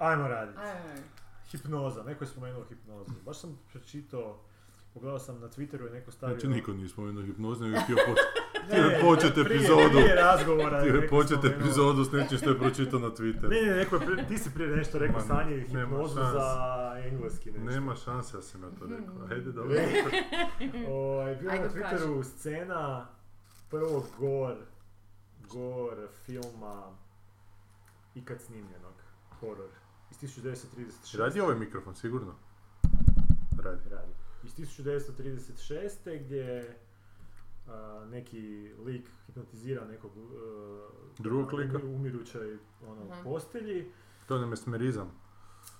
Ajmo raditi. Hipnoza, neko je spomenuo hipnozu. Baš sam pročitao, pogledao sam na Twitteru je neko stavio... Znači niko nije spomenuo hipnozu, nego je htio početi prije- epizodu. Prije razgovora je htio je neko početi spomenuo. epizodu s nečim što je pročitao na Twitteru. Ne, ne, neko je ti si prije nešto rekao Ma, Sanje nema hipnozu za engleski nešto. Nema šanse da sam ja to rekao. Mhm. Ajde, dobro. Ovaj, bilo je na Ajde, Twitteru scena prvog gore, gore filma ikad snimljenog, horor, 1936. Radi ovaj mikrofon, sigurno? Radi. radi. Iz 1936. gdje a, neki lik hipnotizira nekog a, Drugog lika? u umirućoj ono, Mhm. postelji. To je mesmerizam.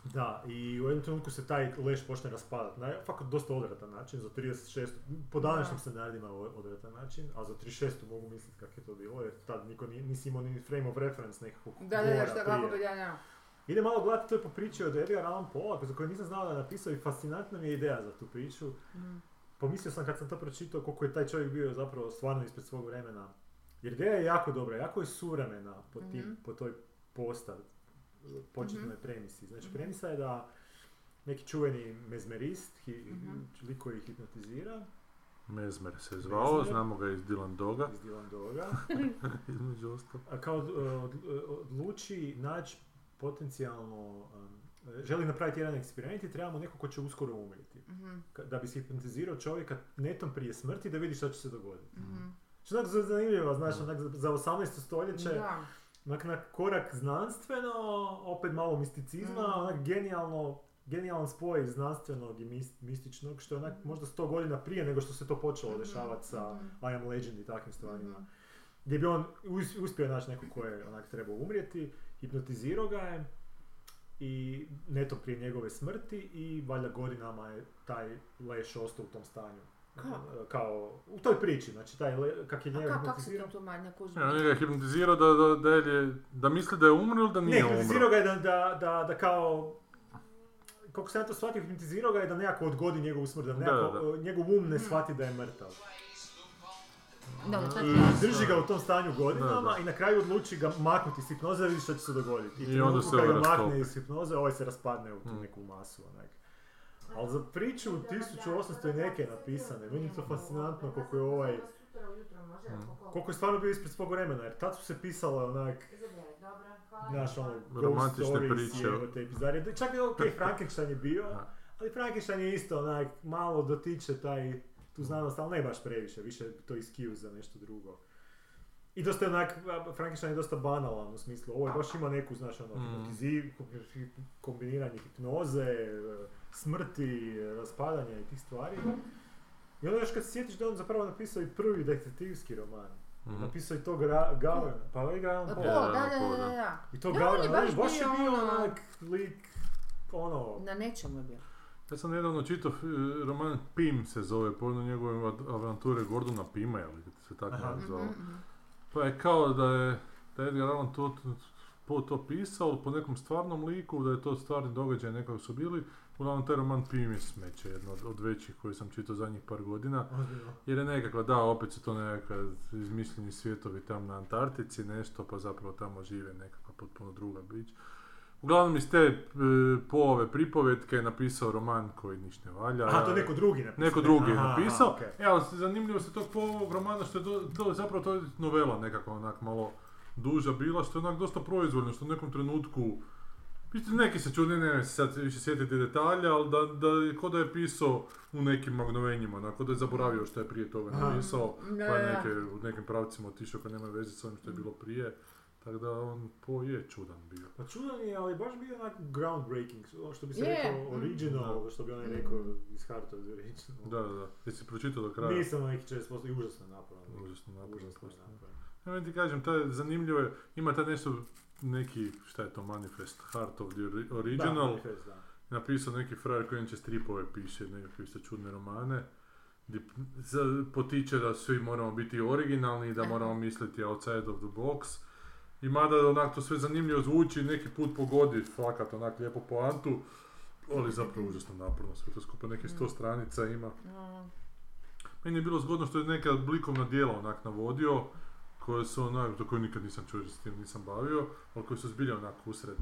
Da, i u jednom trenutku se taj leš počne raspadati. Na fakat dosta odvratan način, za 36. Po današnjim Da. standardima je odvratan način, a za 36. mogu misliti kako je to bilo, jer tad niko nije, nisi imao ni frame of reference nekakvog Da, da, da, šta kako bi ja. Ide malo gledati, to je po priči od Edgar Allan Poe, za koju nisam znao da je napisao i fascinantna mi je ideja za tu priču. Mhm. Pomislio sam kad sam to pročitao koliko je taj čovjek bio zapravo stvarno ispred svog vremena. Jer ideja je jako dobra, jako je suvremena po, tim, Mhm. po toj postav, početnoj Mhm. premisi. Znači premisa je da neki čuveni mezmerist, hi, lik koji hipnotizira Mezmer se zvao, Mezmer. znamo ga iz Dylan Doga, iz Dylan Doga, između ostalog. a kao uh, od- odluči naći potencijalno, um, želi napraviti jedan eksperiment i trebamo neko ko će uskoro umrijeti. Mhm, Ka- Da bi se hipnotizirao čovjeka netom prije smrti da vidi što će se dogoditi. mhm. Što je zanimljivo, znaš, onak za- za 18. stoljeće, Da. onak na korak znanstveno, opet malo misticizma, Mhm. onak genijalno, genijalan spoj znanstvenog i mis- mističnog, što je onak možda 100 godina prije nego što se to počelo Mhm, dešavati sa mhm. I Am Legend i takvim stvarima. Mhm. Gdje bi on us- uspio naći neko ko je onak trebao umrijeti, hipnotizirao ga je i netom prije njegove smrti i valjda godinama je taj leš ostao u tom stanju. Kako? Kao, u toj priči, znači taj le, kak je A njega ka- kako se hipnotizirao. to manja? Ja, njega je hipnotizirao da, da, da, je, da misli da je umro ili da Ne, nije umro. hipnotizirao ga je da, da, da, da kao, koliko sam ja to shvatio, hipnotizirao ga je da nekako odgodi njegovu smrt, da, Da, nekako, da, da. njegov um ne shvati da je mrtav. Je jasno. drži ga u tom stanju godinama Da, da. i na kraju odluči ga maknuti iz hipnoze da vidi što će se dogoditi. I, I onda se ga ovaj makne iz hipnoze, ovaj se raspadne u tu Mm. neku masu. Onak. Ali za priču 1800 i neke napisane, meni je to fascinantno koliko je ovaj, koliko je stvarno bio ispred svog vremena, jer tad su se pisale onak, znaš ono, ghost Romantične stories, priče. jebote, bizarije. Čak i ok, Frankenstein je bio, Da. ali Frankenstein je isto onak, malo dotiče taj, tu znanost, ali ne baš previše, više je to excuse za nešto drugo. I dosta je onak, Frankenstein je dosta banalan u smislu, ovo je baš ima neku, znaš, ono, Mm. kombiniranje hipnoze, e, smrti, raspadanja i tih stvari. I onda još kad se sjetiš da on zapravo napisao i prvi detektivski roman. Mhm. Napisao i to Gra- Gauran, pa ovaj Gauran Pa, Poe. da, da, da, da. I to on je baš, baš je bio bio ono- onak lik, ono, Na nečemu je bio. Ja sam nedavno čitao e, roman Pim se zove, povodno njegove av- avanture Gordona Pima, ili se tako Aha. nazvao. Pa je kao da je, da je Edgar Allan to, to, to pisao po nekom stvarnom liku, da je to stvarni događaj nekako su bili. Uglavnom taj roman Pim je smeće, jedno od, od većih koji sam čitao zadnjih par godina. Jer je nekakva, da, opet su to nekakva izmišljeni svijetovi tam na Antarktici, nešto, pa zapravo tamo žive nekakva potpuno druga bić. Uglavnom iz te e, poove pripovetke je napisao roman koji niš ne valja. Aha, to neko drugi napisao. Neko drugi je napisao. aha, okej. E, ali zanimljivo se tog po ovog romana što je to, to zapravo to je novela nekako onak malo duža bila, što je onak dosta proizvoljno, što u nekom trenutku Mislim, neki se čudi, ne, ne se sad više sjetiti detalja, ali da, da, je ko da je pisao u nekim magnovenjima, onako da je zaboravio što je prije toga napisao, pa je neke, u nekim pravcima otišao kad nema veze s ovim što je bilo prije. Tako da on po je čudan bio. Pa čudan je, ali baš bio onak groundbreaking, ono što bi se Je. rekao original, što bi onaj Mm. rekao iz Heart of the Original. Da, da, da. Jesi pročitao do kraja? Nisam neki 40% i užasno je napravljeno. Užasno napravljeno, Užasno napravljeno. Ja meni ti kažem, to je zanimljivo, je, ima ta nešto, neki, šta je to, manifest, Heart of the Ori- Da, Original, manifest, da. napisao neki frajer koji inače stripove piše, nekakve isto čudne romane, potiče da svi moramo biti originalni i da moramo misliti outside of the box. I mada onak to sve zanimljivo zvuči, neki put pogodi fakat onak lijepo poantu, ali zapravo užasno naporno sve to skupa, nekih sto Mm. stranica ima. Meni je bilo zgodno što je neka blikovna dijela onak navodio, koje su onak, do koje nikad nisam čuo s tim nisam bavio, ali koji su zbilja onak usred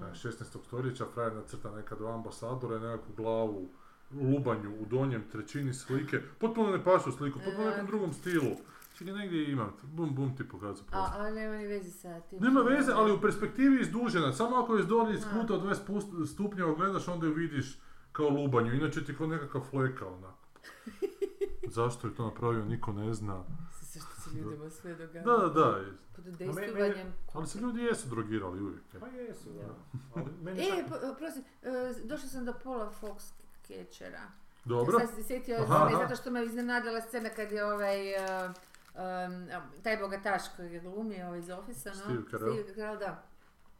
ne, 16. stoljeća, frajer nacrta neka dva ambasadora nekakvu glavu lubanju u donjem trećini slike, potpuno ne pašu sliku, potpuno u nekom drugom stilu. Čekaj, negdje imam, bum bum ti pokazao A, ali nema ni veze sa tim. Nema veze, ali u perspektivi izdužena. Samo ako je dolje iz Da. kuta od 20 pust- stupnjeva gledaš, onda ju vidiš kao lubanju. Inače ti kao nekakav fleka onako. Zašto je to napravio, niko ne zna. Sve što se ljudima sve događa. Da, da, da. Pod dejstovanjem. Ali se ljudi jesu drogirali uvijek. je. Pa jesu, da. Ali meni E, čak- po- prosim, e, došla sam do Paula Fox Catchera. Dobro. Sad se sjetio aha. zato što me iznenadila scena kad je ovaj, e, em, taj bogataš koji je glumio ovaj iz Office-a, no? Steve Carell. Steve Carell, da.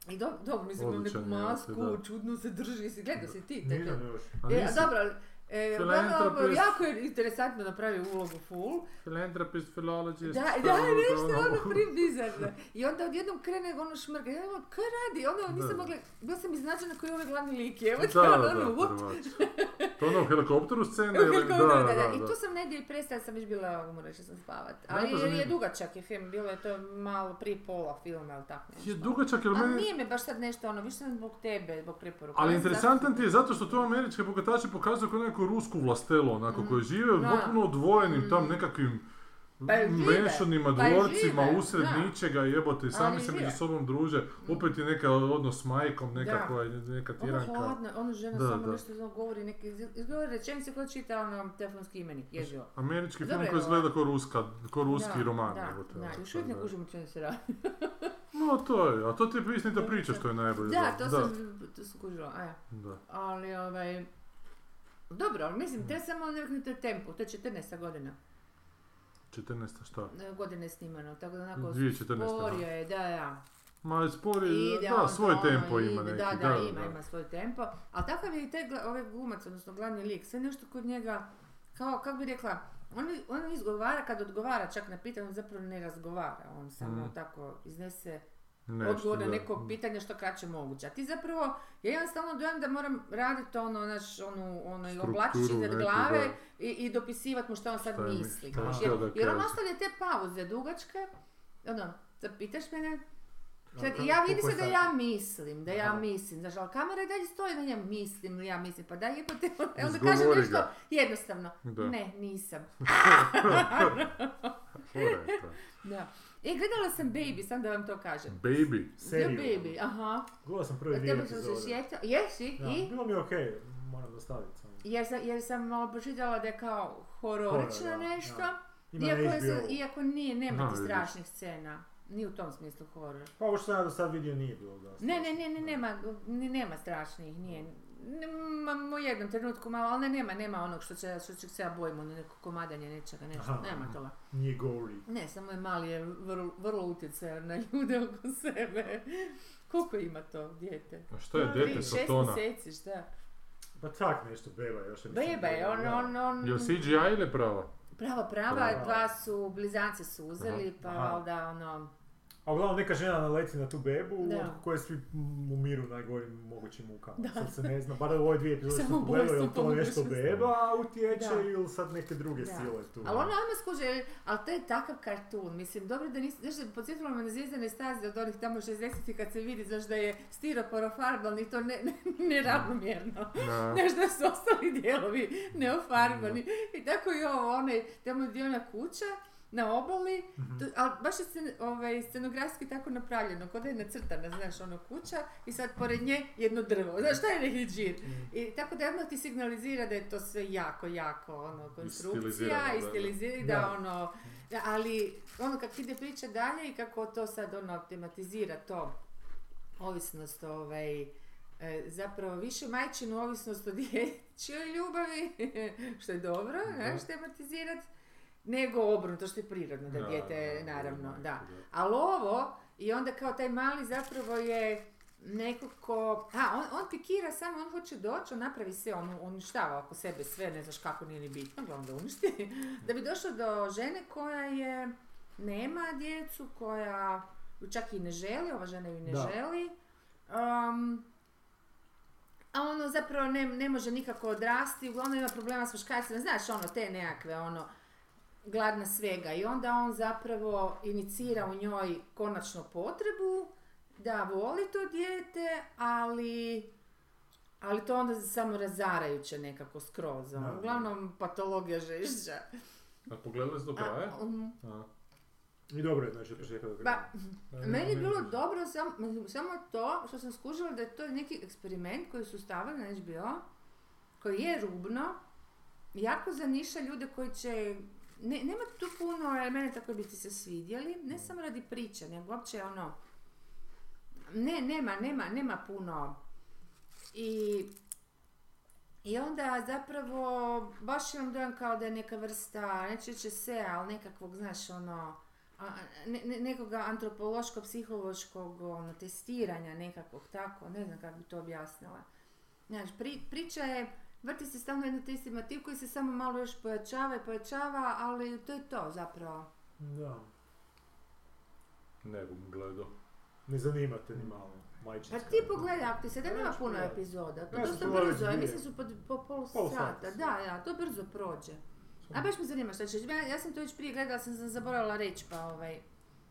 I do, dobro, mislim, ima neku je, masku, da. čudno se drži, si gledao si ti Nisam još. A E, a dobro, e, uglavnom, Philanthropist. jako je interesantno napravio ulogu full. Philanthropist, philologist. Da, da, nešto ono pribizarno. I onda odjednom krene ono šmrga. Ja ono, kaj radi? Onda nisam mogla, bila sam iznenađena koji je ovaj glavni lik. Evo Da, ono, da, ono, what? To ono u helikopteru scena Evo ili... kako Da, da. I tu sam negdje i prestala, sam već bila umora, sam spavat. Ali jer je zanimljivo. dugačak je film, bilo je to malo prije pola filma ili tako nešto. Je dugačak, Ali meni... nije me baš sad nešto ono, više sam zbog tebe, zbog preporuka. Ali interesantan ti je zato što to američke bogataše pokazuju kao neku rusku vlastelu, onako, Mm. koji žive u Da. potpuno odvojenim Mm. tam nekakvim Pa menšanima, pa dvorcima, žive, usred da. ničega, jebote, i sami se među sobom druže, opet je neka odnos s majkom, nekakva, neka Ono tiranka. hladno, ono žena Da, samo da. nešto ono govori, neki, izgovori rečenice koja čita ono telefonski imenik, jezivo. Američki film Dobro je koji izgleda kao ruska, kao ruski Da, roman. Da, jebote, da, ono, još uvijek ne da. kužim o čemu se radi. No, to je, a to ti je istinita priča što je najbolje. Da, to sam, to sam kužila, a ja. da. Ali, ovaj... Dobro, ali mislim, te samo nekakvim tempu, to je 14. godina. 14. šta? e, godine snimano, tako da onako 2014., sporio je, da, da. Ma spori, Ide da, on svoj ono, tempo ide, ima neki. Da, da, ima, ima svoj tempo. Ali takav je i taj ovaj glumac, odnosno glavni lik, sve nešto kod njega, kao, kako bi rekla, on, on izgovara, kad odgovara čak na pitanje, on zapravo ne razgovara, on samo Mm. tako iznese Nešto, odgovor na da. neko pitanje što kraće moguće. A ti zapravo, ja imam stalno dojam da moram raditi ono, naš, onu, ono, oblačić iznad glave da. i, i dopisivati mu što on sad je misli. je htio jer, da jer on kaže. ostavlja te pauze dugačke, ono, zapitaš mene, Sad, ja vidi se je da ja mislim, da ja Aha. mislim, znaš, ali kamera i dalje stoji na njem, mislim, ja mislim, pa daj jebote, e onda kažem nešto ga. jednostavno, Da. ne, nisam. Je. Da. E, gledala sam Baby, sam da vam to kažem. Baby. Ja, Seriju. Baby, aha. Gledao sam prve dvije tebe sam se epizode. sjetila, jesi, Da, i? bilo mi je okej, moram dostaviti samo. Jer sam, jer sam malo pročitala da je kao hororično Horor, da, nešto, da. Ima iako, na je, sa- HBO. iako nije, nema Da, ti vidiš. strašnih scena. Ni u tom smislu horor. Pa ovo što sam ja do sad vidio nije bilo dosta. Ne, ne, ne, ne, nema, ni nema strašnih, nije. U jednom trenutku malo, ali ne, nema, nema onog što će, što će se ja bojimo, ono neko komadanje nečega, nešto, Aha, nema toga. Nije gory. Ne, samo je mali, je vrlo, vrlo utjecajan na ljude oko sebe. Koliko ima to dijete? A što je Tri, sa šest tona? mjeseci, šta? Pa tak nešto, beba je još. je, Beba je, on, on, on, Jel CGI ili prava? prava, prava, Prava. dva su, blizance su uzeli, pa Aha. valjda ono, A uglavnom neka žena naleti na tu bebu, Da. od koje svi umiru najgorim mogućim mukama. Sad se ne zna, bar u ovoj dvije epizode Samo sam pogledao, je li ubojstvo to nešto beba utječe Da. ili sad neke druge Da. sile tu. Ali ono ajmo skuže, ali to je takav kartun, mislim, dobro da nisi, znaš, podsjetilo me na zvijezdane staze od onih tamo 60 kad se vidi, znaš, da je stiroporofarban i to ne, ne, neravnomjerno. Da. Znaš da su ostali dijelovi neofarbani. I tako i ovo, onaj, tamo gdje je ona kuća, na obali, Mhm. tu- ali baš je scen, ovaj, scenografski tako napravljeno, kod je nacrtana, znaš, ono kuća i sad pored nje jedno drvo, znaš, šta je neki džir? Mhm. I tako da odmah ti signalizira da je to sve jako, jako, ono, konstrukcija i stilizira, da, Da. ono, ali ono kako ide priča dalje i kako to sad ono tematizira to ovisnost ovaj, e, zapravo više majčinu ovisnost o dječjoj ljubavi, što je dobro, znaš, tematizirat, nego obrnuto što je prirodno da, Da, dijete, da, naravno, da, da. Ali ovo, i onda kao taj mali zapravo je neko ko, a on, on pikira samo, on hoće doći, on napravi sve, on uništava oko sebe sve, ne znaš kako nije ni bitno, glavno da uništi, da bi došao do žene koja je, nema djecu, koja ju čak i ne želi, ova žena ju ne Da. želi, um, a ono zapravo ne, ne može nikako odrasti, uglavnom ima problema s muškarcima, znaš ono te nekakve ono, gladna svega i onda on zapravo inicira u njoj konačno potrebu da voli to dijete, ali ali to onda samo razarajuće nekako skroz. ono. Da. Uglavnom patologija žešća. A pogledali ste do kraja? A, um, A. I dobro je, znači, od početka do Pa, kraja. A, meni je bilo ne, dobro sam, samo to što sam skužila da je to neki eksperiment koji su stavili na HBO, koji je rubno, jako zaniša ljude koji će, ne, nema tu puno elemenata koji bi ti se svidjeli, ne samo radi priče, nego uopće ono, ne, nema, nema, nema puno. I, i onda zapravo baš imam dojam kao da je neka vrsta, neću reći se, ali nekakvog, znaš, ono, a, ne, ne- nekoga antropološko-psihološkog ono, testiranja nekakvog tako, ne znam kako bi to objasnila. Znaš, pri, priča je, vrti se stalno jedno te isti motiv koji se samo malo još pojačava i pojačava, ali to je to zapravo. Da. Ne bom gledao. Ne zanima te ni malo. Majčinska. Pa ti pogledaj, ako ti se da Ja nema puno epizoda, to Ja dosta brzo, ja mislim su po, po pol Pol sata, sata. da, da, to brzo prođe. A baš me zanima šta ćeš, ja, ja sam to već prije gledala, sam, sam zaboravila reći, pa ovaj,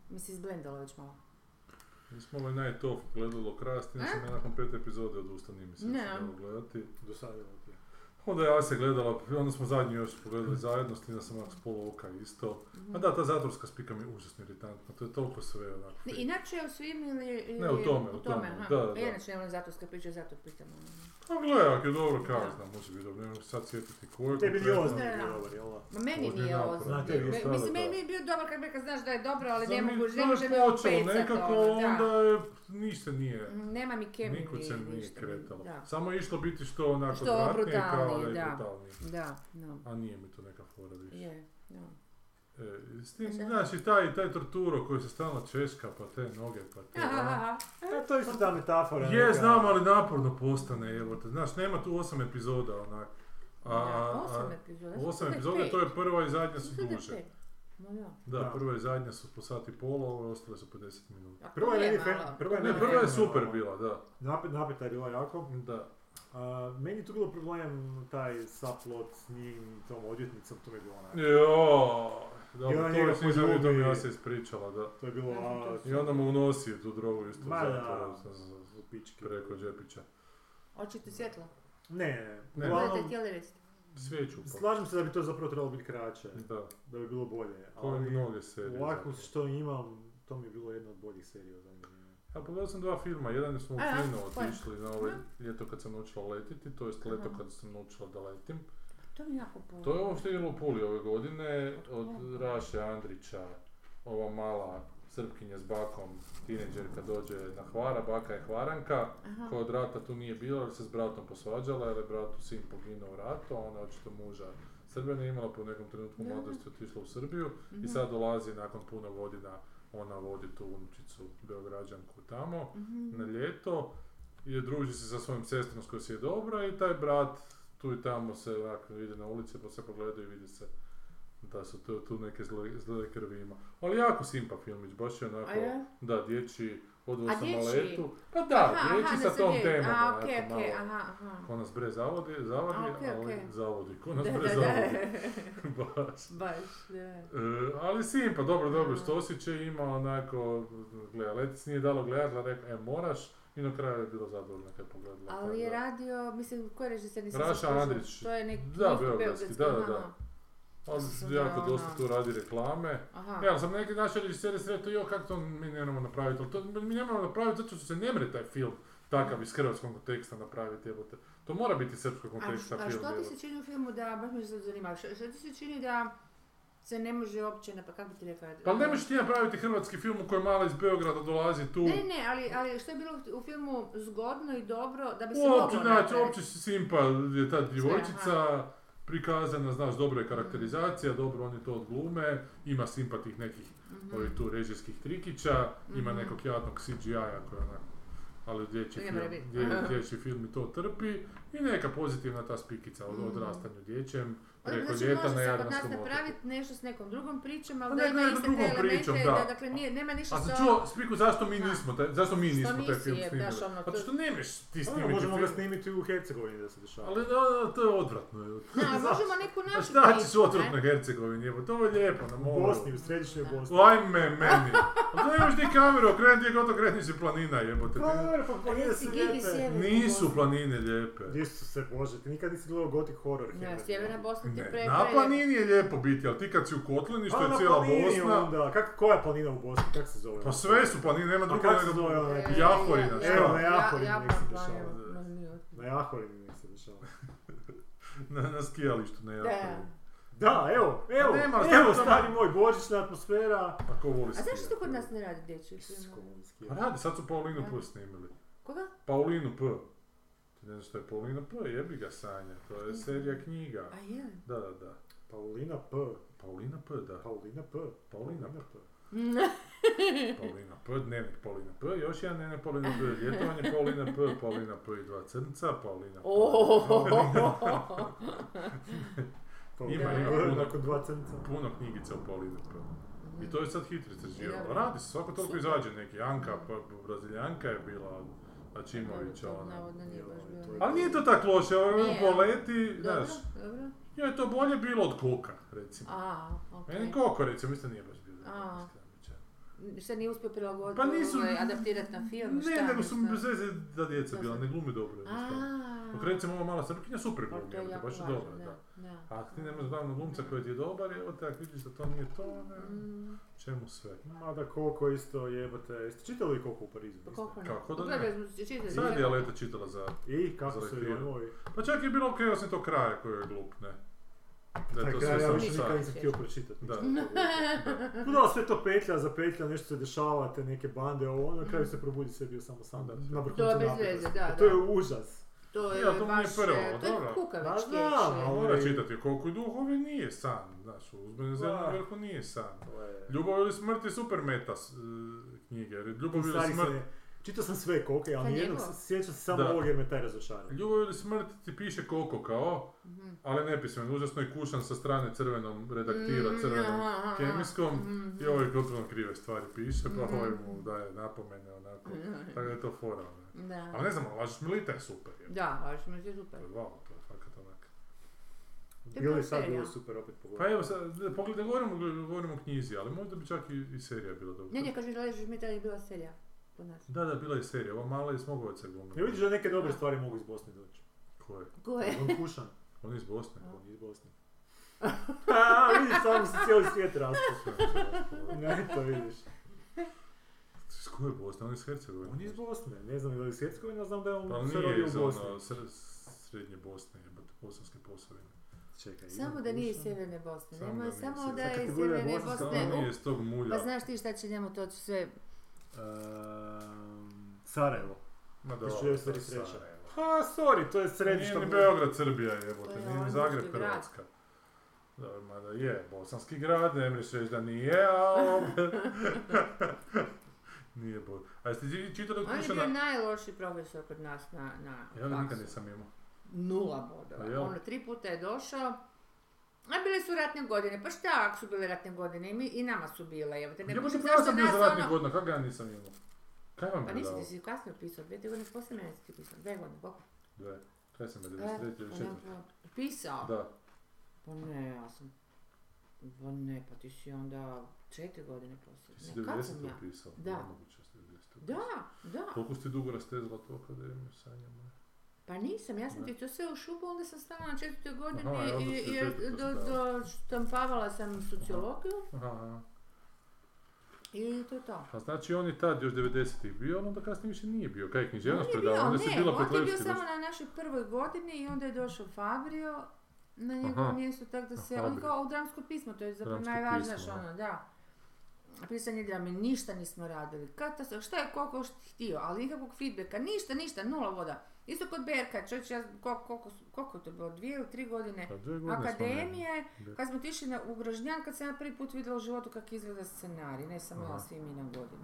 mi se izblendalo već malo. Mi smo ovaj kraja, s tim sam ja nakon pet epizode odustao, nije mi se gledati. Dosadilo je. Onda ja se gledala, onda smo zadnji još pogledali zajedno, s tim da sam onak s pola oka isto. A da, ta zatvorska spika mi je užasno iritantna, to je toliko sve onak. Inače je u svim ili... Ne, u tome, u tome, aha. da, da, da. Ja inače ne volim zatvorske priče, zato pitam. A gledaj, ako je dobro, znam, može biti dobro, ne mogu se sad sjetiti ko je Tebi ni konkretno. ozno Da, nije da. dobar, jel? Ma meni Ozbiljno nije naporno. ozbiljno. Znate vi Me- stvarno Mislim, to. meni je bio dobar kad neka znaš da je dobro, ali ne mi- mogu, ne može me počelo upecat, nekako, ono, da. onda je, ništa nije. Nema mi kemiju. Nikud se nije ništa, kretalo. Da, Samo je išlo biti što onako Što odvratnije kao da brutalnije, je da. brutalnije. da, da. A nije mi to neka fora više. Je, da. E, s tim, Da. znaš, i taj, taj torturo koji se stalno češka, pa te noge, pa te... ono. E, to je isto ta metafora. Je, neka- znam, ali naporno postane, evo te. Znaš, nema tu osam epizoda, onak. A, osam epizoda. osam epizoda, to je prva i zadnja su duže. Ma da. Prva i zadnja su po sat i pola, ove ostale su po 10 minuta. Prva je fe- prva je Ne, prva je super bila, da. Napet, napeta je bila jako. Da. A, meni je tu bilo problem taj subplot s njim, tom odvjetnicom, to mi je bilo onak. Jo, I dobro, ona to njega to mi poljubi. ja se ispričala, da. To je bilo, a, I onda mu unosi tu drogu isto Ma u da, preko Džepića. Hoćete svjetlo? Ne, ne, Ne. uglavnom, Budete htjeli reći? Svijeću pa. slažem se da bi to zapravo trebalo biti kraće, Da, da bi bilo bolje. i Ali mnoge serije. ovako što imam, to mi je bilo jedna od boljih serija zadnje vrijeme. Ja pogledao sam dva filma, jedan smo u A, kino otišli na ovaj ljeto kad sam naučila letiti, to jest leto kad sam naučila da letim. To mi jako puno. To je ovo što je u Puli ove godine, od Raše Andrića, ova mala srpkinja s bakom, tineđerka dođe na hvara, baka je hvaranka, Aha. koja od rata tu nije bila jer se s bratom posvađala jer je bratu sin poginuo u ratu, a ona očito muža Srbija imala po nekom trenutku mladosti otišla u Srbiju Mhm. i sad dolazi nakon puno godina, ona vodi tu unučicu Beograđanku tamo Mhm. na ljeto i druži se sa svojim sestrom s kojoj si je dobra i taj brat tu i tamo se onako ide na ulici pa se pogledaju i vidi se da su tu, tu neke zle, zle krvi ima. Ali jako simpa filmić, baš je onako, je? da, dječji odvoz A sa maletu. Pa da, Aha, dječji aha, sa tom temom, A, onako okej, malo. aha, aha. Ko nas bre zavodi, zavodi, A, okej, ali okej. zavodi, ko nas Da, bre da, zavodi. da. Baš. Baš, da. E, ali simpa, dobro, dobro, što osjećaj ima onako, gleda, Letic nije dalo gledat, rekao, e, moraš, i na kraju je bilo zadovoljno kad je pogledala. Ali je radio, mislim, koji režiser nisam Raša se? Andrić. To je neki Da, beogradski, da, da, da. Ali Sam jako da, dosta ono- tu radi reklame. Aha. Ja, sam neki naši režiseri sretno, jo, kako to mi ne moramo napraviti, ali to mi ne moramo napraviti zato što se ne mre taj film takav iz hrvatskog konteksta napraviti, jebote. To mora biti srpskog A, konteksta a film, što ti se čini u filmu da, baš me sad zanima, što, što ti se čini da se ne može uopće, na, pa kako bi ti rekla? Pa ne možeš ti napraviti hrvatski film u kojem mala iz Beograda dolazi tu. Ne, ne, ali, ali što je bilo u filmu zgodno i dobro da bi se Uopće, moglo znači, napraviti? uopće si simpa je ta djevojčica, prikazana, znaš, dobro je karakterizacija, dobro oni to odglume, ima simpa tih nekih Mhm. ovih tu režijskih trikića, ima Mhm. nekog jadnog CGI-a koji je onako, ali dječji film, dje- dječji film i to trpi i neka pozitivna ta spikica o Mhm. odrastanju dječjem, preko znači ljeta može na se kod nas Jadranskom otoku. napraviti nešto s nekom drugom pričom, ali Pa da ne, ima iste te elemente, pričom, da. da. dakle nije, nema ništa A sa... čuo, Spiku, zašto mi Da. nismo, taj, zašto mi Što nismo taj nisi, film je, snimili? daš ono, Pa to- što nemaš ti Pa, snimiti možemo film? ga snimiti u Hercegovini da se dešava. Ali da, to je odvratno. Da, možemo neku A našu šta ćeš priču, odvratno Hercegovini, evo, to je lijepo na U moru. Bosni, u središnjoj Da. Bosni. Lajme meni. A to imaš ti kameru, okreni gdje god okreniš i planina jebote. Pa, Ti- pa planine su lijepe. Nisu planine lijepe. Gdje su se, bože, ti nikad nisi gledao gothic horror. Ne, Henry. sjeverna Bosna ti Ne, pre... na pre- planini je lijepo biti, ali ti kad si u Kotlini, što Pa je na cijela Bosna, onda, kak, koja je planina u Bosni, kako se zove? pa sve su planine, nema A drugo kako se nego... zove ona? Jahorina, ja- šta? Evo, ja- na ja- Jahorini Japan nek se dešava. Na Jahorini nek se dešava. na, na skijalištu, ne Da. Jahorini. Da, evo, evo, Nema, evo stari moj, božićna atmosfera. A ko voli A zašto to skijati? kod nas ne radi dječji film? Pa radi, sad su Paulinu. P snimili. Koga? Paulinu P. Ne znaš što je Paulina P, jebi ga Sanja, to je serija knjiga. A je? Da, da, da. Paulina P. Paulina P, da. Paulina P. Paulina P. Paulina P, dnevnik Paulina P, još jedan dnevnik Paulina P, ljetovanje Paulina P, Paulina P i dva crnca, Paulina P. Paulina Ima, ima puno. Nakon dva crnca. Puno knjigica o Paulina P. I to je sad hit. Dobro. Radi se, svako toliko izađe neki. Anka, pa, Braziljanka je bila Ačimovića, To ona. navodno nije baš bilo. je- Ali nije to tako loše, ovo Nije. poleti, Dobro, znaš, dobro. je to bolje bilo od Koka, recimo. A, okej. Meni Koko, recimo, isto nije baš bilo. A. Šta nije uspio prilagoditi, Pa nisu- ovaj, adaptirati na film, šta? Ne, nego su mi bez veze da djeca bila, se- ne glumi dobro jednostavno. A, Dok recimo ova mala Srpkinja super pa glumi, to je baš je dobra, da. da. A ti nemaš glavnog glumca koji ti je dobar, evo te, ako vidiš da to nije to, ne, Mm, čemu sve. Mada koliko isto jebate. Jeste čitali koliko u Parizu? pa koliko ne? Kako da ne? Pogledaj, čitali Sad je kako? Leta čitala za... I kako Za su ovi? Pa čak je bilo okej, osim tog kraja koji je glup, ne? Da to sve ja samo više nikad nisam htio pročitati. Da. Da, sve to petlja za petlja, nešto se dešava, te neke bande, ovo, ono, na kraju se probudi sve bio samo sam. Da, Na vrhuncu To je bez veze, da, To je da. užas. To je Ja, to baš, prvo, to je dobro. kukavički Da, da, ali- mora čitati koliko duhovi nije san, znaš, u uzbene zemlje Da. vrhu nije san. Je... Ljubav ili smrt je super meta e, knjige, Ljubav ili smrt. Čitao sam sve koke, ali Pa njegov. sjećam se samo Da. ovog jer me taj razočarao. Ljubav ili smrt ti piše koliko kao, Mhm. ali nepismen, užasno je kušan sa strane crvenom, redaktira Mm, crvenom aha, aha, kemijskom mhm. i ovaj totalno krive stvari piše, pa Mhm. ovaj mu daje napomene onako, tako da je to fora. Ne? Da. Ali ne znam, Lažeš Milita je super, je. Da, baš mi je super. Wow, to je fakat onak. To je bila sad serija. bilo super opet Pa pogodio. evo sad, da, pogledaj, govorimo, govorimo o knjizi, ali možda bi čak i, i serija bila dobra. Ne, ne, kaže Ležiš mi je bila serija. Nas. Da, da, bila je serija, ova mala je Smogovaca glumila. Ne vidiš da neke dobre stvari mogu iz Bosne doći. Ko je? Ko je? On kušan, On je iz Bosne. on je iz Bosne. A, vidiš, samo se cijeli svijet raspao. Ne, to vidiš. Iz koje je Bosne? On je iz Hercegovine. On je iz Bosne, ne znam je li iz Hercegovine, ali znam da je on Pa ali se nije rodio iz u Bosni. ono, sr- srednje Bosne, jebate, bosanske posavine. Čekaj, Samo da nije iz. Sjeverne Bosne. Samo Nemoj nije samo iz da je iz Sjeverne Bosne. Nije iz. Pa znaš ti šta će njemu to sve... Ehm, Sarajevo. Ma da, 1933. Sarajevo. Ha, sorry, to je Nije središte. ni Beograd, Srbija jebote, To je nije ni Zagreb. Hrvatska. Da, mada je, bosanski grad, ne mreš reći da nije, a opet... nije bo... A jeste ti čitali od On je bio Kušana? najlošiji profesor kod nas na, na Ja ga nikad faksu. nisam imao. Nula A bodova. jel? Ono, tri puta je došao. A bile su ratne godine, pa šta ako su bile ratne godine, I, mi, i nama su bile, evo te ne kužim pa zašto nas za ratnih ono... godina, kako ja nisam imao? Kaj vam Pa je nisi ti si kasnije pisao, dvije, godine poslije mene si ti pisao, dve godine, koliko? Dve. Kaj sam je, E, 93 ili 4? onako, Pisao? Da. Pa ne, ja sam... Pa ne, pa ti si onda četiri godine poslije. Ti si Ne, kad sam 90 ja? upisao. Da. Da si 90 upisao. Da. Koliko ste dugo rastezla tu akademiju, Sanja moja? Pa nisam, ja sam ti to sve u šupu, onda sam stala na četvrtoj godini Aha, i i, do, do, štampavala sam sociologiju Aha, aha. i to je to. Pa znači on je tad još 90-ih bio, ali onda kasnije više nije bio. Kaj je književnost predavao? Onda ne, bila on je bio samo na našoj prvoj godini i onda je došao Fabrio na njegovo mjesto, tako da se, A, on kao u dramsko pismo, to je zapravo najvažnije, pismo, ono, da. Pisanje drame, ništa nismo radili. Katastrofa, šta je koliko još htio, ali nikakvog feedbacka, ništa, ništa, nula voda. Isto kod Berka, čovječ, ja, koliko, koliko, je to bilo, dvije ili tri godine Pa dvije godine smo akademije, imali. kad smo otišli na, u Grožnjan, kad sam ja prvi put vidjela u životu kako izgleda scenarij, ne samo ja, svi mi na godini.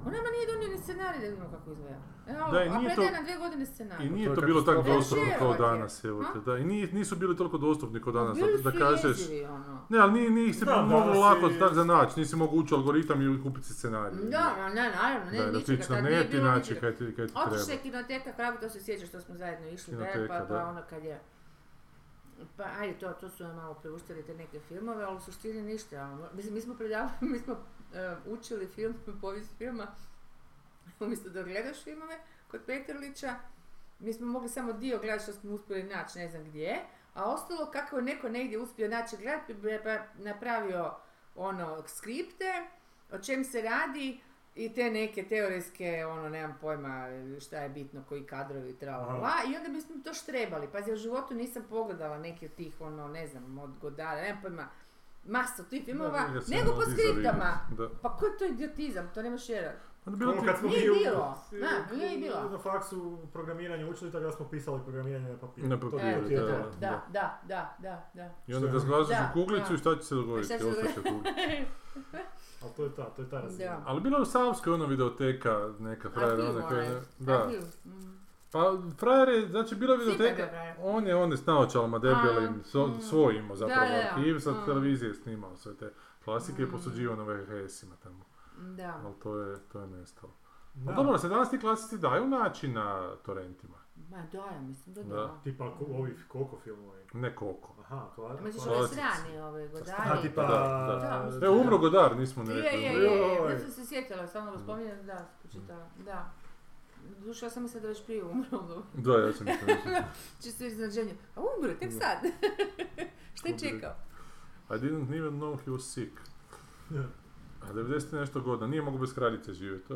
On nama nije donio ni scenarij da vidimo kako izgleda. Evo, Da, i a nije predaje to- nam dvije godine I scenarij. nije to je to bilo tako katastrofa. dostupno kao je. danas, evo te, da. I nije- nisu bili toliko dostupni kao danas, da, Bili da su kažeš... jezivi, ono. Ne, ali nije, nije ih se Znam, moglo danas lako je- tak za naći, nisi mogao ući algoritam i kupiti si scenarij. Da, ma ne, naravno, ne, da, da ničega, tično tad nije net i bilo naći ničega. kaj ti, kaj ti Otišla je treba. kinoteka, Kragu, to se sjećaš što smo zajedno išli, da, Kinoteka, pa, da. pa ono kad je... Pa ajde, to, to su nam malo preuštili te neke filmove, ali u suštini ništa. ono. Mislim, mi smo predavali, mi smo e, učili film, povijest filma, umjesto da gledaš filmove kod Petrlića, mi smo mogli samo dio gledati što smo uspjeli naći, ne znam gdje, a ostalo kako je neko negdje uspio naći gledati, pa napravio ono skripte, o čem se radi i te neke teoretske, ono, nemam pojma šta je bitno, koji kadrovi, tra la, la, i onda bismo to štrebali. Pazi, ja u životu nisam pogledala neki od tih, ono, ne znam, od Godara, nemam pojma, masa tih filmova, Da, nego ono po skriptama. Da. Pa koji je to idiotizam, to nemaš vjerat. Onda bilo Ono kad smo Nije bilo. Da, nije bilo. Na faksu programiranje učili, tako da smo pisali programiranje na papiru. Na To papiru, E, to. da. da, da, da, da, da. I onda je? zglaziš Da, u kuglicu da. i šta će se dogoditi? Šta će se kuglica. Ali to je ta, to je ta razina. Da. Ali bila je u Savskoj ona videoteka, neka frajer, Arhiv ona koja. Da. Arhiv, mm. Pa frajer je, znači bila je videoteka, on je on je s naočalama debelim, A, so, mm. svoj imao zapravo Da, da, da. arhiv, sa Mm. televizije snimao sve te klasike i Mm. posuđivao na VHS-ima tamo. Da. Ali to je, to je nestalo. Da. Dobro, se danas ti klasici daju naći na torrentima. Ma da, ja mislim da Da. da. Tipa ko, ovi koliko filmovi. Ne koliko. Aha, kla, A misliš ove strane, ove A, godari? tipa... Da, da. Da. E, umro Godar, nismo ne Je, rekli. je, je, je, Joj. ja sam se sjetila, samo ga spominjem, da, počitala, da. Duša, ja sam mislila da je već prije umro, Da, ja sam mislio. mislim. čisto iznenađenje. A umro, tek sad. Šta je čekao? I didn't even know he was sick. A 90 i nešto godina, nije mogu bez kraljice živjeti.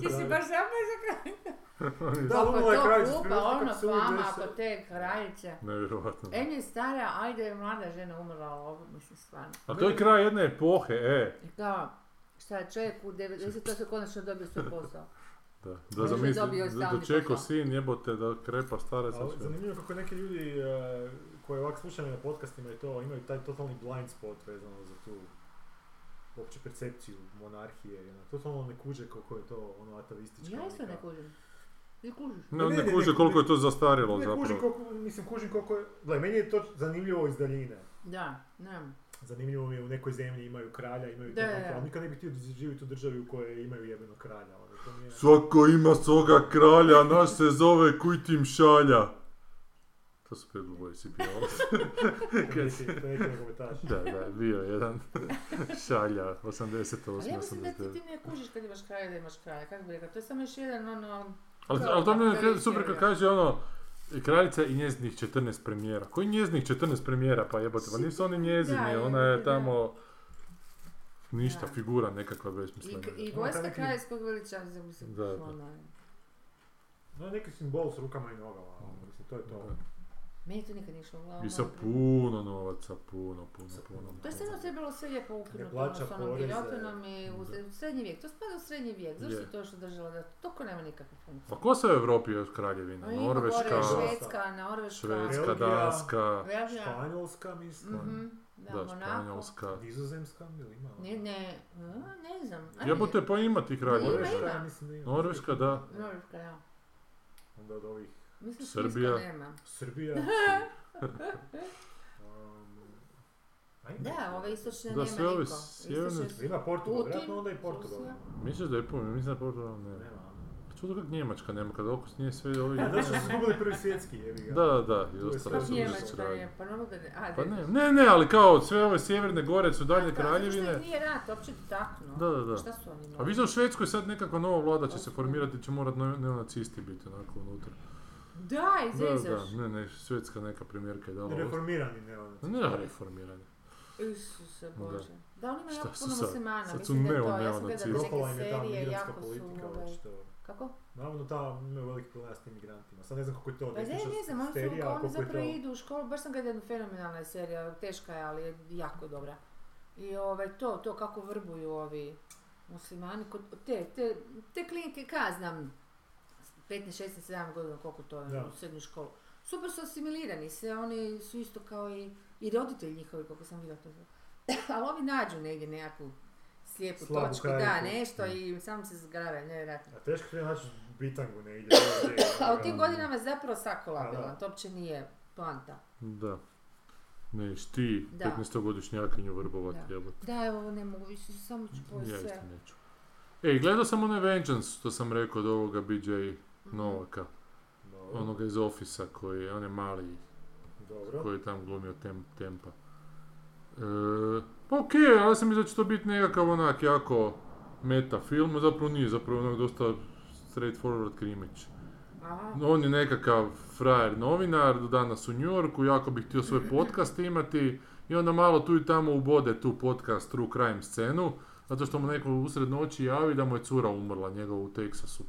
Ti si baš zapazaka? Da, Oko umrla je to kraljica, klupa, prije ono fama oko te kraljice. Nevjerovatno. Em je stara, ajde je mlada žena umrla, ovo mislim stvarno. A to je kraj jedne epohe, e. I je čovjek u 90 se konačno dobio svoj posao. Da, da zamisli, da, da čeko sin jebote da krepa stare Ali sad zanimljivo kako neki ljudi e, koji ovak slušaju na podcastima i to imaju taj totalni blind spot vezano za tu uopće percepciju monarhije. ono, Totalno ne kuže koliko je to ono atavistička. Ja isto ne kužim. Ti kužiš? Ne, Ne, ne, ne ne, kuže ne, koliko ne. je to zastarjelo Ne kužim zapravo. koliko, mislim kužim koliko je, gledaj, meni je to zanimljivo iz daljine. Da, ne. Zanimljivo mi je u nekoj zemlji imaju kralja, imaju Da, da. ali nikad ne bih htio živjeti u državi u kojoj imaju jebenog kralja. Ono, to mi je... Svako ima svoga kralja, naš se zove Kujtim šalja. To su Bad Boys i pjevali. To je neki. Da, da, bio je jedan šalja, 88, Ali ja mislim da ti, 89. ti ne kužiš kad imaš kraja da imaš kraja, kako bi rekao, to je samo još jedan ono... Ali, ali to mi je super kad kaže ono, kraljica i njezinih 14 premijera. Koji njezinih 14 premijera, pa jebote, pa nisu oni njezini, Da, ona je da. tamo ništa, Da. figura nekakva I, besmislena. i Ono, vojska neki- kraljevskog veličanstva, mislim, Da, da. ono, No, neki simbol s rukama i nogama, ono, mislim, to je to. Da. Meni to nikad nije išlo u glavu. I sa puno novaca, puno, puno, Sa puno. puno. To je stvarno trebalo sve lijepo ukinuti, ono s onom poreze. giljotinom i u, srednji vijek. To spada u srednji vijek. Zašto Je. je to još držala da toko nema nikakve funkcije? Pa ko se u Evropi još kraljevina? A ima Norveška, gore Švedska. Norveška, Švedska, Belgija. Danska, Belgija, Španjolska, mislim. mhm, da, da. Španjolska. Nizozemska, ili ima? Ne, ne, a, ne znam. Jebote, pa ima tih kraljeva. Ima, Norveška, ima. ja mislim da ima. Norveška, da. Norveška, da. Onda od ovih Mislim Srbija. Nema. Srbija. um, Da, ove istočne Da, nema sve ove niko. sjeverne- Istočne- Ima Portugal, Putin, vjerojatno onda i Portugal. Misliš da je puno, mislim da Portugal nema. Nema. Čudo kako Njemačka nema, kad oko nije sve ovi... Što su izgubili prvi svjetski, jebi ga. Da, da, da, i ostalo su Njemačka kralje. je, pa normalno da ne. A, Pa da- ne, ne, ne, ali kao sve ove sjeverne gore su dalje Da, kraljevine. nije rat, uopće ti taknuo. Da, da, da. Šta su oni A vidiš u Švedskoj sad nekakva nova vlada će se formirati, će morat neo- neonacisti biti onako unutra. Da, Da, izrezaš. da, ne, ne, švedska neka premijerka je dala. Reformirani, ne ono. Ne, ne, reformirani. Isuse Bože. Da, oni imaju jako puno sad? muslimana, Sad su mislim da je to. Ja sam gledala neke im je ta serije, migrantska jako su... politika, ovaj, očito. Kako? Naravno, ta imaju veliki problem s tim migrantima. Sad ne znam kako je to. Pa ne, ne znam, oni, su, oni zapravo to- idu u školu, baš sam gledala jednu fenomenalna serija, teška je, ali je jako dobra. I ovaj, to, to kako vrbuju ovi muslimani, kod te, te, te klinike, ka znam, 15, 16, 17 godina, koliko to je Da. u srednju školu. Super su asimilirani se, oni su isto kao i, i roditelji njihovi, koliko sam vidjela to. Ali ovi nađu negdje nekakvu slijepu Slabu točku, da, nešto i samo se zgrave, nevjerojatno. A teško je naći bitangu negdje. A u tim godinama je zapravo svako A, labilan, da. to uopće nije poanta. Da. Neš ti, Da. 15-godišnjakinju vrbovat, Da. Da, evo, ne mogu više, samo ću pojesti Ja sve. isto neću. Ej, gledao sam onaj Vengeance, što sam rekao od ovoga BJ Novaka. Dobro. Onoga iz Ofisa koji je, on je mali, Dobro. koji je tam glumio tem, Tempa. E, pa okej, ali sam mislio da će to biti nekakav onak jako meta film, zapravo nije, zapravo onak dosta straightforward krimić. Aha. On je nekakav frajer novinar, danas u New Yorku, jako bi htio svoj podcast imati i onda malo tu i tamo ubode tu podcast True Crime scenu, zato što mu neko usred noći javi da mu je cura umrla, njegova u Teksasu.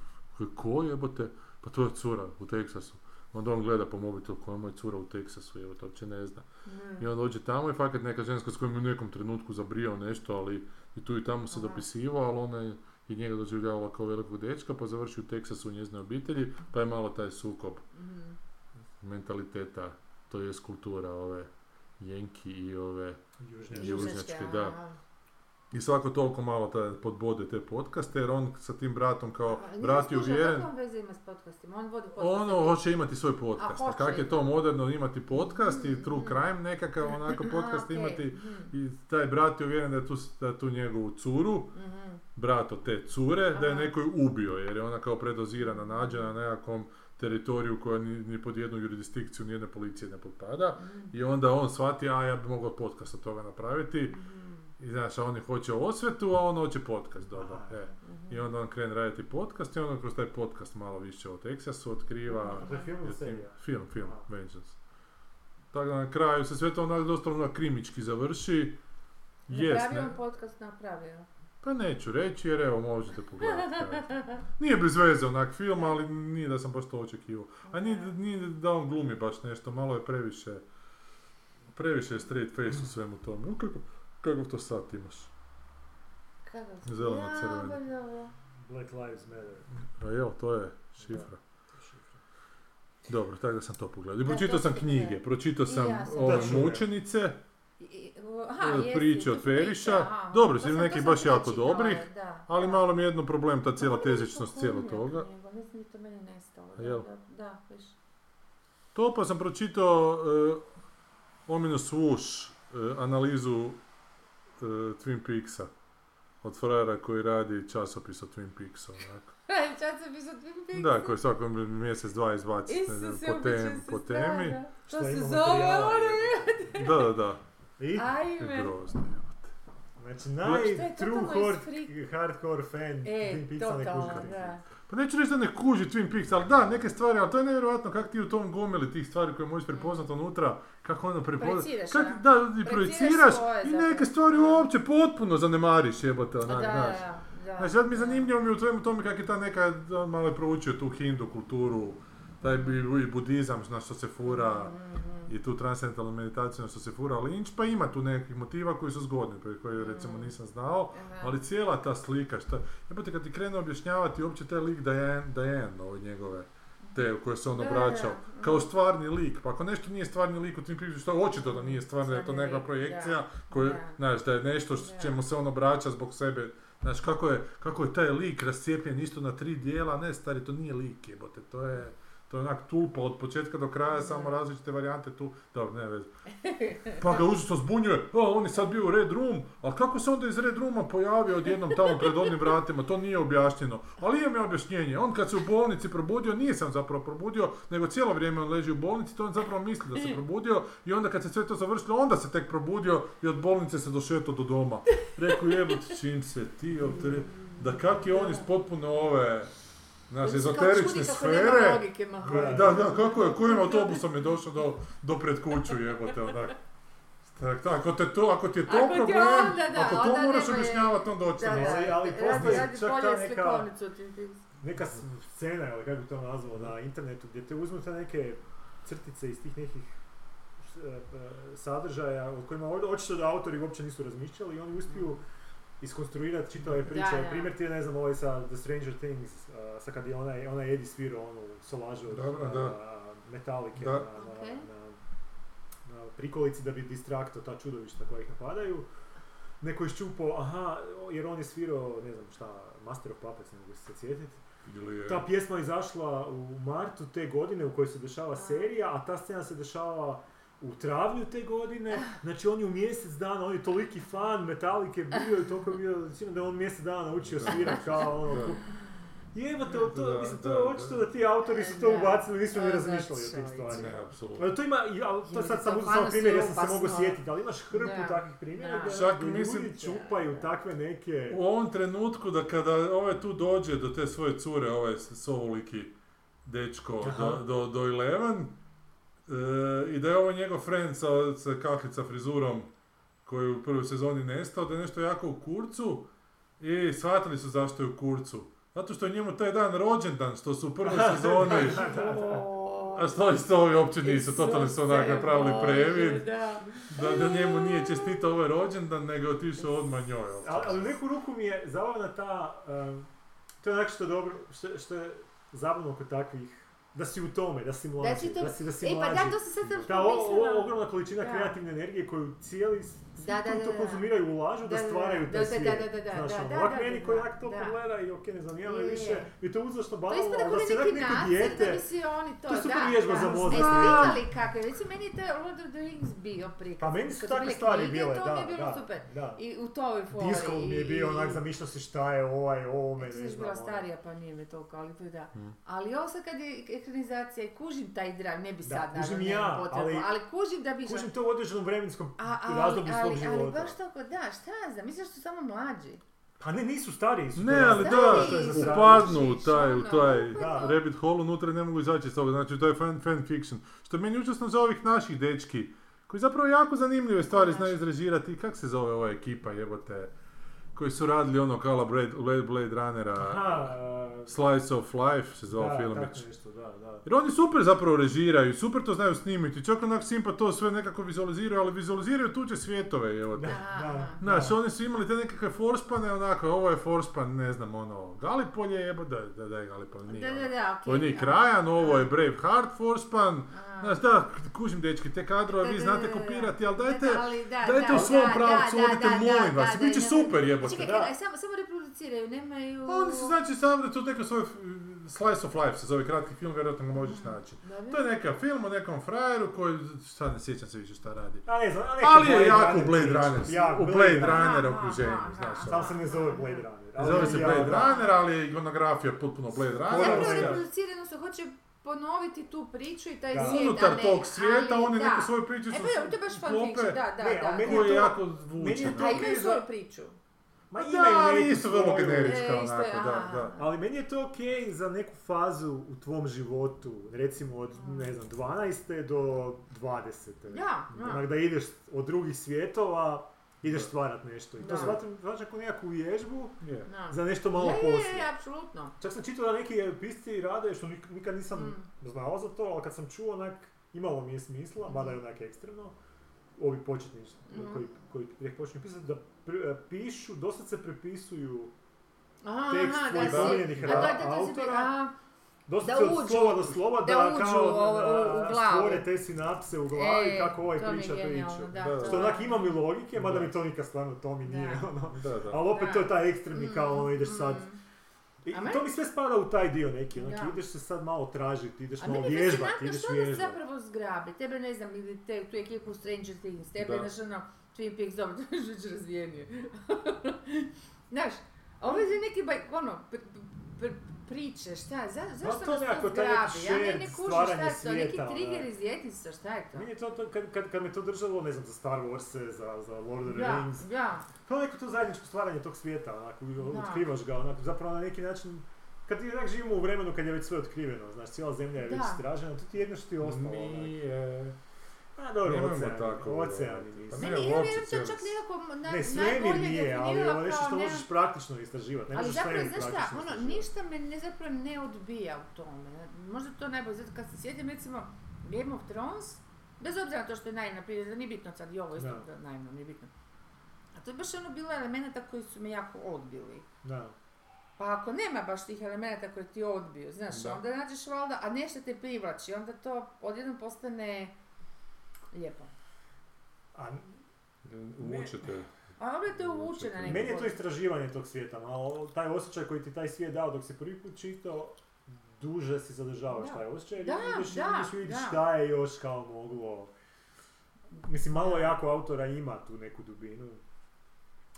Ko jebote? Pa to je cura u Teksasu. Onda on gleda po mobitel koja mu je cura u Teksasu, evo to uopće ne zna. Mm. I on dođe tamo i fakat neka ženska s kojom je u nekom trenutku zabrijao nešto, ali i tu i tamo se Aha. dopisivao, ali ona je i njega doživljavala kao velikog dečka, pa završi u Teksasu u njezinoj obitelji, pa je malo taj sukob Mhm. mentaliteta, to je kultura ove jenki i ove... Južnjačke, da. Aha. I svako toliko malo taj podbode te podcaste, jer on sa tim bratom kao, A, brat je uvjeren, Kakve on veze ima s podcastima? On vodi podcast. ono hoće imati svoj podcast, A, kak je to moderno imati podcast i Mm, true mm. crime nekakav onako podcast okej, imati mhm, i taj brat je uvjeren da je tu, da tu njegovu curu, mhm. brat od te cure, da je Aha. neko ubio, jer je ona kao predozirana nađena na nekakvom teritoriju koja ni, ni pod jednu jurisdikciju nijedne policije ne potpada. Mhm. I onda on shvati, a ja bi mogao podcast od toga napraviti. Mhm. I znaš, a oni hoće osvetu, a on hoće podcast, dobro. E. Mhm. I onda on krene raditi podcast i onda kroz taj podcast malo više o Teksasu otkriva. To je film serija? Film, film. Vengeance. Tako da na kraju se sve to onak dosta onak krimički završi. Napravio on podcast, napravio. Pa neću reći jer evo možete pogledati. Nije bez veze onak film, ali nije da sam baš to očekivao. A nije, nije da on glumi baš nešto, malo je previše, previše je straight face u svemu tome. U, kako, kakav to sat imaš? Kako? Zeleno Ja, crveno. ba, dobro. Black Lives Matter. A jel, to je šifra. Šifra. Dobro, tako da sam to pogledao. I pročitao sam knjige, pročitao sam ja ove mučenice, E, jesi, priče od Periša. Dobro, su sam- neki baš jako dobrih, da, ali da. malo mi je jedno problem, ta cijela Pa tezičnost pomnio toga. Mislim to meni nestalo. Da. To pa sam pročitao uh, Ominous Swoosh, uh, analizu Twin Peaksa. Od frajera koji radi časopis o Twin Peaksu, sam pisao Twin Peaks. Da, koji svako mjesec, dva izbaci ne znam, Isuse, po, tem, po temi. To se zove ono. Da, da, da. I? Ajme. Grozno. Znači, naj true hardcore fan E, Twin Peaksa ne totalno, kuži. Pa neću reći da ne kuži Twin Peaks, ali da, neke stvari, ali to je nevjerojatno kako ti u tom gomili tih stvari koje možeš prepoznati unutra, kako ono prepoznaš. Kak, a? da, i svoje i neke stvari Da. uopće potpuno zanemariš jebote, onak, da, znaš. da. da. Znači, sad mi zanimljivo mi u tvojemu tome kako je ta neka, malo je proučio tu hindu kulturu, taj i budizam na što se fura, Mhm. i tu transcendentalnu meditaciju na što se fura Lynch, pa ima tu nekih motiva koji su zgodni, pre- koje recimo Mhm. nisam znao, Aha. ali cijela ta slika, šta, jebote kad ti krene objašnjavati uopće taj lik Diane, Diane, ove njegove, te u koje se on obraćao, kao mhm. stvarni lik, pa ako nešto nije stvarni lik u tim pričama, što je očito da nije stvarno, da je to Stvarni lik, projekcija, da. znaš, da je nešto čemu se on obraća zbog sebe, znaš, kako je, kako je taj lik rascijepljen isto na tri dijela, ne stari, to nije lik, jebote, to je, to je onak tulpa od početka do kraja, samo različite varijante tu, dobro, ne veze. Pa ga užasno zbunjuje, o, on je sad bio u Red Room, ali kako se onda iz Red Rooma pojavio odjednom tamo pred onim vratima, to nije objašnjeno. Ali imam ja objašnjenje, on kad se u bolnici probudio, nije sam zapravo probudio, nego cijelo vrijeme on leži u bolnici, to on zapravo misli da se probudio i onda kad se sve to završilo, onda se tek probudio i od bolnice se došetao do doma. Rekao jebote, čim se ti optere... Da kak je on iz potpuno ove, kao ezoterične sfere, da, da, kako je, kojim autobusom je došao do, do pred kuću, jebote, onak. Tak, tak, ako, te to, ako ti je to Ako problem, onda da, ako to moraš objašnjavati, onda da, Ali- ali postoji čak ta neka-. Neka scena, ili kako bi to nazvao, na internetu, gdje te uzmu te neke crtice iz tih nekih e, sadržaja o kojima očito da autori uopće nisu razmišljali i oni uspiju iskonstruirati čitave priče. Da, da. Primjer ti je, ne znam, ovaj sa The Stranger Things, a, sa kad je onaj, onaj Eddie svirao onu solažu od Dobro, a, da. a, Metallice Da. na, na, na, na prikolici da bi distraktao ta čudovišta koja ih napadaju. neko iščupao, aha, jer on je svirao, ne znam šta, Master of Puppets, ne mogu se sjetiti. Je... Ta pjesma je izašla u martu te godine u kojoj se dešava serija, a ta scena se dešava u travnju te godine, znači on je u mjesec dana, on je toliki fan Metallice bio i toliko bio, sigurno da je on mjesec dana naučio svirati kao ono, Da. Jebate, to, Da, mislim, to da, je očito da. ti autori su to Da. ubacili, nisu ni razmišljali o tim da, stvarima. Ne, apsolutno. To ima, to sad sam to uzeo samo primjer, ja sam se mogu sjetiti, ali imaš hrpu Da. takvih primjera Da. ljudi čupaju takve neke... U ovom trenutku da kada ovaj tu dođe do te svoje cure, ovaj sovoliki dečko Aha. do, do, do Eleven, e, i da je ovo njegov friend sa, sa kahlica frizurom koji je u prvoj sezoni nestao, da je nešto jako u kurcu i shvatili su zašto je u kurcu. Zato što je njemu taj dan rođendan, što su u prvoj sezoni, a što isto ovi uopće nisu, totalno su onak napravili previd, Da. da, da njemu nije čestitao ovaj rođendan, nego je otišao odmah njoj. Ali, ali u neku ruku mi je zabavna ta, em, to je onak što je dobro, što, što je zabavno kod takvih, da si u tome, da si Da mlađi, si to... da si, da si E pa mlađi. da, to sam sad sam Ta o- o- ogromna količina Da. kreativne energije koju cijeli svi Da, da, da, to da. konzumiraju ulažu da, Da, da, da. stvaraju Da, taj da, svijet. da, da, da, Znaš, da, ono, da, ovak da, meni da, koji da, onak to da. pogleda i ok, ne zanima me Je, više, je. mi to uzlašno To bavilo, ispada ali da si neki neko nacrt, da dijete, bi si oni to, To je super da, vježba da. za mozak. Da. snimali kakve, recimo meni je to Lord of the Rings bio prikaz. pa meni su takve stvari bile, to da, mi je bilo da, super. da. I u toj fori. Disco mi je bio i- onak, zamišljao si šta je ovaj, ovome, Eto, ne znam. bila ono. starija pa nije me toliko, ali to je da. Mm. Ali ovo sad kad je ekranizacija i kužim taj drive, ne bi Da, sad naravno, i potrebu, ali- kužim da bi... Kužim to u određenom vremenskom razdoblju svog ali, ali života. baš toliko, da, šta ja znam, misliš da su samo mlađi? Pa ne, nisu stariji su. Ne, to ali da, Stariji upadnu u Žiš, taj, u ono, taj Da. rabbit hole unutra ne mogu izaći iz toga, znači to je fan, fan fiction. Što je meni užasno za ovih naših dečki, koji zapravo jako zanimljive stvari znaju izrežirati. Kak se zove ova ekipa, jebote, koji su radili ono kala Blade, Blade, Blade Runnera, Aha, Slice of Life se zove da, filmić. tako nešto, da, da. Jer oni super zapravo režiraju, super to znaju snimiti, čak onak Simpa to sve nekako vizualiziraju, ali vizualiziraju tuđe svjetove, evo te. Da. Znaš, da. oni su imali te nekakve forspane, onako, ovo je forspan, ne znam, ono, Galipolje jebo, da, da, da je Galipolje, nije Da, da, ono. da, okej. Vojnik Rajan, ovo je Brave Heart forspan, A. znaš, da, kužim dečki, te kadrove vi znate kopirati, ali Da, dajte, da, ali da, dajte da, u svom da, pravcu, odite, molim da, vas, bit će super, jebote. Čekaj, samo, samo reproduciraju, nemaju... Oni su znači sam tu neko svoj Slice of Life se zove kratki film, vjerojatno ga možeš naći. Dobro. To je neka film o nekom frajeru koji, sad ne sjećam se više šta radi. Neka Ali je jako u Runner Blade. Runner, u Blade Runner. Okruženju, znaš. Samo se ne zove Blade Runner. Zove se Blade. Runner, ali je ikonografija potpuno Blade Runner. Zapravo reproducirano se hoće ponoviti tu priču i taj Da. svijet, Unutar ne- tog svijeta ali oni da. neku svoju priču E su pa to je baš fiction, da, da, Ne, da. ali meni koji je to- jako meni zvučan. je to A ok imaju za- svoju priču. Ma Da, imaju ali isto vrlo generička E, je, onako, da, da. Ali meni je to ok za neku fazu u tvom životu, recimo od, ne znam, 12. do 20. Ja, ja. Onak da ideš od drugih svjetova, ideš stvarat nešto. I to Da. shvatim, shvaćam kao nekakvu vježbu Je. Da. za nešto malo Je, je, poslije. je, apsolutno. Čak sam čitao da neki pisci rade, što nik- nikad nisam Mm. znao za to, ali kad sam čuo onak, imalo mi je smisla, mada je onak ekstremno, ovi početni Mhm. koji, koji tek počinju pisati, da pr- pišu, dosta se prepisuju Aha, tekst aha, svojih da si- omiljenih a da, da, da autora. a, Dosta Da se od uđu- slova do slova da, da uđu kao u- u- u da glavu. stvore te sinapse u glavi E, kako ovaj priča priču. da, Da. to Što onak ima mi logike, mada Da. mi to nikad stvarno to mi nije Da. ono. Da, da. Ali opet Da. to je taj ekstremni kao ono ideš Mm, sad. mm. I, A to mi sve spada u taj dio neki, onak Da. ideš se sad malo tražiti, ideš A malo vježbati, ideš što vježbati. zapravo zgrabi. Tebe ne znam, ili te, tu ekipu Stranger Things, tebe, znaš ono, Twin Peaks, dobro, to je već razvijenije. znaš, ovo je neki, ono, pr, pr, priče, šta, za, zašto to nas nekako to zgrabi? Ja ne, ne kužim šta je to, neki ono. trigger iz djetinjstva, šta je to? Meni je to, to kad, kad, kad me to držalo, ne znam, za Star Wars, za, za Lord of the Ja, Rings, ja, kao neko to zajedničko stvaranje tog svijeta, onako, Da. otkrivaš ga, onako, zapravo na neki način, kad ti onak živimo u vremenu kad je već sve otkriveno, znaš, cijela zemlja je već Da. istražena, to ti je jedno što ti je ostalo, onak. Nije... A dobro, Nemojmo oceani, tako, oceani dobro. nisu. Pa Ne, ne, ne, ja uopće vjerujem to čak nekako na, Ne, svemir najbolje nije, ali ovo nešto što ne- možeš praktično istraživati, ne Ali možeš zapravo, znaš šta, ono, ništa me ne, zapravo ne odbija u tome. Možda to najbolje, zato kad se sjetim recimo Game of Thrones, bez obzira na to što je naivna priča, nije bitno sad i ovo isto Da. da. naivno, nije bitno. A to je baš ono bilo elemenata koji su me jako odbili. Da. Pa ako nema baš tih elemenata koji ti odbiju, znaš, Da. onda nađeš valjda, a nešto te privlači, onda to odjednom postane lijepo. A Uvučete A opet te uvuče na neki Meni je to istraživanje tog svijeta, ali taj osjećaj koji ti taj svijet dao dok si prvi put čitao, duže si zadržavaš Da. taj osjećaj Da, ideš, da, ideš vidjeti da. šta je još kao moglo. Mislim, malo jako autora ima tu neku dubinu.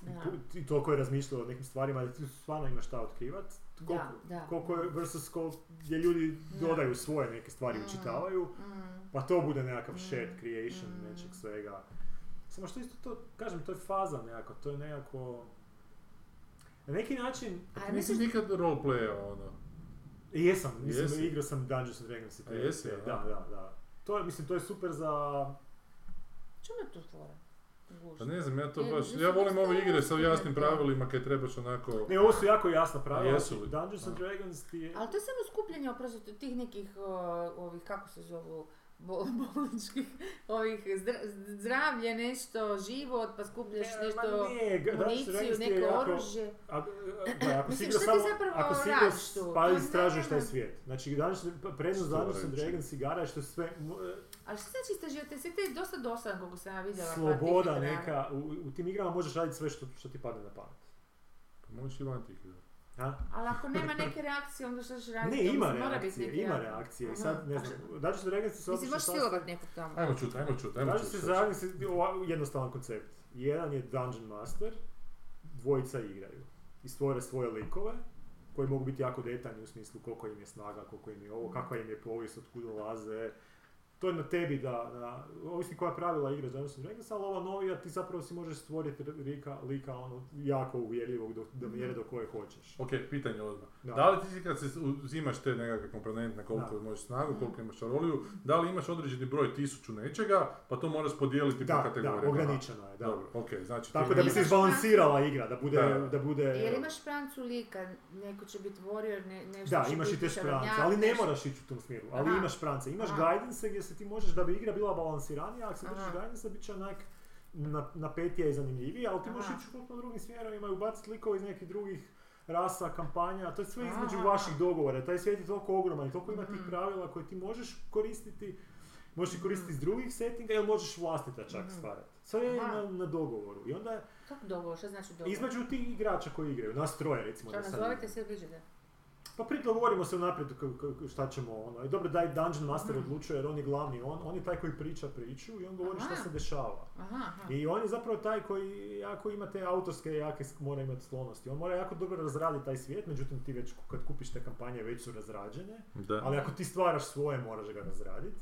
Da. I toliko je razmišljao o nekim stvarima da ti stvarno imaš šta otkrivat. Koliko, da. koliko je versus koliko gdje ljudi Da. dodaju svoje neke stvari, Mm. učitavaju, Mm. pa to bude nekakav Mm. shared creation Mm. nečeg svega. Samo što isto to, kažem, to je faza nekako, to je nekako... Na neki način, A Nisi misliš, nikad roleplayao, ono. jesam, mislim, Jesi? igrao sam Dungeons and Dragons i jesi, te- a? da, da, da. To je, mislim, to je super za... čemu je to fora? Pa ne znam, ja to baš, ja volim ove igre sa jasnim pravilima kad trebaš onako... Ne, ovo su jako jasna pravila. Jesu li? Dungeons and. Dragons ti je... Ali to je samo skupljanje oprosti tih nekih ovih, kako se zovu, bol, bolničkih, ovih zdra- zdravlje, nešto, život, pa skupljaš Ne, nešto, ne, municiju, neko jako- oružje. A, a, da, ako si Mislim, ti samo, zapravo ako si tu? pa istražuješ taj svijet. Znači, Dungeons, prednost Dungeons and? Dragons igara je što sve Ali što znači istraživati? Sve je dosta dosadan koliko sam ja vidjela. pa sloboda neka, u, u tim igrama možeš raditi sve što, što ti padne na pamet. Pa možeš i van tih igra. A? Ali ako nema neke reakcije, onda što ćeš raditi? Ne, ima mora biti reakcije, neki ima reakcije. I Aha. sad, ne znam, što- Dungeons and Dragons se Mislim, možeš silovat nekog tamo. Ajmo čut, ajmo čut, ajmo čut. Dragons je ova- jednostavan koncept. Jedan je Dungeon Master, dvojica igraju. I stvore svoje likove, koji mogu biti jako detaljni u smislu koliko im je snaga, koliko im je ovo, kakva im je povijest, od kuda dolaze. To je na tebi da, da ovisi koja pravila igraš Dungeons Dragons, ali ova novija ti zapravo si možeš stvoriti lika, lika ono, jako uvjerljivog do, do mjere do koje hoćeš. Ok, pitanje odmah. Da. Da. li ti kad se uzimaš te nekakve komponente koliko Da. možeš snagu, koliko imaš čaroliju, da li imaš određeni broj tisuću nečega, pa to moraš podijeliti po Da, kategorijama? da, ograničeno je, da. Dobro, ok, znači... Tako ti da bi se izbalansirala igra, da bude, Da. da bude... Jer imaš šprancu lika, neko će biti warrior, ne, nešto Da, će imaš i te šprance, ali ne moraš ići u tom smjeru, ali Aha. imaš šprance. Imaš guidance gdje se ti možeš, da bi igra bila balansiranija, ako se držiš guidance, bit će onak na, napetija i zanimljivija, ali ti možeš ići potpuno drugim smjerovima i ubaciti likove iz nekih drugih rasa, kampanja, to je sve između Aha. vaših dogovora. Taj svijet je toliko ogroman i toliko ima tih Mhm. pravila koje ti možeš koristiti, možeš koristiti iz drugih settinga ili možeš vlastita čak Mhm. stvarati. Sve je na, na dogovoru. I onda Kako dogovor, šta znači dogovor? između tih igrača koji igraju, nas troje recimo nazovite igramo. se da? Pa pridogovorimo se unaprijed k- k- šta ćemo ono. I dobro daj Dungeon Master Mhm. odlučuje jer on je glavni, on, on je taj koji priča priču i on govori šta Aha. se dešava. Aha, aha. I on je zapravo taj koji jako ima te autorske jake mora imati sklonosti. On mora jako dobro razraditi taj svijet, međutim ti već kad kupiš te kampanje već su razrađene, Da. ali ako ti stvaraš svoje moraš ga razraditi.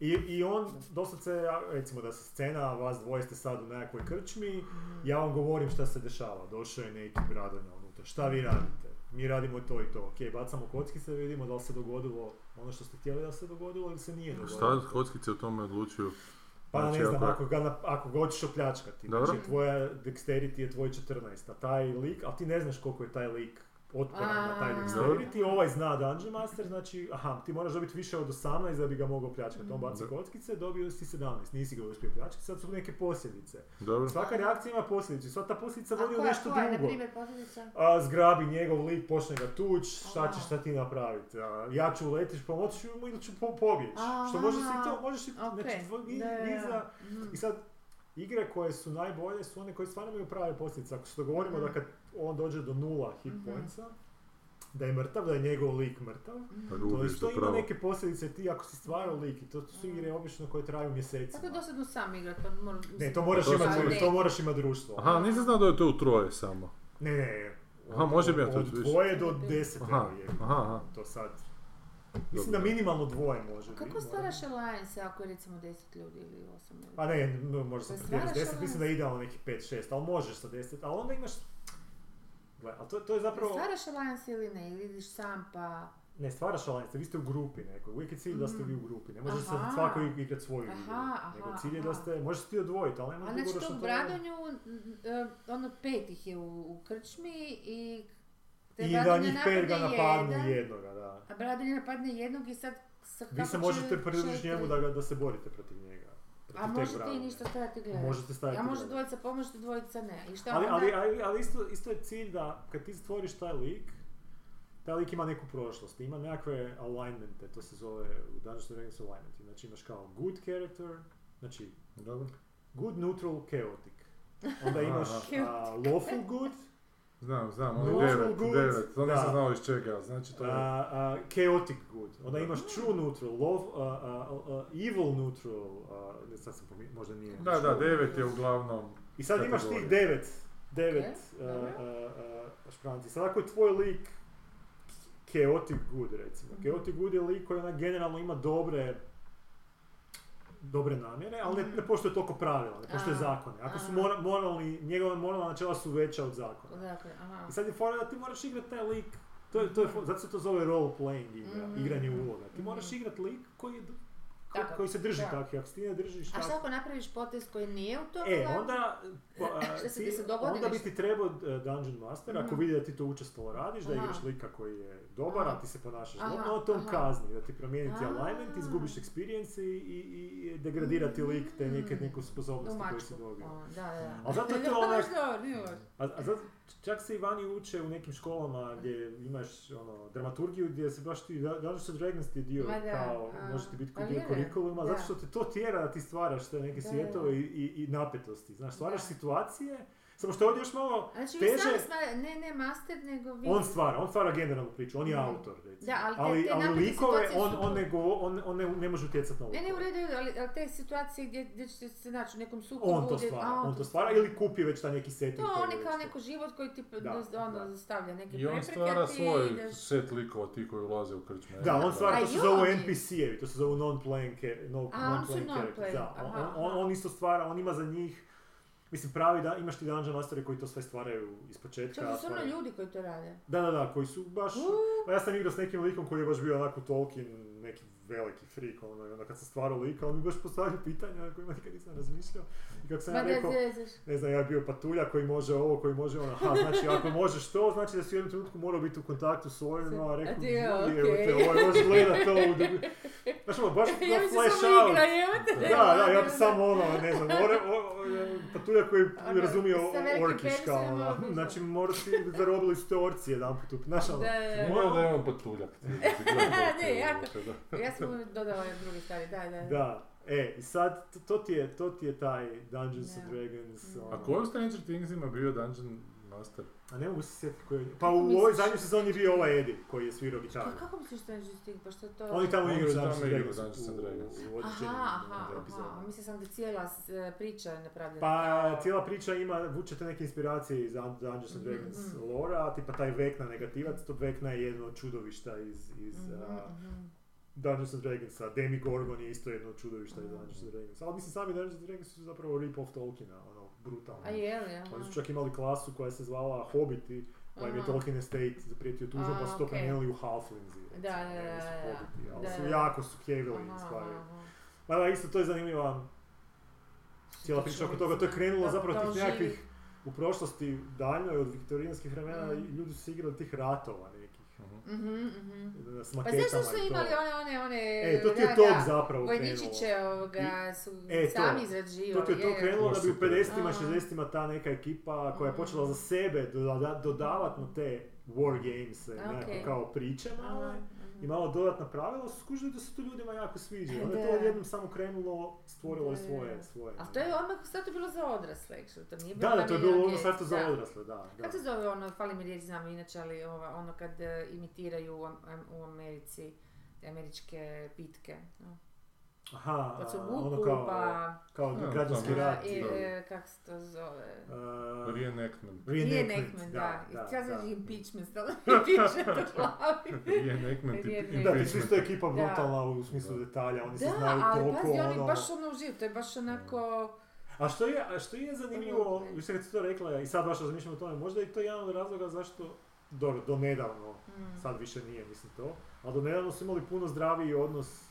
I, I on, doslovce, ja- recimo da se scena, vas dvoje ste sad u nekakvoj krčmi, ja vam govorim šta se dešava. Došao je neki bradonja unutra, šta vi radite? Mi radimo to i to. Ok, bacamo kockice, vidimo da li se dogodilo ono što ste htjeli da se dogodilo ili se nije dogodilo. Šta kockice o tome odlučuju? Pa Znači, ne znam, ako- ga, ako ga hoćeš opljačkati. Dobro. Znači tvoja dexterity je tvoj 14, a taj lik, ali ti ne znaš koliko je taj lik otporan na taj dexterity, ovaj zna Dungeon Master, znači, aha, ti moraš dobiti više od 18 da bi ga mogao pljačkati. On baci kockice, dobio si 17, nisi ga uspio pljačkati, sad su neke posljedice. Dobro. Svaka reakcija ima posljedicu, i sva ta posljedica vodi u nešto koja drugo. primjer? A, zgrabi njegov lik, počne ga tuć, šta ćeš šta ti napraviti? A, ja ću uletiš, pomoći mu ili ću po, pobjeći. Što možeš i to, možeš i, Ok, znači, tvoj ni- da, da, da. niza, Mhm. i sad, igre koje su najbolje su one koje stvarno imaju prave posljedice. Ako se dogovorimo Mhm. da kad on dođe do nula hit Mhm. pointsa, da je mrtav, da je njegov lik mrtav, Pa to isto ima neke posljedice ti ako si stvarao lik i to su igre obično koje traju mjesecima. Tako je dosadno sam igrat, pa moram... Ne, to moraš To imati, to moraš imati društvo. Aha, nisam znao da je to u troje samo. Ne, ne, Aha, može biti od više. dvoje do deset, aha, aha. To sad, mislim da minimalno dvoje može biti. Kako stvaraš alliance ako je recimo 10 ljudi ili 8 ljudi? Pa ne, no, možda sam stvaraš 10, mislim da je idealno nekih 5-6, ali možeš sa 10, ali onda imaš... Gle, ali to, to je zapravo... Stvaraš alliance ili ne, ili ideš sam pa... Ne, stvaraš alliance, vi ste u grupi nekoj, uvijek je cilj da ste vi u grupi, ne može sad svako ig- igrat svoju igru, Aha, aha, nego cilj je da ste, možeš ti odvojiti, ali nema A znači to u Bradonju, ono pet ih je u, u krčmi i... te I da njih pet ga napadne napadnu jedan, jednoga, da. A Bradonja napadne jednog i sad... sa Vi se možete pridružiti njemu da, ga, da se borite protiv njega. Protiv A možete i ništa stajati gledati. Možete staviti A može dvojica pomoći, dvojica ne. I šta Ali, onda? ali, ali, ali isto, isto je cilj da kad ti stvoriš taj lik, taj lik ima neku prošlost, ima nekakve alignmente, to se zove u Dungeons and Dragons alignmenti. Znači imaš kao good character, znači Dobro. good, neutral, chaotic. onda imaš a, lawful good, Znam, znam, oni Neutral devet, good, devet, to nisam da. znao iz čega, znači to je... a, a, chaotic good, onda imaš true neutral, love, a, evil neutral, ne, sad sam pomi- možda nije. Da, da, devet je uglavnom... I sad imaš tih devet, devet Ok, a, dobro. a, a, špranci. Sad ako je tvoj lik chaotic good recimo, chaotic good je lik koji onak generalno ima dobre dobre namjere, ali ne, ne poštuje toliko pravila, ne poštuje zakone. Ako su mora, moralni, njegova moralna načela su veća od zakona. Dakle, aha. I sad je fora da ti moraš igrati taj lik, to je, to je, fo- zato se to zove role playing igra, Mhm. igranje uloga. Ti moraš Mhm. igrati lik koji, je, ko- Tako, koji se drži da. tako, ako se ti ne držiš A tako... šta ako napraviš potez koji nije u tom E, onda, pa, a, Šta se ti- se dogodi onda bi ti trebao e, Dungeon Master, ako Mhm. vidi da ti to učestalo radiš, da Aha. igraš lika koji je dobar, Aha. a ti se ponašaš dobro, on aha. kazni, da ti promijeni ti A. alignment, izgubiš experience i, i, i degradira ti lik te neke, neku sposobnosti U koje mačku. si dobio. Da, da, da. Ali zato je to onak-. A, a zato, čak se i vani uče u nekim školama gdje imaš ono, dramaturgiju gdje se baš ti, and Dragons ti dio da, kao, a, može ti biti kao dio kurikuluma, da. zato što te to tjera da ti stvaraš te neke Da, svjetove da. i, i, i napetosti. Znaš, stvaraš Da. situacije, samo što je ovdje još malo Znači teže, sma- ne, ne master, nego vi... on stvara, on stvara generalnu priču, on je Mhm. autor recimo. Da, ali te- ali, te ali likove on, su on, ne, go, on, on ne, ne može utjecati na Ne, ne, likove. u redu, ali, ali te situacije gdje, gdje ćete se naći u nekom sukobu... On to gdje- stvara, a, on to stvara ili kupi već taj neki setting. To on je kao neko život koji ti Da, da, ono, da. stavlja neke I on prepreke, stvara svoj ideš- set likova ti koji ulaze u krčme. Da, on stvara, to se oni. NPC-evi, to se zovu non-playing char- no, A, su non-playing characters. non-playing, Da, on, aha, on, aha. on isto stvara, on ima za njih, mislim pravi da, imaš ti Dungeon Masteri koji to sve stvaraju iz početka. To su stvaraju- ljudi koji to rade. Da, da, da, koji su baš, Uh. pa ja sam igrao s nekim likom koji je baš bio onako Tolkien, neki veliki freak, ono, i onda kad sam stvarao lika, on mi baš postavio pitanja na kojima nikad nisam razmišljao. Kako sam Ma ja da rekao, ne znam, ja je bio patulja koji može ovo, koji može ono, aha, znači ako možeš to, znači da si u jednom trenutku morao biti u kontaktu s ovim, a rekao, A ti, je, okej. ovaj može gledat to u dubi. Znaš ono, baš Ja da flash out. igra, evo te. Da, da, ja bi samo ono, ne znam, more, o, o, patulja koji Ono, razumije orkiš kao ono, znači mora si zarobili ste orci jedan put, znaš ono. Da, da, da. Da je on patuljak. Ne, jako. Ja sam mu dodala druge stvari, da, da. Da, e, i sad, to, to ti je, to ti je taj Dungeons and Dragons, Mm. ono. A ko je u Stranger Thingsima bio Dungeon Master? A ne mogu se sjetiti koji je... Pa u Misliš? ovoj zadnjoj sezoni je bio ovaj Eddie, koji je svirao gitaru. Pa kako misliš da je stig, pa što to? Oni tamo igraju Dungeons and Dragons Dungeons and u- Dragons. u Aha, aha, aha. Mislila sam da cijela e, priča je napravljena. Pa cijela priča ima, vučete neke inspiracije iz Dun- Dungeons and Mhm, Dragons mhm. lora, tipa taj Vekna negativac, to Vekna je jedno čudovišta iz, iz Mhm, a, mhm. Dungeons and Dragonsa, Demigorgon je isto jedno od čudovišta iz. Dungeons and Dragons. Ali mislim sami Dungeons and Dragons su zapravo rip-off Tolkiena, ono, brutalno. A je li, aha. Oni su čak imali klasu koja se zvala Hobiti, koja im je. Tolkien Estate zaprijetio tužbom, pa su to promijenili u Halflingsi. Da, da, da, da, Hobiti, ali da, su jako su kjevili Aha, stvari. Ma da, isto to je zanimljiva cijela priča oko toga. To je krenulo Da, zapravo tih nekakvih u prošlosti daljnjoj od viktorijanskih vremena i ljudi su se igrali tih ratova Mhm, mhm. S Pa maketama znaš što su to. imali one, one, one... E, to ti je tog da, zapravo Vojničiće krenulo. ovoga su E, to. sami To izrađivali. ti je to krenulo da bi u Super. 50-ima, Aha. 60-ima ta neka ekipa koja je počela Mhm. za sebe doda- dodavat na te war games, nekako Ok. kao priče male. I malo dodatna pravila su skužili da se to ljudima jako sviđa. Onda je to odjednom samo krenulo, stvorilo je svoje, svoje. Ali to je odmah sad to bilo za odrasle, to nije bilo Da, da, to je bilo ono sad to za odrasle, da. da. Kako se zove ono, fali mi riječ, znam inače, ali ova, ono kad e, imitiraju u, u Americi američke bitke. No. Aha, Kad su a, vuku, ono kao, pa... kao Ja, građanski rat. i, da. e, kak se to zove? Uh, Reenactment. Reenactment, da. da, I kada da. impeachment, stalno mi piše to u glavi. Reenactment i. Da, ti su isto ekipa Da. brutalna u smislu Da. detalja, oni se Da, znaju ali toliko pazi, oni ono... baš ono uživ, to je baš onako... A što je, a što je zanimljivo, Ono, vi ste kad to rekla i sad baš razmišljam o tome, možda je to jedan od razloga zašto, dobro, do nedavno, mm. sad više nije, mislim to, ali do nedavno su imali puno zdraviji odnos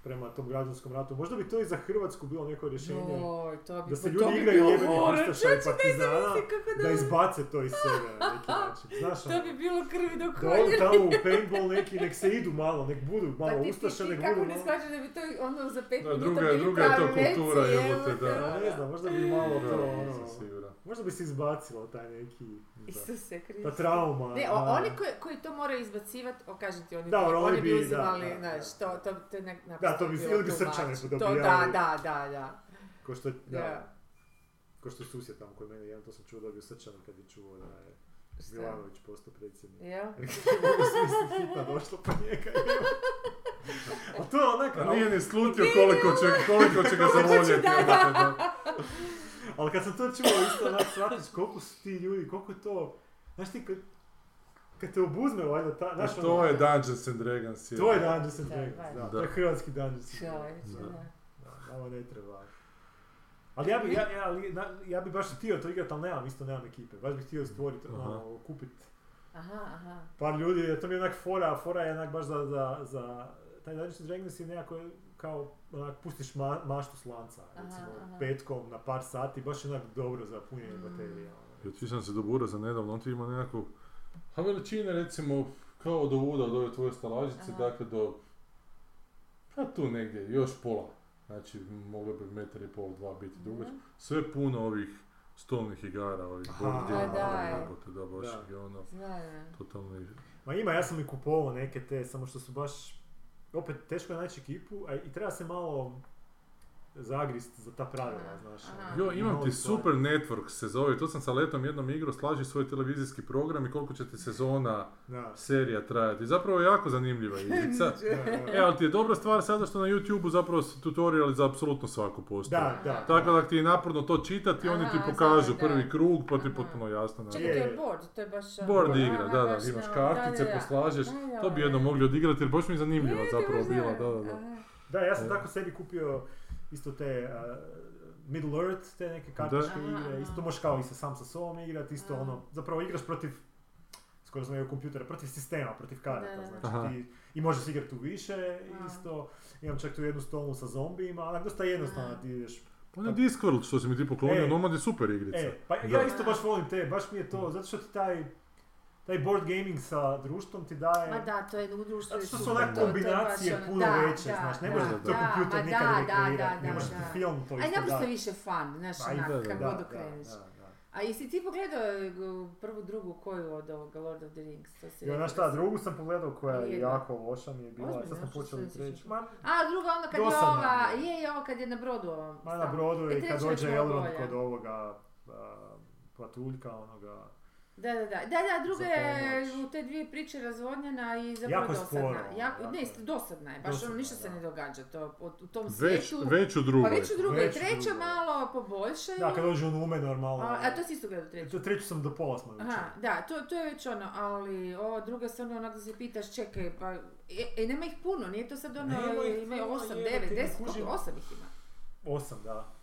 prema tom građanskom ratu. Možda bi to i za Hrvatsku bilo neko rješenje, Joj, to bi, da se to ljudi bi igraju jebenih ustaša i partizana, kako da izbace to iz sebe na neki način. Znaš, To ono, bi bilo krvi do da koljena. odu tamo u paintball neki, nek se idu malo, nek budu malo Pa ustaše, ti nek kako budu ne malo... shvaćaš da bi to ono za pet Da, minuta druga bili druga je to pravi kultura, evo jebote, te. da. Ja ne znam, možda bi malo Da, to, ono, siguran. možda bi se izbacilo taj neki, Isuse Kriste. ta trauma. Ne, o, da. oni koji, koji to moraju izbacivati, o kažem ti, oni, Da, bi, oni oni bi bi, da, uzimali, da, znaš, da. to, to, to je nek- Da, to bi- bilo ili bi srčane much. To, podobijali. da, da, da, da. Ko što, da. Da. Ko što je susjed tamo kod mene, jedan to sam čuo dobio srčan kad je čuo da je? Milanović postao predsjednik. Jel? Mogu smisli hitna došla po njega. A to je onak, A nije ni slutio koliko će, koliko će ga zavoljeti. da, da. ali kad sam to čuo isto onak shvatiš koliko su ti ljudi, koliko je to, znaš ti kad, te obuzme valjda ta, znaš to ono- je Dungeons and Dragons. je. To je Dungeons and Da, Dragons, da. da, to je Da. hrvatski Dungeons and Dragons. Da. da. Da, nama ne treba. Ali ja bi, ja, ja, ali na- ja bi baš htio to igrat, ali nemam, isto nemam ekipe. Baš bih htio stvoriti, Aha. ono, kupit Aha, aha. par ljudi, to mi je onak fora, fora je onak baš za, za, za taj Dungeons and Dragons je nekako kao, onak, pustiš ma, maštu s lanca, Aha, recimo, aha. petkom na par sati, baš je onak dobro za punjenje Mm. baterije. ono. Ja ti sam se dobura za nedavno, on ti ima nekakvu, a veličine recimo kao do vuda od ove tvoje stalažice, Aha. dakle do, pa tu negdje, još pola. Znači, moglo bi metar i pol, dva biti dugačko. Mhm. Sve puno ovih stolnih igara, ovih Aha. board game, A, da, je. jebote, da, baš Da. je ono, Znam, totalno Ma ima, ja sam i kupovao neke te, samo što su baš, opet teško je naći ekipu, a i treba se malo zagrist za ta pravila, znaš. aha. ono, Jo, imam ti stvari. Super Network se zove, to sam sa letom jednom igrao, slaži svoj televizijski program i koliko će ti sezona Da. serija trajati. Zapravo je jako zanimljiva igrica. E, ali ti je dobra stvar sada što na YouTube-u zapravo su tutoriali za apsolutno svaku postoje. Da, da. Tako da ti je naporno to čitati, oni ti pokažu da. prvi krug, pa ti potpuno jasno. na- Čekaj, to Je. board, to je baš... ono- Board Aha, igra, da, da, imaš na- kartice, da, da, da. poslažeš, Da, da, to bi jedno mogli odigrati jer baš mi je zanimljiva zapravo bila, da. da, da. Da, ja sam E. tako sebi kupio isto te uh, Middle Earth, te neke kartičke igre, Aha, isto možeš kao i sa sam sa sobom igrat, isto Aha. ono, zapravo igraš protiv, skoro sam rekao kompjutera, protiv sistema, protiv karata, znači Aha. ti, i možeš igrati u više Aha. isto, imam čak tu jednu stolnu sa zombijima, onak dosta jednostavno ti ideš, On je Discworld što si mi ti poklonio, E. Nomad je super igrica. e, pa Da. ja isto baš volim te, baš mi je to, zato što ti taj, taj board gaming sa društvom ti daje, Ma da, to je u društvu Zato što su onak to- to kombinacije ono- puno da, veće, da, znaš, ne da, može to kompjuter nikad da, rekreirati, ne da, može da. ti film to A isto naprosto dati. više fun, znaš, Pa i onak, kako god okreneš. A jesi ti pogledao uh, prvu, drugu koju od ovoga Lord of the Rings? To Jo, rekao znaš šta, drugu sam pogledao koja je Jedna. jako loša mi je bila, Ozbiljno, sad sam počeo se i treću. A, druga onda kad je ova, je. je, je, ovo kad je na brodu. ovom ma na brodu E, i kad treća je dođe Elrond kod ovoga a, patuljka onoga. Da, da, da, da, da, druga je u te dvije priče razvodnjena i zapravo Jako dosadna. sporo, jako, ne, dosadna je, baš ono, Dosadna, ništa se da. ne događa to, u, u tom Već, svijetu. već u drugoj. Pa već u drugoj, Već treća drugoj. malo poboljšaju. Da, kad dođe u Numenor malo. a, a to si isto gledao treću. Treću sam do pola smo Aha, da, to, to je već ono, ali ova druga stvarno onako da se pitaš, čekaj, pa, e, e, nema ih puno, nije to sad ono, puno, 8, jebote, 9, ne 10, kužim. koliko? 8 ih ima. Osam, da.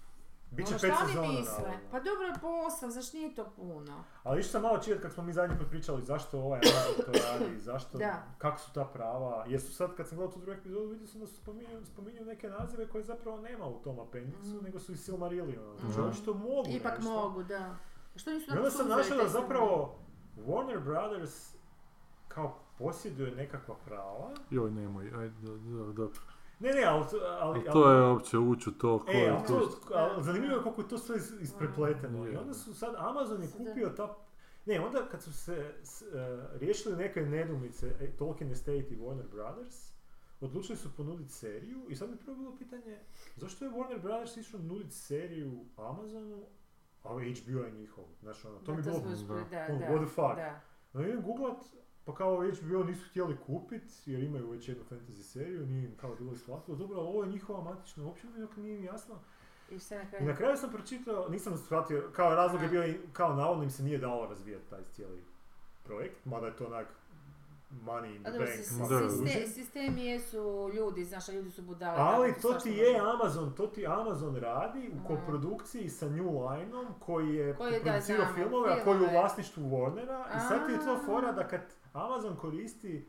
Biće ono pet što sezona. oni misle, naravno. pa dobro po 8, zašto nije to puno? Ali išao sam malo čitati kad smo mi zadnji put pričali zašto ovaj to radi, zašto, Da. kako su ta prava. Jer su sad, kad sam gledao tu drugu epizodu, vidio sam da su spominju, spominju neke nazive koje zapravo nema u tom apendiksu, Mm. nego su i Silmarillion. Znači, Mhm. očito mogu Ipak nešto. mogu, da. Što nisu I onda sam našao da zapravo Warner Brothers kao posjeduje nekakva prava. Joj, nemoj, ajde, da. Ne, ne, ali... ali, Ali to je uopće ući u to, ko E, je to. to, ali zanimljivo je koliko je to sve is- isprepleteno. I Je. onda su sad, Amazon je kupio ta... Ne, onda kad su se s- e, riješili neke nedumice e, Tolkien Estate i Warner Brothers, odlučili su ponuditi seriju i sad mi prvo bilo pitanje zašto je Warner Brothers išao nuditi seriju Amazonu, a HBO je njihov. Znaš, ono, to mi Da, bilo... smo uspjeli, da, ono, da, what the fuck? da. No idem googlat, pa kao HBO nisu htjeli kupit, jer imaju već jednu fantasy seriju, nije im kao bilo isplatilo. Dobro, ali ovo je njihova matična, uopće mi dok nije jasno. I šta na I na kraju? kraju sam pročitao, nisam shvatio, kao razlog je bio, kao navodno im se nije dalo razvijati taj cijeli projekt, mada je to onak money in the bank. sis- malo Da. kuži. siste- sistemi jesu ljudi, znaš, a ljudi su budale. Ali to ti je Amazon, to ti Amazon radi u koprodukciji sa New Lineom koji je producirao filmove, a koji je u vlasništvu Warnera i sad ti je to fora da kad Amazon koristi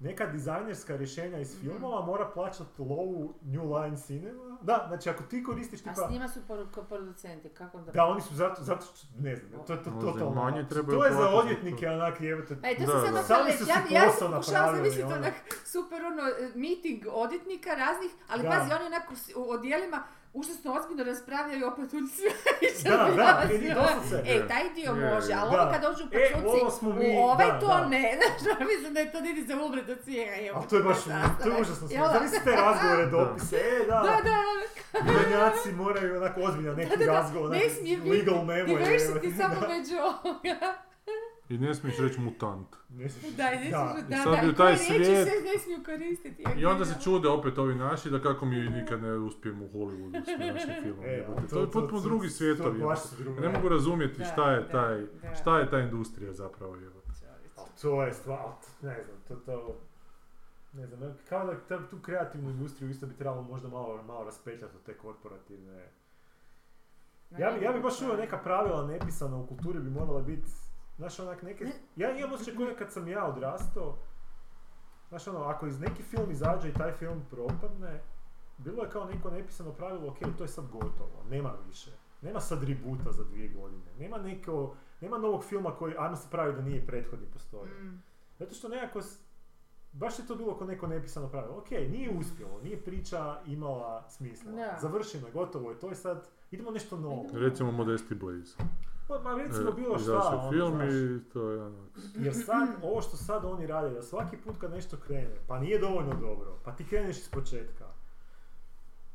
neka dizajnerska rješenja iz Mhm. filmova mora plaćati lovu New Line Cinema. Da, znači ako ti koristiš A tipa... s njima su producenti, kako onda... Da, oni su zato, zato što, ne znam, to je to totalno... manje trebaju To je za odvjetnike, to. onak, jebate, E, to Da, sam su reći, si ja, ja sam pokušala zamisliti ono. onak super ono, e, meeting odvjetnika raznih, ali Da. pazi, oni onako u odjelima užasno ozbiljno raspravljaju o patuljci. Da, da, i doslovce. E, taj dio Je, može, ali Da. ovo kad dođu E, patuljci, ovo smo u mi, ovaj da, to da. ne, znaš, mislim da je to niti za umret od smijeha. Ali to je baš, to je užasno smiješno. Zamisli te razgovore, dopise, e, da, Da, da, Miljenjaci moraju onako ozbiljan neki da, da, razgovor, ne neki smije biti legal memo. diversity samo među ovoga. I ne smiješ reći mutant. Ne smiješ- Da, ne da. smiju, I da, sad da, u i taj svijet- se ne smiju koristiti. I onda se čude opet ovi naši da kako mi nikad ne uspijemo u Hollywoodu s našim filmom. E, ali to, je potpuno drugi. Ja ne mogu razumjeti Da, šta je da, taj, da. šta je ta industrija zapravo jebote. Ali to je stvar, ne znam, to to... Ne znam, kao da ta- tu kreativnu industriju isto bi trebalo možda malo, malo raspetljati od te korporativne... Ja bi, ja bi baš uveo neka pravila nepisana u kulturi bi morala biti, znaš onak neke, Ne. ja imam osjećaj kad sam ja odrastao, znaš ono, ako iz neki film izađe i taj film propadne, bilo je kao neko nepisano pravilo, ok, to je sad gotovo, nema više. Nema sad rebota za dvije godine, nema neko, nema novog filma koji, ajmo se pravi da nije prethodni postoji. Mm. Zato što nekako, baš je to bilo kao neko nepisano pravilo. Ok, nije uspjelo, nije priča imala smisla. Završeno je, gotovo je, to je sad, idemo nešto novo. Recimo Modesti Blaze. Pa, ma recimo E, bilo izašao šta, ono, film znaš. i to je ono... Jer sad, ovo što sad oni rade, da svaki put kad nešto krene, pa nije dovoljno dobro, pa ti kreneš iz početka.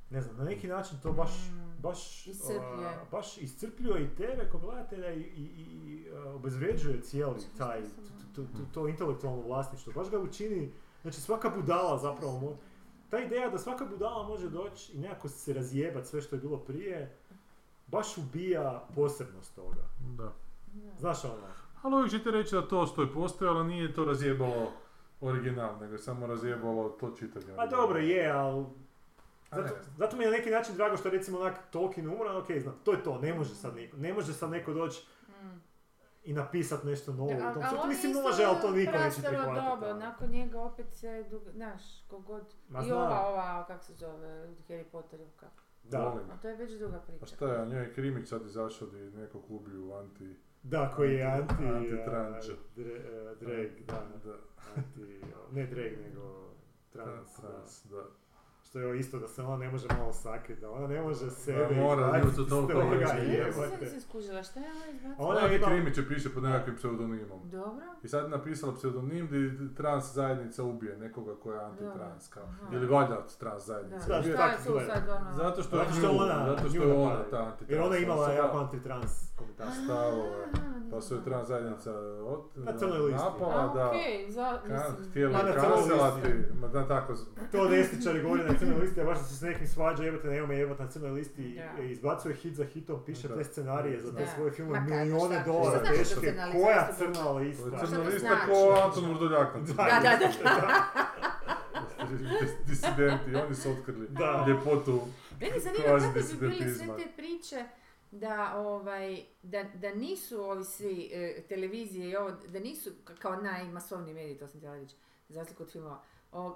Ne znam, na neki način to baš, Mm. baš, Iscrpljuje. a, baš iscrpljuje i tebe kao gledatelja i, i, i obezvređuje cijeli taj, to, to, to, to intelektualno vlasništvo. Baš ga učini, znači svaka budala zapravo, ta ideja da svaka budala može doći i nekako se razjebat sve što je bilo prije, baš ubija posebnost toga. Da. Znaš ono? Ali uvijek ćete reći da to što je postojalo nije to razjebalo original, nego je samo razjebalo to čitanje. Pa dobro je, ali... Zato, zato mi je na neki način drago što recimo onak Tolkien umro, ok, znam, to je to, ne može sad niko, ne može sad neko doći Mm. i napisat nešto novo. Da, u tom svijetu. mislim može, ali to niko neće prihvatiti. ali. nakon njega opet se, znaš, kogod, Ma i ova, ova, kak se zove, Harry Potterivka. Da, Volim. A to je već druga priča. A šta je, a njoj je krimić sad izašao da je nekog ubiju anti... da, koji je anti... Anti-trans. a, Dre- a, Drake, da, da. anti... Ne Drake, nego trans, da. Trans, da. Što je isto da se ona ne može malo sakriti, da ona ne može sebe mora, izbaciti nju to iz toliko Ne, ja nisam skužila, šta je ona izbacila? Ona Ona je je imala- krimić je piše pod nekakvim pseudonimom. Dobro. I sad je napisala pseudonim di trans zajednica ubije nekoga koja je antitrans kao. Ili valjda od trans zajednice. Da, Da, šta je tako tu sad ono? Zato što je, Zato što je nju- ona, zato što je ona ta antitrans. Jer ona je imala jako antitrans komentar. stavove. Aha, Pa su je trans zajednica od, Na crnoj listi. napala da okej, za, mislim, kancelati, listi. ma da tako, To desničari govori na crnoj listi, a baš da se s nekim svađa, jebate, nema me jebate na crnoj listi, Da. i izbacuje hit za hitom, piše Da. te scenarije za te Da. svoje kako, milijone dolara teške, koja crna lista? Crna lista ko Anton Vrdoljak na Da, Da, da, da. Disidenti, oni su otkrili Da. ljepotu. Mene zanima kako bi bili sve te priče da, ovaj, da, da nisu ovi svi e, televizije i ovo, da nisu kao najmasovniji mediji, to sam htjela reći, za razliku od filmova,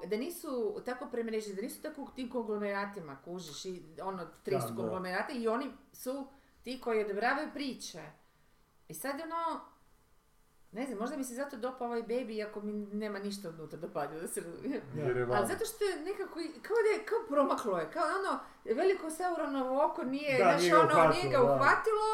da nisu tako premreženi, da nisu tako u tim konglomeratima, kužiš, i ono, tri Da, su da. konglomerata i oni su ti koji odobravaju priče. I sad ono, ne znam, možda mi se zato dopa ovaj baby, iako mi nema ništa unutra dopadilo, da se razumijem. Ali zato što je nekako, kao da je, kao promaklo je, kao ono, veliko Sauronovo oko nije, Da, znaš, ono, nije ga uhvatilo,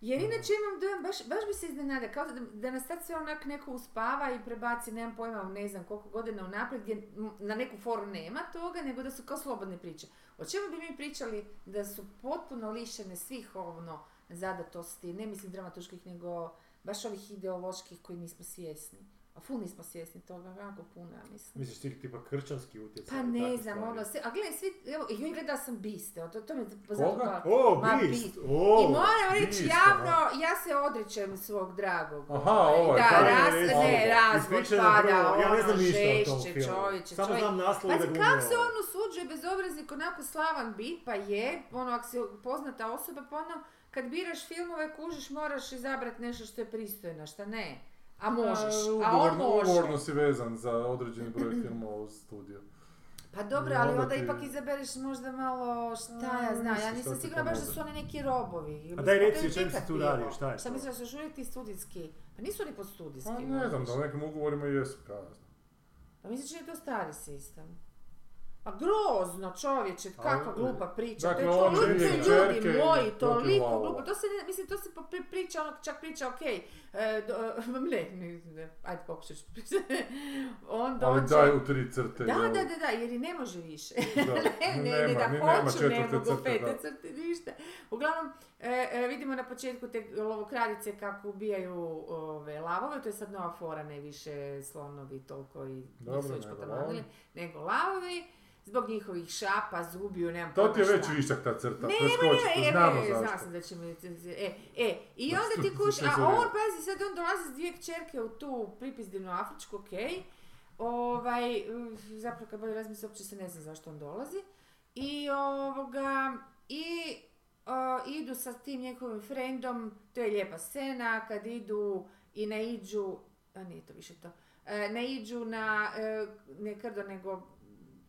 jer inače imam dojam, baš, baš bi se iznenada, kao da, da nas sad sve onak neko uspava i prebaci, nemam pojma, ne znam koliko godina unaprijed, gdje na neku foru nema toga, nego da su kao slobodne priče. O čemu bi mi pričali da su potpuno lišene svih ono zadatosti, ne mislim dramatuških, nego baš ovih ideoloških koji nismo svjesni. A ful nismo svjesni toga, jako puno, ja mislim. Misliš ti tipa kršćanski utjecaj? Pa i ne znam, ono, sve, a gledaj, svi, evo, joj gledala sam Biste, to, to mi je Koga? O, Ma, Beast! Beast. O, I moram reći javno, aha. ja se odričem svog dragog. Aha, ovaj, ovaj, Da, taj raz, je ne, recimo, razvod pada, prvo, ja ne znam ono, tom žešće, čovječe, Samo znam naslov da kako se on usuđuje bezobraznik onako slavan bit, pa je, ono, ako si poznata osoba, pa ono, kad biraš filmove, kužiš, moraš izabrati nešto što je pristojno, šta ne. A možeš, a on ugovorno, može. ugovorno si vezan za određeni broj filmova u studiju. Pa dobro, ali onda ti- ipak izabereš možda malo, šta A, ja znam, ja nisam sigurna baš da su oni neki robovi. A daj reci o čem se tu radi, šta je Šta misliš da su još uvijek ti studijski? Pa nisu oni pod studijski. Pa ne znam, da u nekim ugovorima jesu kazne. Pa misliš da je to stari sistem? Pa grozno čovječe, kakva glupa priča. dakle, to je je ljudi čerke moji, toliko glupo. To se, ne, mislim, to se priča, ono, čak priča, okej, e, do- ne, ne, ne, ajde ću pričati. On Ali daj u tri crte. Da, da, da, da, jer i ne može više. Da, ne, ne, ne, nema, da ni nema hoću, ne mogu pete da. crte, ništa. Uglavnom, e, e, vidimo na početku te lovokradice kako ubijaju ove, lavove, to je sad nova fora, ne više slonovi toliko i Dobro, nisu već potamanili, nego lavovi. Zbog njihovih šapa, zubiju, nemam To ti je već višak ta crta, Ne, preskoči, ne, to ne, znamo e, znala zašto. sam da će mi... E, e, i Da onda ti kuš, a on, pazi, sad on dolazi s dvije kćerke u tu pripizdinu Afričku, okej. Ovaj, uh, zapravo kad bolje razmisli, uopće se ne znam zašto on dolazi. I ovoga, i o, idu sa tim njegovim frendom, to je lijepa scena, kad idu i naiđu, a nije to više to, e, naiđu na, e, ne krdo, nego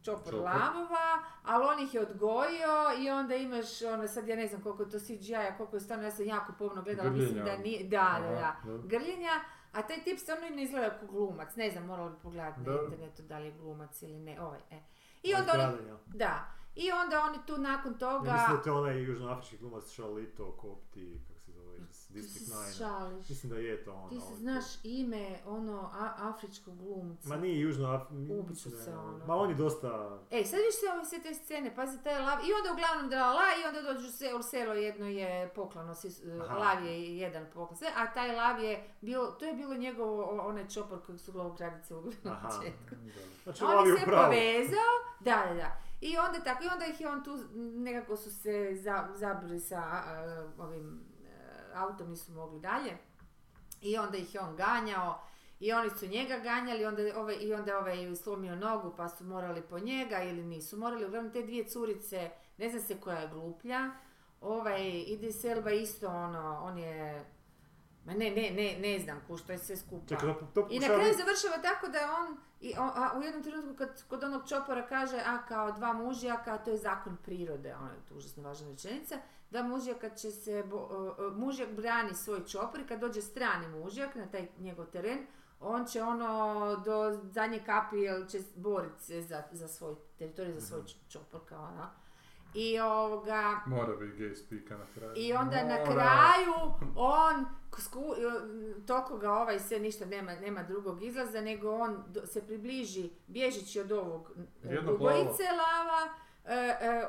čopor Čopor. lavova, ali on ih je odgojio i onda imaš, ono, sad ja ne znam koliko je to CGI-a, koliko je stvarno, ja sam jako pomno gledala, mislim da Grljenja. nije, da, da, da, Aha, dobro. grljenja, a taj tip stvarno i ne izgleda kao glumac, ne znam, morala bi pogledati na internetu da li je glumac ili ne, ovaj, e. I onda oni, da, i onda oni tu nakon Ja toga... mislim da je to onaj južnoafrički glumac Charlito, Kopti, se iz Ti District se 9. šališ. Mislim da je to ono. Ti se znaš ime, ono, a, afričkog glumca. Ma nije južno Ubit ću se, ono. Ma on je dosta... Ej, sad viš sve ove sve te scene, pazi taj lav, i onda uglavnom da la, i onda dođu se, u selo jedno je poklano, svi, s- Aha. lav je jedan poklon, sve, a taj lav je bilo, to je bilo njegovo, o- onaj čopor kojeg su glovokradice ubili na Aha. početku. Znači, On je u se pravu. povezao, da, da, da. I onda tako, i onda ih je on tu, nekako su se za, zabili sa a, ovim e, autom, nisu mogli dalje. I onda ih je on ganjao. I oni su njega ganjali onda ovaj, i onda ovaj slomio nogu pa su morali po njega ili nisu morali. Uglavnom te dvije curice, ne zna se koja je gluplja. Ovaj, ide Selba isto ono, on je... Ma ne, ne, ne, ne znam ku što je sve skupa. Čekaj, to, to I na kraju završava tako da on, i on- a u jednom trenutku kad kod onog čopora kaže, a kao dva mužjaka, to je zakon prirode, ono je to užasno važna rečenica, da mužjaka će se, e, e, mužjak brani svoj čopor i kad dođe strani mužjak na taj njegov teren, on će ono do zadnje kapi jel, će boriti se za, za svoj teritorij, za svoj čopor kao ono. I ovoga, Mora biti gay spika na kraju. i onda na Mora. kraju on sku, toliko ga ovaj sve ništa nema, nema drugog izlaza nego on se približi bježeći od ovog e, Jednog ubojice lava e, e,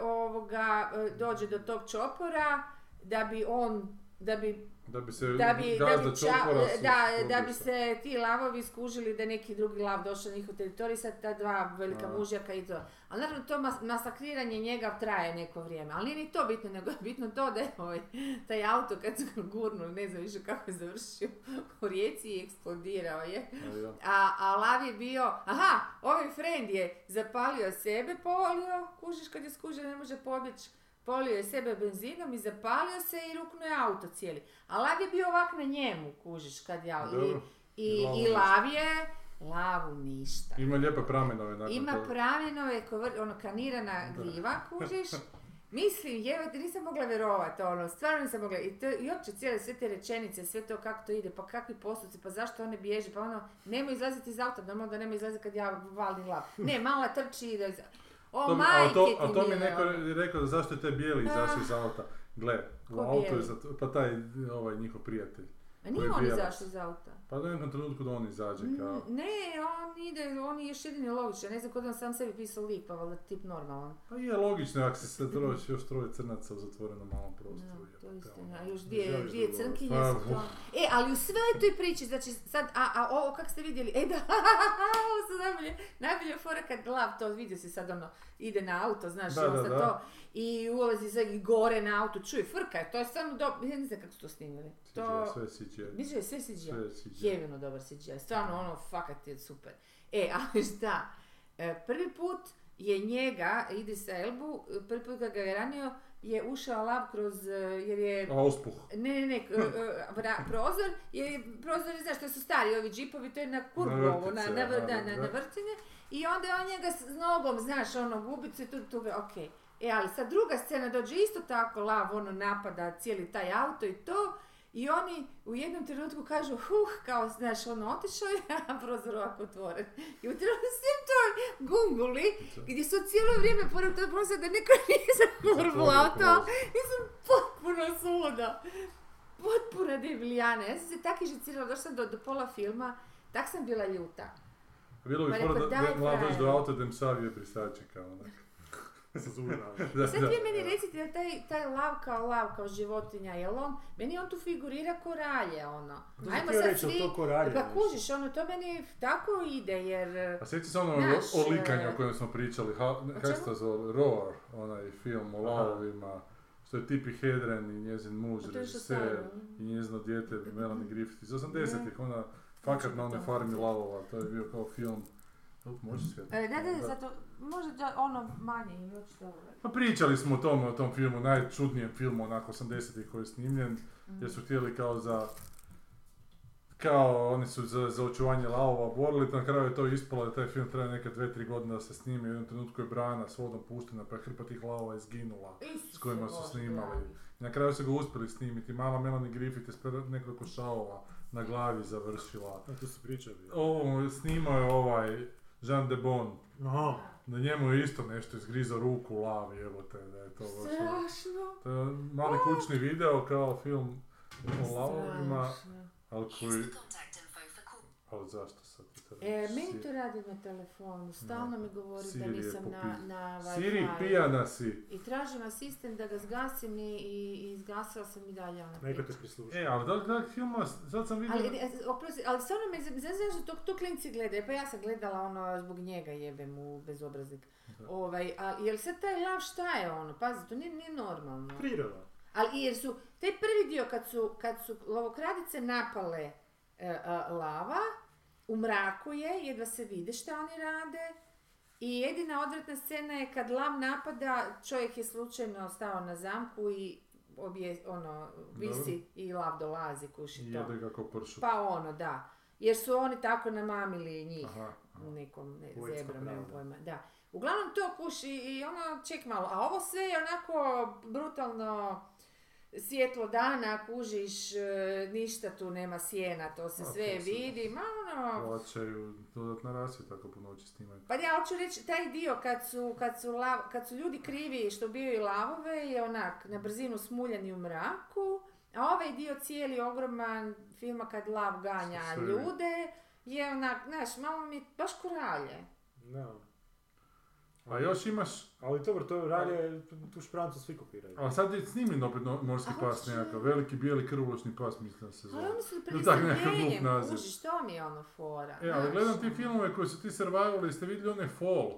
ovoga e, dođe do tog čopora da bi on da bi Da bi se da bi, da bi, ča- da, da bi se ti lavovi skužili da neki drugi lav došao na njihov teritorij, sad ta dva velika A. mužjaka i to. Ali naravno to mas- masakriranje njega traje neko vrijeme, ali nije ni to bitno, nego je bitno to da je ovaj, taj auto kad su ga gurnuli, ne znam više kako je završio u rijeci i eksplodirao je. A ja. A, a lav je bio, aha, ovaj friend je zapalio sebe, polio, kužiš kad je skužio ne može pobjeći, polio je sebe benzinom i zapalio se i ruknuo je auto cijeli. A lav je bio ovak na njemu, kužiš, kad ja, i, Dobro. i, i ništa. lav je, lavu ništa. Ima lijepe pramenove nakon Ima toga. pramjenove, kovr- ono kanirana gljiva, kužiš. Mislim, evo ti nisam mogla vjerovati, ono, stvarno nisam mogla, i, to, i uopće cijele sve te rečenice, sve to kako to ide, pa kakvi postupci, pa zašto one bježe, pa ono, nemoj izlaziti iz auta, normalno da nema izlaziti kad ja valim lav. Ne, mala trči i da iz... O, To majke a to, a to mi neko ono. rekao da zašto je taj bijeli izašao iz auta. Gle, u Ko autu je zato, pa taj ovaj njihov prijatelj. Ma koji nije je on izašao iz auta. Pa u nekom trenutku da on izađe kao... Mm, Ne, on ide, on je još jedini logičan, ne znam kod on sam sebi pisao lik, pa valjda tip normalan. Pa je logično ako se sad trojiš još troje crnaca u zatvorenom malom prostoru. No, to je istina. ono. A još dvije, dvije da crnkinje Pa, su to. E, ali u svoj toj priči, znači sad, a, a ovo kak ste vidjeli, e da, ovo su najbolje, najbolje fora kad lav to vidio si sad ono, ide na auto, znaš, Da, da, sad da. to, i ulazi sad i gore na auto, čuje, frka je, to je stvarno dobro, ja ne znam kako su to snimili. To, CGI, Sve CGI. Mislim je sve CGI. Sve CGI. Jeveno dobar CGI, stvarno ono, fakat je super. E, ali šta, e, prvi put je njega, ide sa Elbu, prvi put kad ga je ranio, je ušao lav kroz, e, jer je Auspuh. ne, ne, ne, k- e, vra- prozor, je prozor, znaš, što su stari ovi džipovi, to je na kurbu Na na, na, na, vrtinje, i onda je on njega s nogom, znaš, ono, gubicu i tu, tu, okej. E, ali sad druga scena dođe isto tako, lav, ono, napada cijeli taj auto i to, I oni u jednom trenutku kažu, huh, kao, znaš, ono, otišao je, a prozor ovako otvoren. I u trenutku toj gunguli, gdje su cijelo vrijeme pored tog prozora da niko nije zakurbla to. Ja sam potpuno suda. Potpuno debilijana. Ja sam se tako ižicirala, došla sam do, do pola filma, tak sam bila ljuta. Bilo bi Pa fora da, daj, da mlada dođe do frajeru. auta da Sa. Da, Sad da. vi meni recite, jel taj, taj lav kao lav, kao životinja, jel on, meni on tu figurira ko ralje, ono. To Ajmo sad reći, svi, to pa kužiš, ono, to meni tako ide, jer... A sjeti se ono Znaš, o, likanju e, o kojem smo pričali, kako se to zove, Roar, onaj film o lavovima, što je Tipi Hedren i njezin muž, režiser, i njezino dijete Melanie Griffith iz 80-ih, ona fakat na onoj farmi lavova, to je bio kao film, Up, može svijet? E, ne, ne, zato, možda da ono manje ili dobro. Pa pričali smo o tom, o tom filmu, najčudnijem filmu onako 80-ih koji je snimljen, jer su htjeli kao za kao oni su za, za očuvanje lavova borili, na kraju je to ispalo da taj film treba neke dve, tri godine da se snimi, u jednom trenutku je brana s vodom puštena, pa je hrpa tih lavova izginula. S kojima su snimali. Na kraju su ga uspjeli snimiti, mala Melanie Griffith je s pre- nekoliko šalova na glavi završila. A tu su pričali. Ovo snimao je ovaj Jean de Bon, Aha. na njemu je isto nešto izgrizao ruku u lavi, evo te, da je to baš... ono- Strašno. To je mali kućni video kao film o lavovima, ali koji... Ali zašto E, meni to radi na telefonu, stalno mi govori da Siri je nisam na, na Wi-Fi. Siri, pijana si. I tražim asistent da ga zgasim i, i, i izgasila sam i dalje ona Neko te prisluša. E, ali da li gledat filma, sad sam vidio... Ali, e, oprosti, ali stvarno me z- znaš zašto to, to klinci gledaju, pa ja sam gledala ono zbog njega jebem u bezobraznik. Da. Ovaj, a jel sad taj lav šta je ono, pazi, to nije, nije normalno. Priroda. Ali jer su, taj prvi dio kad su, kad su lovokradice napale e, a, lava, u mraku je, jedva se vide šta oni rade. I jedina odvratna scena je kad lav napada, čovjek je slučajno stao na zamku i obje, ono, visi i lav dolazi kuši to. Kao pršut. Pa ono, da. Jer su oni tako namamili njih Aha, aha. nekom ne, zebrom, nemam pojma. Da. Uglavnom to kuši i ono, ček malo. A ovo sve je onako brutalno svjetlo dana, kužiš, e, ništa tu nema sjena, to se A, sve to vidi, ma ono... Plaćaju dodatna rasvjeta ako po noći snimaju. Pa ja hoću reći, taj dio kad su, kad su, lav, kad su ljudi krivi što ubijaju lavove je onak na brzinu smuljani u mraku, a ovaj dio cijeli ogroman filma kad lav ganja ljude je onak, znaš, malo mi baš koralje. Da. A još imaš, Ali dobro, to ralje, tu šprancu svi kopiraju. a sad je snimljen opet no- morski A pas nekakav, veliki bijeli krvoločni pas mislim da se Ali zove. oni su Ili tak nekakav glup naziv. to mi je ono fora. E, ali gledam ti ono. filmove koji su ti survivali, ste vidjeli onaj Fall?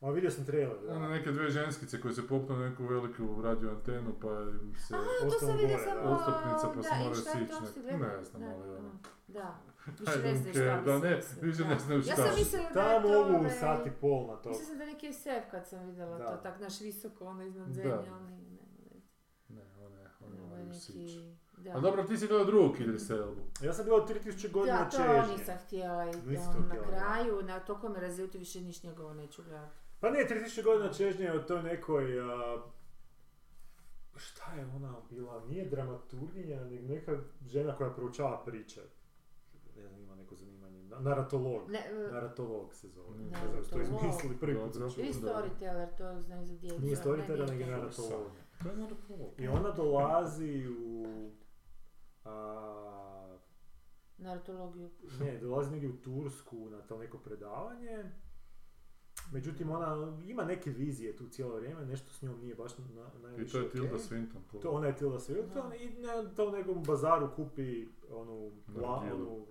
A vidio sam trailer, da. One neke dvije ženskice koje se popnu na neku veliku radio antenu pa im se... A, to sam da. samo... Ustupnica, pa se moraju sići ne znam, ali ono. Da, I više ne znaš šta da ne, više da. ne Ja šta. sam mislila da je Tamo to... mogu ovaj, sat i pol na to. Mislila sam da je neki SF kad sam vidjela Da. to, tak naš visoko, ono iznad zemlje, ali ne, ne, Ne, ovo je moraju sići. neki... Da. A dobro, ti si gledao drugog Idris Elbu. Ja sam bio 3000 godina Da, to čežnje. nisam htjela i to na kraju, na toliko me razljuti, više niš njegovo neću gledati. Pa ne, 3000 godina čežnje je o toj nekoj... a, šta je ona bila? Nije dramaturginja, nego neka žena koja proučava priče. Ne znam, ima neko zanimanje. Na- Naratolog. Ne, e, Naratolog se zove. Mm. Ne znam što Naratolog. izmislili, prvi put sam Dobro. čuo. Ili storyteller, to znaju za djecu. Nije storyteller, ne, nego naratolog. To je naravno. I ona dolazi u... A, Naratologiju. ne, dolazi negdje u Tursku na to neko predavanje. Međutim, ona ima neke vizije tu cijelo vrijeme, nešto s njom nije baš na, I najviše to je okej. Tilda Swinton. To ona je Tilda Swinton i na tom nekom bazaru kupi onu, la, onu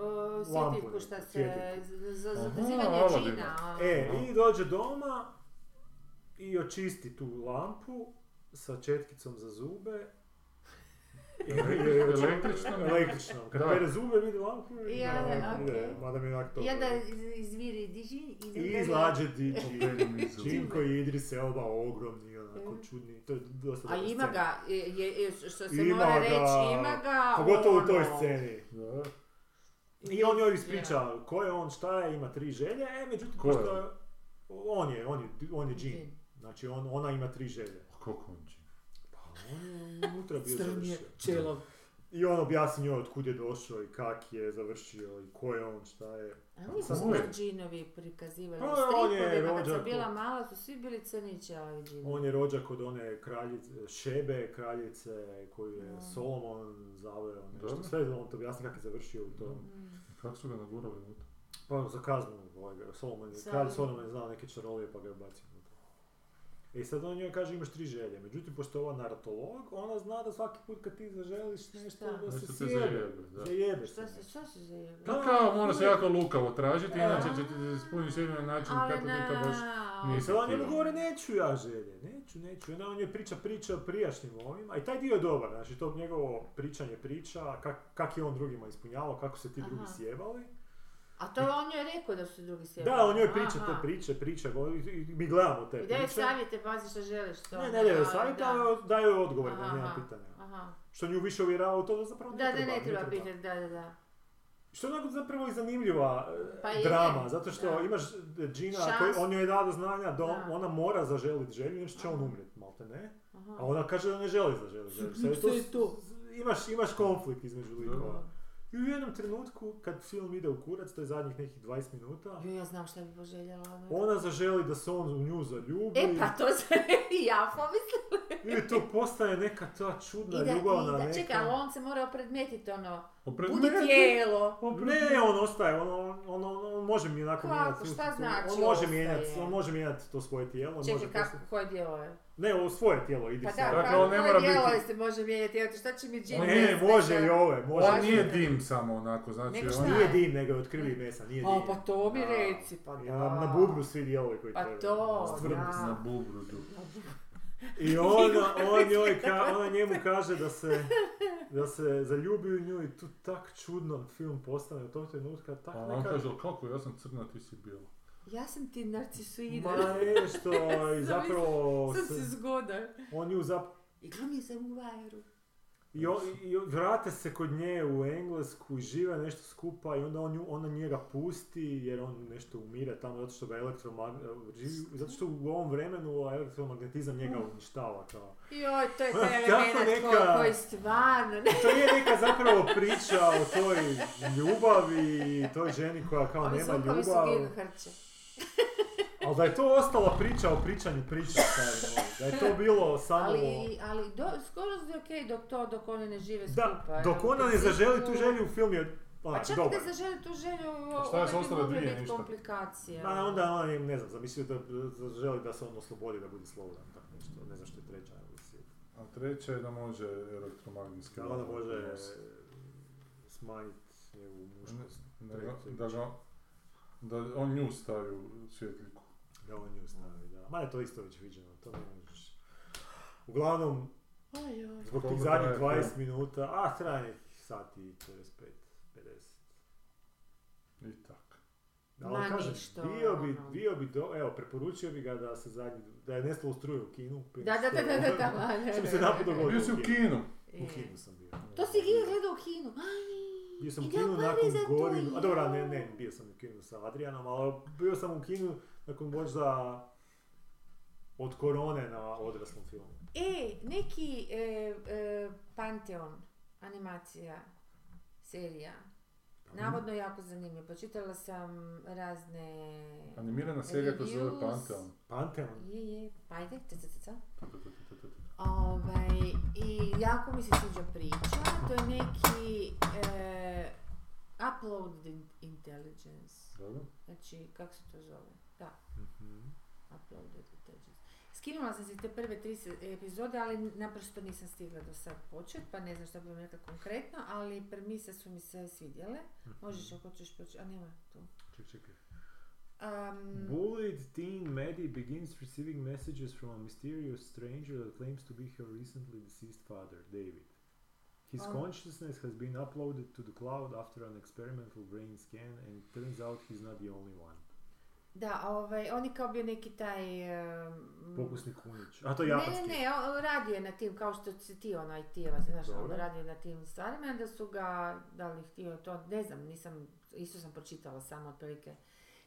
uh, svjetiljku šta se, svjetiljku. za za Aha, zadizivanje Aladina. džina. E, i dođe doma i očisti tu lampu sa četkicom za zube. Električnom? Električnom. Kad pere zube vidi lampu i Ja, da, da, ide. okej. Mada mi je onak to. I onda iz- izviri diži i I izlađe di Operi mi zube. Činko i Idris Elba ogromni, onako Mhm. čudni. To je dosta A ima ga, je, je- što se Ima mora ga, reći, ima ga Pogotovo u toj ono, sceni. Da. I on joj ispriča ko je on, šta je, ima tri želje, e, međutim, Ko je pošto je, on je, on je, on je džin. Džin. Znači, on, ona ima tri želje. A Kako on će? On je unutra bio završio. čelom. I on objasni njoj od kud je došao i kak je završio i ko je on, šta je. A oni su Samo je. se džinovi prikazivali Pa, stripovima, kad sam bila mala su svi bili crni čelavi džinovi. On je rođak od one kraljice, Šebe, kraljice koju je Mm. Solomon zaveo, nešto. Dobro. Sve on to objasni kako je završio u tom. Mm. Kako su ga nagurali? Pa za kaznu, ovaj, Solomon, kralj Solomon je znao neke čarolije pa ga je bacio. I sad on njoj kaže imaš tri želje, međutim pošto je ova naratolog, ona zna da svaki put kad ti zaželiš nešto Šta? da se Nešto te sjebe, zajebe, da. zajebe Šta se. se, šta se zajebe? Pa kao, mora se jako lukavo tražiti, E. inače će ti se ispuniti želju na način Ali kako ti to baš... na... nisi I sad on njemu htio. govori neću ja želje, neću, neću. I onda on je priča priča o prijašnjim ovima i taj dio je dobar, znači to njegovo pričanje priča, kak, kak je on drugima ispunjavao, kako se ti drugi Aha. sjebali. A to je on joj rekao da su drugi sjebali. Da, on njoj priča Aha. te priče, priča, mi gledamo te I daje priče. savjete, pazi što želiš to. Ne, ne daje Da, savjete, da. ali daje joj odgovor na njena pitanja. Aha. Što nju više uvjerava u to da zapravo ne Da, da, treba. ne treba pitati, da, da, da. Što je onako zapravo i zanimljiva e, Pa je, drama, zato što da. imaš Gina, koji, on joj je dao do znanja da on- Da. ona mora zaželiti želju, jer će on umrijeti, malte ne. Aha. A ona kaže da ne želi zaželiti želju. Imaš, imaš konflikt između likova. I u jednom trenutku, kad film ide u kurac, to je zadnjih nekih 20 minuta, ja znam šta bi poželjela. ono. ona zaželi da se on u nju zaljubi. E pa to i ja pomislila. I to postaje neka ta čudna da, ljubavna da, neka... čekaj, ali on se mora opredmetiti ono, Opred budi tijelo. Ne, on ostaje, on, on, on, on, on može mi onako Kako? mijenjati. Šta tu- znači on može mijenjati, on može mijenjati to svoje tijelo. Čekaj, može kako, koje dijelo je? Ne, ovo svoje tijelo, idi Pa sad. da, Dakle, on ne mora biti- se može mijenjati? Evo, šta će mi Jimmy Ne, može i ove, može. On nije dim samo onako, znači Nego on šta? Nije dim, nego je od krvi mesa, nije dim. A, pa to mi Da. reci, pa da. Ja, na bubru svi dijelovi koji Pa trebaju. to, Stvrdi da. se. na bubrudu. I ona, on njoj ka, ona njemu kaže da se, da se zaljubi u nju i tu tak čudno film postane u tom trenutka, tak A on neka... kaže, "Ali kako, ja sam crna, ti si bijela. Ja sam ti narcisoid. Ma nešto, i zapravo Sam se, zgodan. on nju zap... I glumio sam u vajeru. I, o- i vrate se kod nje u Englesku i žive nešto skupa i onda on nju, ona njega pusti jer on nešto umire tamo zato što ga elektromag... živi- zato što u ovom vremenu elektromagnetizam njega uništava kao. Joj, to je taj element neka- koji stvarno... Ne, To je neka zapravo priča o toj ljubavi i toj ženi koja kao ovi nema su ljubav. gigahertze. Ali da je to ostala priča o pričanju priče, stari moj. Da je to bilo samo... Ali, ali do, skoro je okej dok to, dok oni ne žive Da, skupa. dok U ona ne zaželi tu želju, film je Pa onak, čak dobar. da zaželi tu želju, A šta je onda bi dvije, biti ništa? komplikacije. Da, onda ona je, ne znam, zamislio da da želi da se on oslobodi, da bude slobodan, tako nešto, ne znam što je treća, ali si- A treća je da može elektromagnetski Da ona može smanjiti njegovu muškost, Da, da, ga, da on nju stavi u svjetliku. da on nju stavi, da. Ma je to isto već viđeno, to ne možeš. Uglavnom, zbog tih zadnjih traje 20 minuta, a traje sati i 45, 50. I tak. Da, Ma ali kažem, bio bi, ono. bio bi do, evo, preporučio bi ga da se zadnji, da je nestalo struje u kinu. Da, da, da, da, da, da, što- da, da, se da, da. dogodilo Bio si u kinu. U kinu sam bio. To si Gija gledao u kinu. Aj, Bio sam u kinu nakon godinu, a dobra, ne, ne, bio sam u kinu sa Adrianom, ali bio sam u kinu nakon možda od korone na odraslom filmu. E, neki e, e, Pantheon animacija, serija. Navodno jako zanimljivo. Počitala sam razne... Animirana serija koja se zove. Pantheon. Pantheon. Je, je, pa ajde, Ovaj, I jako mi se sviđa priča. To je neki e, upload in- intelligence. Dobro. Znači, kako se to zove? Da, Mhm. uploaded intelligence. Skinula sam si te prve tri se- epizode, ali naprosto nisam stigla do sad počet, pa ne znam šta bi vam rekla konkretno, ali premise su mi se svidjele. Možeš ako hoćeš početi, a nema tu. Ček, čekaj. Um, Bullied teen Maddie begins receiving messages from a mysterious stranger that claims to be her recently deceased father, David. His Oh. consciousness has been uploaded to the cloud after an experimental brain scan and it turns out he's not the only one. da, ovaj, on je kao bio neki taj... um, Pokusni kunić. A to je Ne, japanski. ne, ne, on radio je na tim, kao što si ti onaj tijela, znaš, Dobro. on radio je na tim stvarima, onda su ga, da li htio to, ne znam, nisam, isto sam pročitala samo otprilike.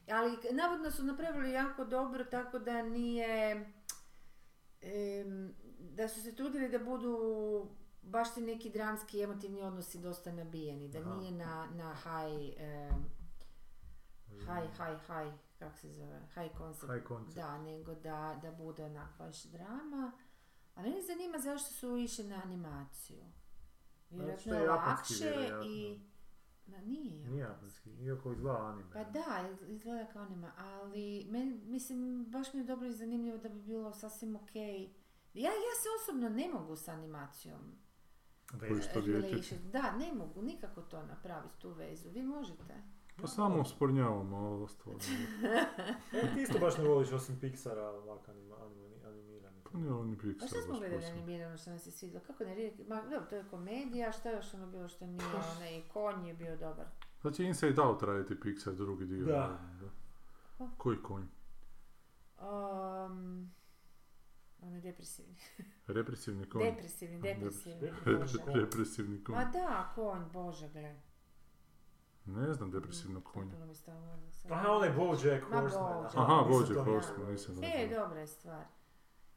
Ali navodno su napravili jako dobro, tako da nije, da su se trudili da budu baš ti neki dramski emotivni odnosi dosta nabijeni, da Aha. nije na, na high, high, high, high, kak se zove, high concept. High concept. Da, nego da, da bude onak baš drama. A mene zanima zašto su išli na animaciju. Vjerojatno je lakše i... Ma nije. Nije japanski, iako izgleda anime. Pa da, iz- izgleda kao anima, ali men, mislim, baš mi je dobro i zanimljivo da bi bilo sasvim okej. Ja, ja se osobno ne mogu s animacijom relation- Da, ne mogu nikako to napraviti, tu vezu. Vi možete. Pa samo uspornjavamo ovo. E, ti isto baš ne voliš osim Pixara, ovak anima. Pa nije ovo ni Pixar Pa šta smo gledali animirano što nam se svidjelo? Kako ne rijeke? Ma, dobro, to je komedija, šta je još ono bilo što nije, onaj konj je bio dobar. Sad će Inside Out raditi Pixar drugi dio. Da. Pa. Koji konj? Um, on je depresivni. Represivni konj. Depresivni, depresivni. Represivni konj. Ma da, konj, bože, gle. Ne znam depresivnog konja. Sad. Aha, onaj Bojack Ma, Horseman. Aha, nisam Bojack to Horseman, nisam E, dobra je stvar.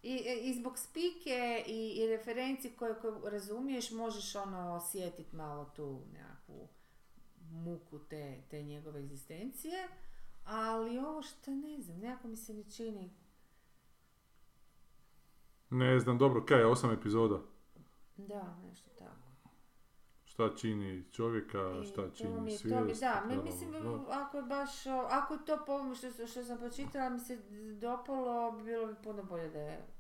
I, e, i zbog spike i, i referenci koje, koje razumiješ možeš ono osjetiti malo tu nekakvu muku te, te njegove egzistencije, ali ovo što ne znam, nekako mi se ne čini Ne znam, dobro, kaj je osam epizoda? da, nešto tako. Šta čini čovjeka, I šta čini mi, svijest? to mi, da, mi, mislim, bla. ako je baš, ako je to po što, što sam pročitala, mi se dopalo, bilo bi puno bolje da je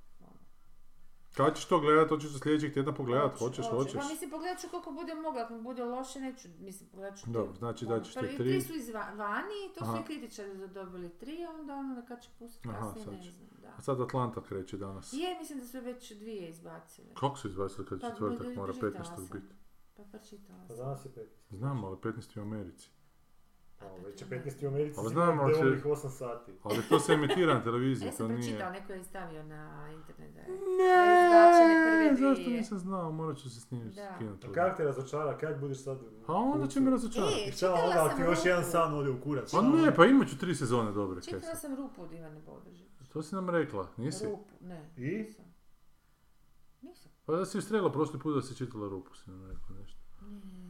Kad ćeš to gledat, hoćeš za sljedećeg tjedna pogledat, hoćeš, hoću. hoćeš? Pa mislim, pogledat ću koliko bude mogla, ako mi bude loše, neću, mislim, pogledat ću... Dobro, te- znači ono, dat ćeš te prvi tri. Tri su izva, vani, to su Aha. i kritičari do- dobili tri, a onda ono kad će pustiti Aha, kasnije, sad ne znam, da. A sad Atlanta kreće danas. Je, mislim da su već dvije izbacili. Kako se izbacili kad Pa, četvrtak bi- mora pročitala 15. sam. biti? Pa pročitala Pa sam. danas je 15. Znam, ali 15. u Americi. Pa, pa već je to ne 15. u Americi, Ali znam, ali će- ovih 8 sati. Ali to se emitira na televiziji, ja to sam nije... pročitala, neko je stavio na internet da je... Ne, prve zašto nisam znao, morat ću se s njim Da. skinuti. A kak te razočara, kak budeš sad... A onda će me E, razočarati. Šta čitala onda, sam ti još jedan san ode u kurac? Pa šta ne, pa imat ću tri sezone dobre. Čitala sam rupu od Ivane Bodržić. To si nam rekla, nisi? Rupu, ne. I? Nisam. Nisam. Pa da si strela prošli put da si čitala rupu, si nam rekla nešto. Ne, ne, ne,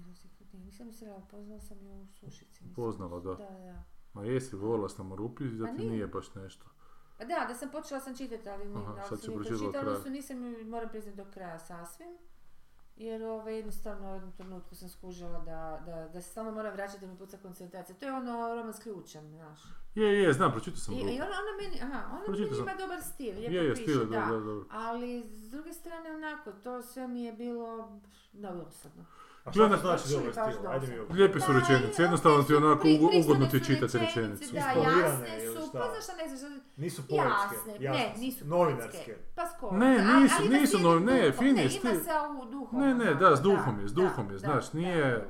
ne, nisam mislila, poznala sam ju u sušici. nisam Poznala, da. Da, da. Ma jesi, govorila sam o rupi da Pa ti nije. nije baš nešto. Pa da, da sam počela sam čitati, ali, Aha, ali sad sam je pročitala kraj. odnosno nisam moram priznati, do kraja sasvim. Jer ovaj, jednostavno u jednom trenutku sam skužila da, da, da se stalno moram vraćati da mi puca koncentracija. To je ono roman s ključem, znaš. Je, je, znam, pročitao sam I, i ona, ona meni, aha, ona Pročitao meni sam. ima dobar stil, lijepo Je, je, piše, stil je da. dobro, da, dobro. Ali s druge strane onako, to sve mi je bilo dosadno. A šta Gledaj, to znači baš stil? Ajde mi. Lijepe su Pa, rečenice, i jednostavno ti su onako ugodno ti su čitati rečenice, rečenicu. Da, jasne su, pa znaš šta ne znaš, Nisu poetske. jasne, ne, su. nisu Novinarske. Pa skoro. Ne, nisu- nisu s novi- jednim ne, fin je ne, ima stil. sa u duhom. Ne, ne, da, s duhom je, s duhom je, znaš, nije-.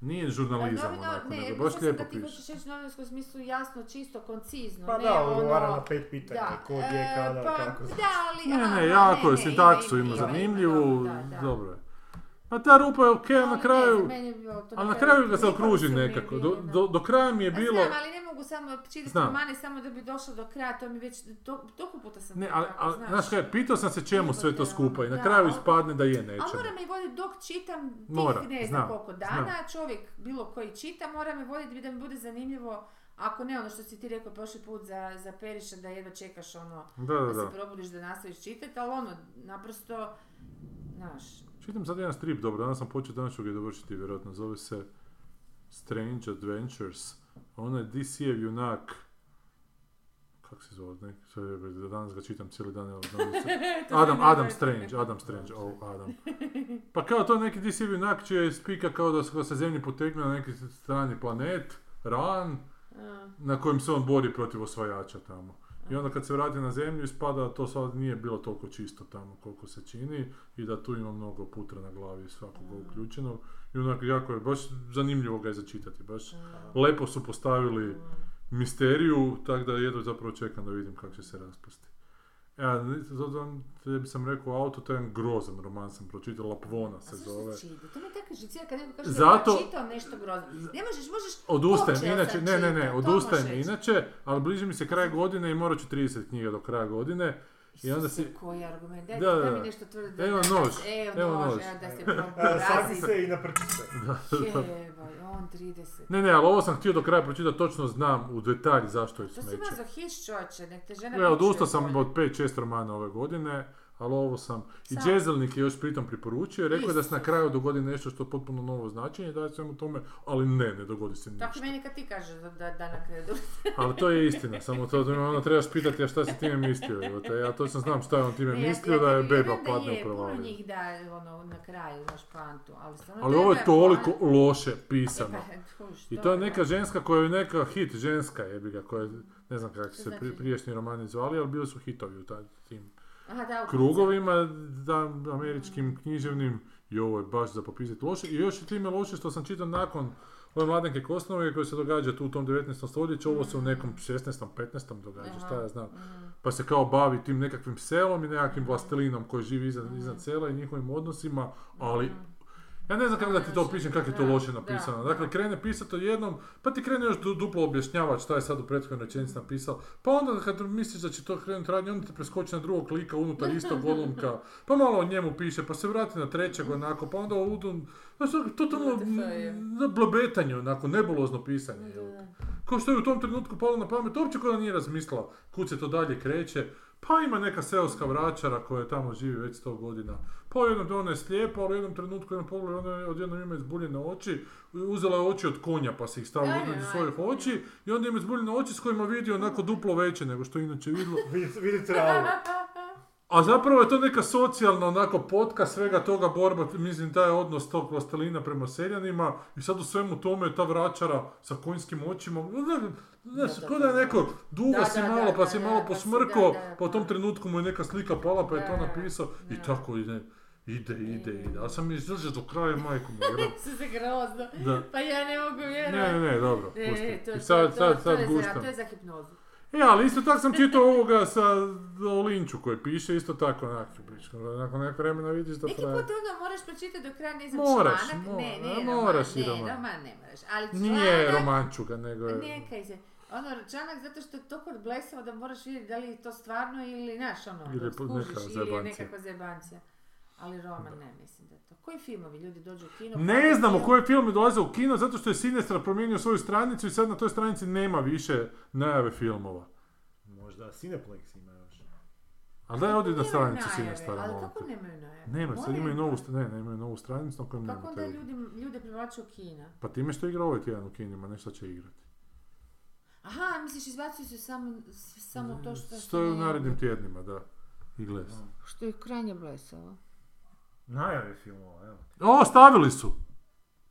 Nije žurnalizam Novina- onako, ne, nego mislim baš lijepo da ti piše. hoćeš reći novinarsko u smislu jasno, čisto, koncizno, Pa ne da, ono... odgovara na pet pitanja. Da, Ko, gdje, e, kada, pa, kako. Da, ali... Ne, ne, jako je, ne, sintaksu ima zanimljivu, dobro je. A ta rupa je okej, Ali na kraju, ali na kraju ga se okruži nekako. Do, da. do, do kraja mi je Pa bilo... Znam, ali ne mogu samo čitati romane samo da bi došla do kraja, to mi već, to, toliko puta sam Ne, ali, ali, znaš kaj, pitao sam se čemu sve to skupa i na kraju ali- ispadne da je nečemu. mora me voditi dok čitam tih Mora, ne znam koliko dana, čovjek bilo koji čita, mora me voditi da mi bude zanimljivo, ako ne ono što si ti rekao prošli put za, za Periša, da jedva čekaš ono, Da, da, da, da. se probudiš da nastaviš čitati, ali ono, naprosto, znaš, Čitam sad jedan strip, dobro, danas sam počeo, danas ću ga dovršiti, vjerojatno, zove se Strange Adventures. Ono je DC-ev junak, kak se zove, ne, je, danas ga čitam cijeli dan, evo, se- Adam, Adam. Strange, Adam Strange, oh, Adam. Pa kao to neki DC junak će spika kao da se sa zemlje potegne na neki strani planet, Ran, na kojem se on bori protiv osvajača tamo. I onda kad se vrati na zemlju ispada da to sad nije bilo toliko čisto tamo koliko se čini i da tu ima mnogo putra na glavi svakoga uključenog. I onako jako je, baš zanimljivo ga je začitati, baš lepo su postavili misteriju, tako da jedno zapravo čekam da vidim kako će se raspasti. Ja, zato tebi sam rekao auto, to je jedan grozan roman sam pročitao, Lapvona A se zove. se čita? To mi tako žicira kad neko kaže Zato- da čitao nešto grozno. Ne možeš, možeš... Odustajem, počeo inače, ne, ne, ne, odustajem inače, ali bliži mi se kraj godine i morat ću 30 knjiga do kraja godine I onda si- koji argument, daj, Da, da, daj da. mi nešto tvrdo. Evo da, nož, Evo, evo nož, nož. evo da se E, Saki porazi. se i naprči se. Jebaj, on 30. Ne, ne, ali ovo sam htio do kraja pročitati, točno znam u detalj zašto je To si smeće. mazohist čoče, nek te žena Evo, pičuje odustao sam od 5-6 romana ove godine, ali ovo sam... I Sam. Džezelnik je još pritom preporučio, rekao je da se na kraju dogodi nešto što je potpuno novo značenje, daje svemu tome, ali ne, ne dogodi se Tako ništa. i meni kad ti kažeš da, da, da na kraju Ali to je istina, samo to da me onda trebaš pitati a šta si time mislio, evo te, ja točno znam šta je on time Ne, ja- mislio, ja da je beba vjerujem da padne u je, Puno provaliju. njih da ono, na kraju, znaš, pantu, ali stvarno Ali ovo je toliko ona- loše E pisano. pa, tuš, I to je dobro. neka ženska koja je neka hit ženska jebi ga, koja je, ne znam kako se pri, znači? prijašnji romani zvali, ali bili su hitovi u taj- tim Aha, da, krugovima da, američkim književnim i ovo je baš za popisati loše. I još je time loše što sam čitao nakon ove Mladenke Kosnove koje se događa tu u tom 19. stoljeću, ovo se u nekom 16. 15. događa, Aha, šta ja znam. Pa se kao bavi tim nekakvim selom i nekakvim vlastelinom koji živi iznad, iznad sela i njihovim odnosima, ali ja ne znam kako da ti to opišem kako je to loše napisano. da. Dakle, krene pisati o jednom, pa ti krene još du- duplo objašnjavati šta je sad u prethodnoj rečenici napisao. Pa onda kad misliš da će to krenuti radnje, onda te preskoči na drugog klika unutar istog odlomka, pa malo o njemu piše, pa se vrati na trećeg onako, pa onda udu... Znaš, totalno je. na onako, nebulozno pisanje. jel. Kao što je u tom trenutku palo na pamet, uopće kao da nije razmislila kud se to dalje kreće. Pa ima neka seoska vračara koja tamo živi već sto godina. Pa u jednom ona je slijepa, ali u jednom trenutku jedan pogled, ona je odjednom ima izbuljene oči. Uzela je oči od konja pa se ih stavila između svojih oči i onda ima izbuljene oči s kojima vidi onako duplo veće nego što je inače vidjelo. Vidi, travu. A zapravo je to neka socijalna onako potka svega toga borba, mislim taj odnos tog plastelina prema seljanima i sad u svemu tome je ta vračara sa konjskim očima, ne- znaš, kao da je neko dugo Da, si da, malo pa si malo pa posmrko, pa u tom trenutku mu je neka slika pala pa je to napisao i tako ide, ide, ide, ide. A sam mi izdržao do kraja majku. Su se grozno. Da. Pa ja ne mogu vjerovati. ne, ne, dobro, Ne, pusti. ne, to, I to, sad, to, sad, to, sad je za, to je za hipnozu. E, ali isto tako sam čitao ovoga sa o Linču koji piše, isto tako, onak, pričam, nakon nekog vremena vidiš da Neki traje. put onda moraš pročitati do kraja, ne znam, Moraš, članak. mo- ne, ne, moraš roman, roman. ne, roman ne moraš. Ali članak, Nije romančuga, nego je... Nekaj se. Ono, članak zato što je toliko blesavo da moraš vidjeti da li je to stvarno ili, znaš, ono, Ili skužiš, neka ili je zajebancija. nekakva zajebancija. Ali roman ne, mislim da je to. Koji filmovi ljudi dođu u kino? Ne plate znamo film? koji film je dolazio u kino, zato što je Sinestra promijenio svoju stranicu i sad na toj stranici nema više najave filmova. Možda Cineplex ima još. Ali daj ovdje na Nemaju stranicu Sinestra, Ali kako nemaju najave? Nema, sad imaju novu, ne, ne, imaju novu stranicu na kojem Kako onda ljudi, ljude privlače u kina? Pa time što igra ovaj tjedan u kinima, nešto će igrati. Aha, misliš izbacuju se samo, samo to što... Što je u narednim tjednima, da. I gles. Što je krajnje blesavo. Najave filmova, evo. O, stavili su!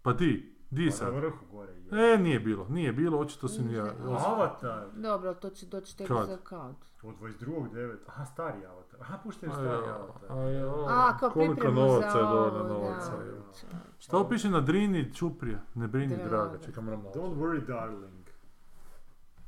Pa di? Di Pa na sad? vrhu gore je. E, nije bilo, nije bilo, očito si ni ja. Avatar. Dobro, to će doći tek Kad? za kad. Od 22.9. Aha, stari Avatar. Aha, puštaju A, stari Avatar. a, ja, A, kao koliko novaca za je ovo, dovoljno novaca. da. je. Šta ovo piše na Drini Čuprija? Ne brini Draga. čekam moram malo. Don't worry, darling.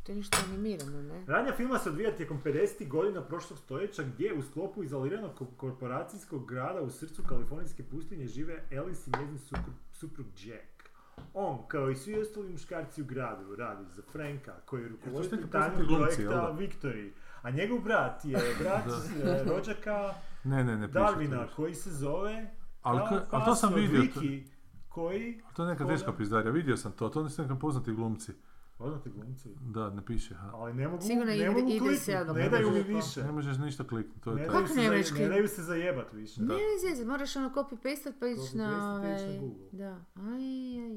To je ništa animirano, ne? Radnja filma se odvija tijekom 50. godina prošlog stoljeća gdje u sklopu izoliranog ko- korporacijskog grada u srcu kalifornijske pustinje žive Alice i njezin suprug, suprug Jack. On, kao i svi ostali muškarci u gradu, radi za Franka, koji je rukovoditelj tajnog projekta? Victory. A njegov brat je brat e, rođaka Ne, ne, ne. Darwina, koji se zove... Ali, to sam vidio. Vicky, koji... to je neka teška pizdarija, vidio sam to, to nisu neki poznati glumci. Poznati glumci. Da, ne piše, ha. Ali ne mogu, Sigurno ne ide- mogu ide kliknut, se odmah. ne Ne daju mi više. Ne možeš ništa kliknuti, to je Ne to. daju, Kako se ne možeš ne daju se zajebat više. Ne, ne, ne, moraš ono copy paste pa ići Copy-paste na pa ići na ovaj... Google. Da. Aj,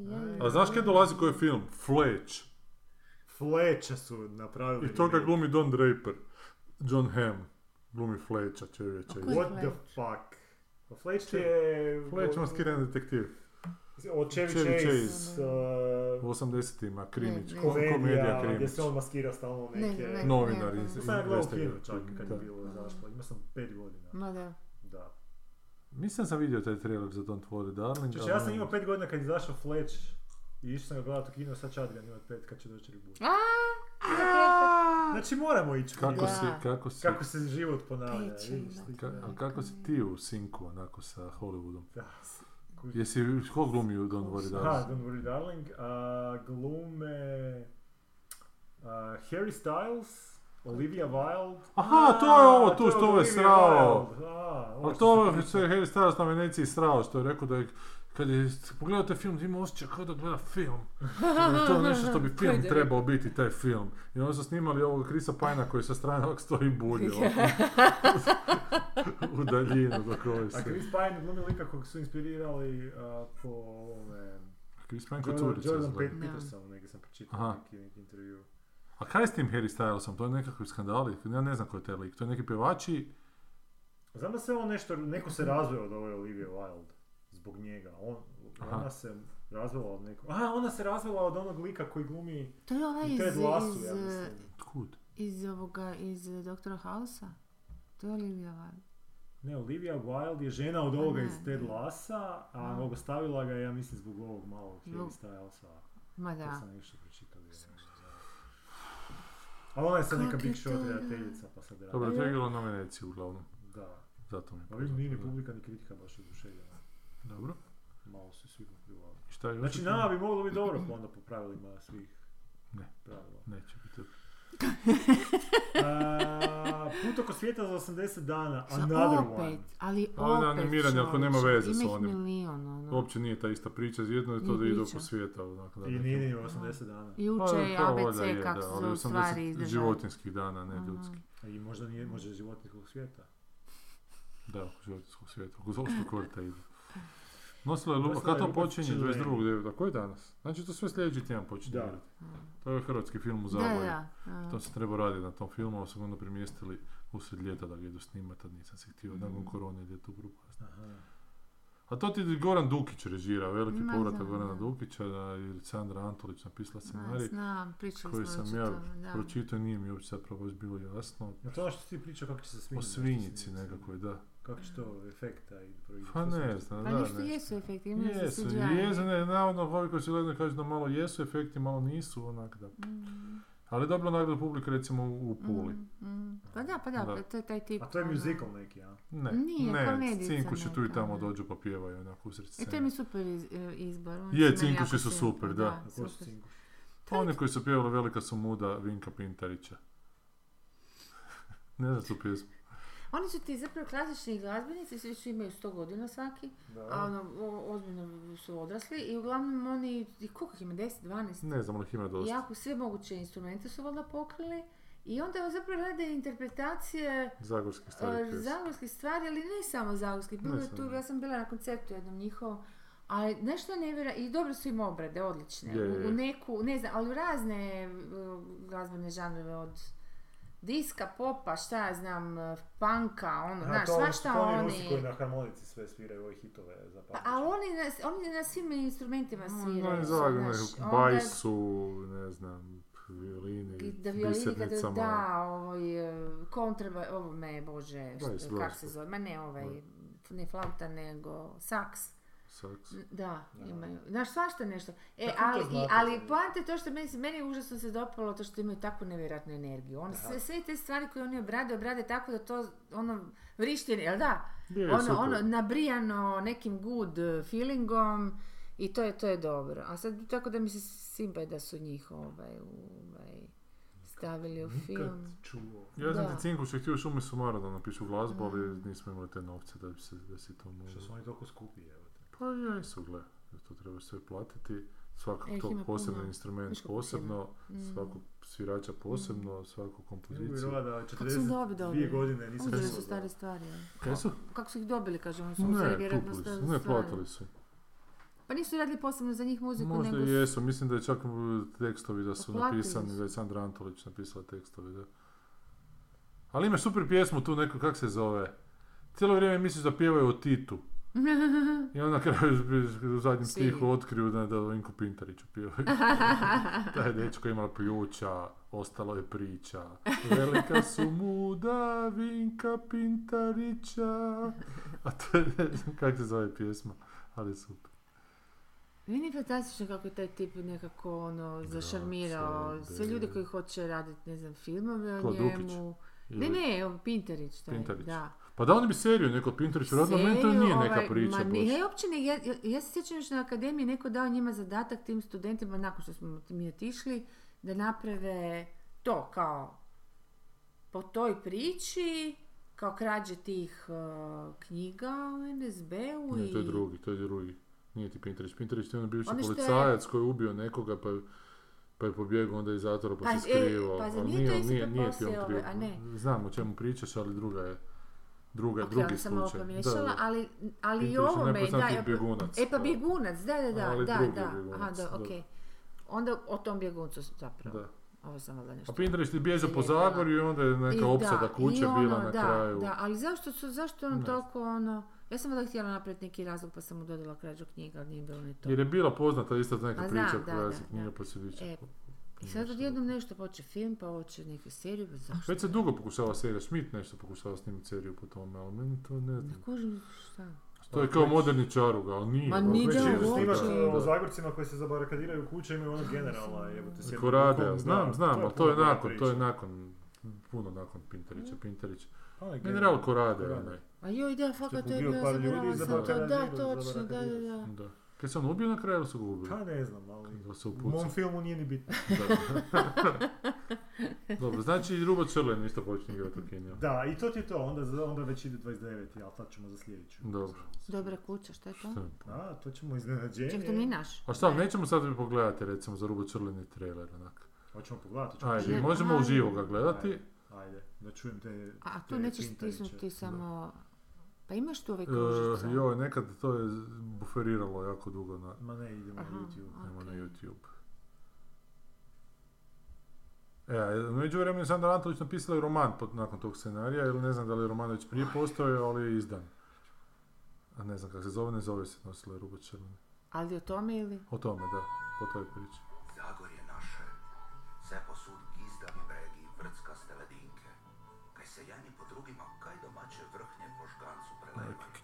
aj, aj. Aj. A znaš kaj dolazi koji je film? Fletch. Fleća su napravili. I toga remake. glumi Don Draper. John Hamm. Glumi Fletcha, čovječe. What the fuck? Pa Fletch je... Fletch maskirani detektiv. Od Chevy Chevy Chase. Chase. uh, U 80-ima, krimić, Ne, ne. ko- komedija komedija, krimić. gdje se on maskira stalno Ne, neke... ne. Novinar Ne, iz ne. Sam ja gledao u kinu investigativ. čak kad Da. je bilo izašlo. Imao sam pet godina. Ma da. Da. Mislim sam vidio taj trailer za Don't Worry Darling. Znači ali ja sam ne- imao pet godina kad je izašao Fletch i išao sam ga gledat u kino, sad ću ga imati pet kad će doći reboot. Znači moramo ići Kako si, kako si, Kako se život ponavlja, će ka- a kako si ti u sinku onako sa Hollywoodom? Da. Jesi, ko glumi u Don't Worry Darling? Don't Worry Darling. A, glume... a, Harry Styles, Olivia Wilde. Aha, to je ovo tu što je srao. A, ovo A što to je Harry Styles na Veneciji srao, što je rekao da je kad je pogledao taj film, ima osjećaj kao da gleda film. Da je to nešto što bi film trebao biti, taj film. I onda su snimali ovog Krisa Pajna koji sa strane ovak stoji bulje u daljinu dok ovo A se... Chris Pine glumi lika kog su inspirirali a, po ovome... Chris Pine kod curice Jordan. Peterson, neki sam pročitao Aha. neki, neki intervju. A kaj je s tim Harry Stylesom? To je nekakvi skandali? Ja ne znam ko je taj lik. To je neki pevači... Znam da se on nešto, neko se razveo od ove Olivia Wilde zbog njega. On, Aha. ona se razvela od nekog... Aha, ona se razvela od onog lika koji glumi To je ovaj i iz, Ted Lasso, iz, ja mislim. Kud? iz ovoga, iz Doktora Hausa. To je Olivia Wilde. Ne, Olivia Wilde je žena od ovoga ne, iz Ted ne. Lassa, a A. ostavila ga je, ja mislim, zbog ovog malog Harry Stylesa. Ma To da. sam nešto pročitao. Ali ona je sad neka Big Shot to, da. redateljica, pa sad radi. Dobro, to je igralo na Veneciji uglavnom. Da. Zato mi je Ovim nije ni publika ni kritika baš oduševljena. Dobro. Malo su svi popljuvali. I šta je Znači, nama bi moglo biti dobro pa onda po pravilima svih Ne. pravila. Neće biti. A, Put oko svijeta za 80 dana, another opet, one. ali je opet animirani, ako nema veze s onim. milion, ono. Uopće nije ta ista priča, jedno je to Nije da idu po svijeta. Onak, da I nije ni 80 dana. I Pa, valjda ABC je, kako da, se ali zove 80 stvari izdržavaju. životinskih dana, ne Aha. ljudskih. A I možda nije, možda je životinskog svijeta. Da, oko životinskog svijeta, oko zoološkog korta ide. Nosila je Lupa, Nosila kad je to počinje? Čileni. 22.9. Koji je danas? Znači to sve sljedeći tjedan počinje Da. To je hrvatski film u da. To se treba raditi na tom filmu, ali su onda premjestili usred ljeta da ga idu snimat, a nisam se htio, nakon korone ide tu propast. A to ti Goran Dukić režira, veliki Ma, povratak Gorana. Dukića, da je Sandra Antolić napisala scenarij, znam, pričali koji smo sam ja pročitao i nije mi uopće zapravo baš bilo jasno. Ja to ono što ti pričao kako će se svinjiti. O svinjici nekakvoj, da. Kako će to efekta i proizvod. Pa ne znam, Pa da, nešto ne. jesu efekti, imaju se Jesu, CGI. jesu, ne, navodno ovi koji se kažu da malo jesu efekti, malo nisu, onak da. Mm, Ali dobro nagradu publika recimo u, u Puli. mm, mm. Pa da, pa da, Da. pa to je taj tip. A to je ono- musical neki, a? Ne, Nije, ne, cinkuši tu i tamo da. dođu pa pjevaju onako usred E, to scene. mi je super iz- e, izbor. oni Je, su cinkuši super, da. A ko su super. cinkuši? Pa oni koji su pjevali Velika su muda Vinka Pintarića. ne znam tu pjesmu. Oni su ti zapravo klasični glazbenici, svi su imaju 100 godina svaki, a ono, o- ozbiljno su odrasli i uglavnom oni, i koliko ih ima, 10, 12? Ne znam, ali ih ima dosta. Jako sve moguće instrumente su valjda pokrili i onda zapravo rade interpretacije Zagorski stari e, pjesma. zagorskih stvari, ali ne samo zagorskih. Bilo je tu, ja sam bila na koncertu jednom njihovom, ali nešto nevjera i dobro su im obrade, odlične. Je, U, je. u neku, ne znam, ali u razne e, glazbene žanrove od diska, popa, šta ja znam, panka, ono, Aha, znaš, to oni- svašta to oni... Rusi koji na harmonici sve sviraju ove hitove za Pa, ali oni na, oni na svim instrumentima No, sviraju. Zagor, znaš, onda- bajsu, ne znam, violini, I Da violini da, ovoj, e, kontraba, ovo me, bože, kak se zove, ma ne ovaj, ne flauta, nego saks. Saks. Da, Da. imaju. Znaš, svašta nešto. E, Kako to ali, znate? ali poanta je to što meni, meni je užasno se dopalo to što imaju takvu nevjerojatnu energiju. On, sve, sve te stvari koje oni obrade, obrade tako da to, ono, vrišti, jel da? Je, ono, super. ono, nabrijano nekim good eh, feelingom i to je, to je dobro. A sad, tako da mi se simpa da su njih ovaj, ovaj, stavili u Nikad film. čuo. Ja znam Da. da Cinkuš htio šumi sumara da napišu glazbu, ali nismo imali te novce da bi se, da si to Što moglo. su oni toliko skupi, evo. Pa jesu, gle. To treba sve platiti. Svakog E, ima posebno puno. instrument Viš kako posebno, Mm. svakog svirača posebno, svaku Mogu kompoziciju. da Kako su dobi 42 dobili? godine nisam Uzeli su stare stvari. Kaj su? Kako su ih dobili, kaže, oni su uzeli Ne, vjerojatno stare su, ne, platili su. Pa nisu radili posebno za njih muziku, Možda nego su- jesu, mislim da je čak tekstovi da su napisani, su. da je Sandra Antolić napisala tekstove, da. Ali imaš super pjesmu tu neku, kak se zove? Cijelo vrijeme misliš da pjevaju o Titu. I onda kraju u zadnjem stihu otkriju da, da o Inku Pintariću pjevaju. Taj dečko je imala pljuča, ostalo je priča. Velika su muda Vinka Pintarića. A to je, ne znam kak se zove pjesma, ali super. Meni je fantastično kako je taj tip nekako ono zašarmirao sve sve ljude koji hoće raditi, ne znam, filmove o njemu. Ne, ne, ovo Pintarić, taj, Pintarić. da. Pa da oni bi seriju neko Pintarić radio, meni to nije neka ovaj, priča ma ne, ja uopće ne, ja, ja, se sjećam još na akademiji neko dao njima zadatak tim studentima nakon što smo mi otišli da naprave to kao po toj priči, kao krađe tih uh, knjiga u NSB-u Ne, i... to je drugi, to je drugi. Nije ti Pinterest. Pinterest je onaj bivši Ono što je- policajac koji je ubio nekoga pa pa je pobjegao onda iz zatvora pa, Pa, se e, skrivao. pa ali nije to nije, nije, nije ti on ove, a ne? Znam o čemu pričaš, ali druga je druga, Ok, drugi sam slučaj. pomiješala, Da, da. ali, ali i ovome, da, nepoznati ja- bjegunac, e pa bjegunac, da, da, da, Ali da, da, bjegunac, aha, da, ok. Onda o tom bjeguncu zapravo. Da. Ovo sam valjda nešto... A Pinterest je bježao po. Zagorju i onda je I neka opsada da, kuće ono, bila na da, kraju. Da, ali zašto su, zašto on toliko ono... Ja sam onda htjela napraviti neki razlog pa sam mu dodala krađu knjiga, ali nije bilo ni to. Jer je bila poznata isto neka Pa priča koja se knjiga pa više... E, I sad odjednom nešto poče film, pa hoće neke serije, pa zašto? Već se dugo pokušava serija, Schmidt nešto pokušava snimiti seriju po tome, ali meni to ne Ne znam. kužim šta. To je kao moderni čaruga, ali nije. Ma nije da, o Da. Zagorcima koji se zabarikadiraju u kuće imaju onog generala, jebote se. Korade, znam, znam, ali to je nakon, to je nakon, puno nakon Pinterića, Pinterić. Pa, onaj General Korade, onaj. A joj, da, fakat to je bio, sam da, točno, da, da, da. Kad se on ubio na kraju ili su ga ubili? Pa ne znam, ali u mom filmu nije ni bitno. Dobro, znači i Rubo Črlen isto počne igrati u kiniju. Da, i to ti je to, onda, onda već ide 29. ali tad ćemo za sljedeću. Dobro. Dobra kuća, šta je to? Šta pa? A, to ćemo iznenađenje. Ček, to nije naš. A šta, nećemo sad pogledati recimo za Rubo Črleni trailer onak. Hoćemo pogledati, hoćemo Ajde, Ne, možemo uživo ga gledati. Ajde, ajde, da čujem te A te tu nećeš stisnuti samo... Pa imaš tu ove E, kružice? joj, nekad to je buferiralo jako dugo na, Ma ne, idemo Aha, na YouTube. Nemo na. YouTube. E, među vremenu je Sandra Antović napisala i roman pod, nakon tog scenarija, ili ne znam da li je roman već prije postojao, ali je izdan. A ne znam kako se zove, ne zove se nosila je Črleni. Ali o tome ili? O tome, da, o toj priči.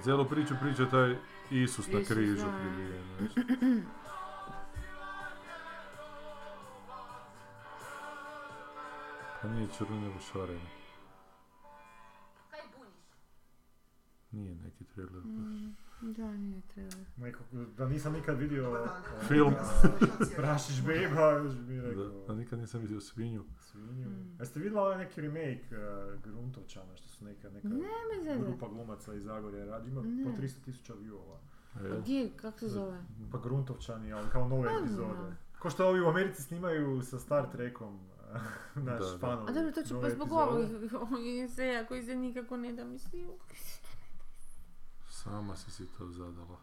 A cijelu priču priča taj Isus na križu znaš. Pa nije crveno nego šareno. Kaj buniš? Nije neki trailer Mm. Da, nije treba. Nekako, da nisam nikad vidio Film. Prašić Beba, još bi Da, rekao. a nikad nisam vidio svinju. Svinju. Mm. Jeste vidjeli ovaj neki remake uh, Gruntovčana, što su neka, neka me zezat. grupa glumaca iz Zagorja radi, ima Ne. po 300 tisuća viewova. Gdje, kako se zove? Pa Gruntovčani, ali kao nove epizode. Ko što ovi u Americi snimaju sa Star Trekom, naš Da, da. A dobro, to ću pa zbog ovog seja koji se nikako ne da misliju. Sama si si to zadala.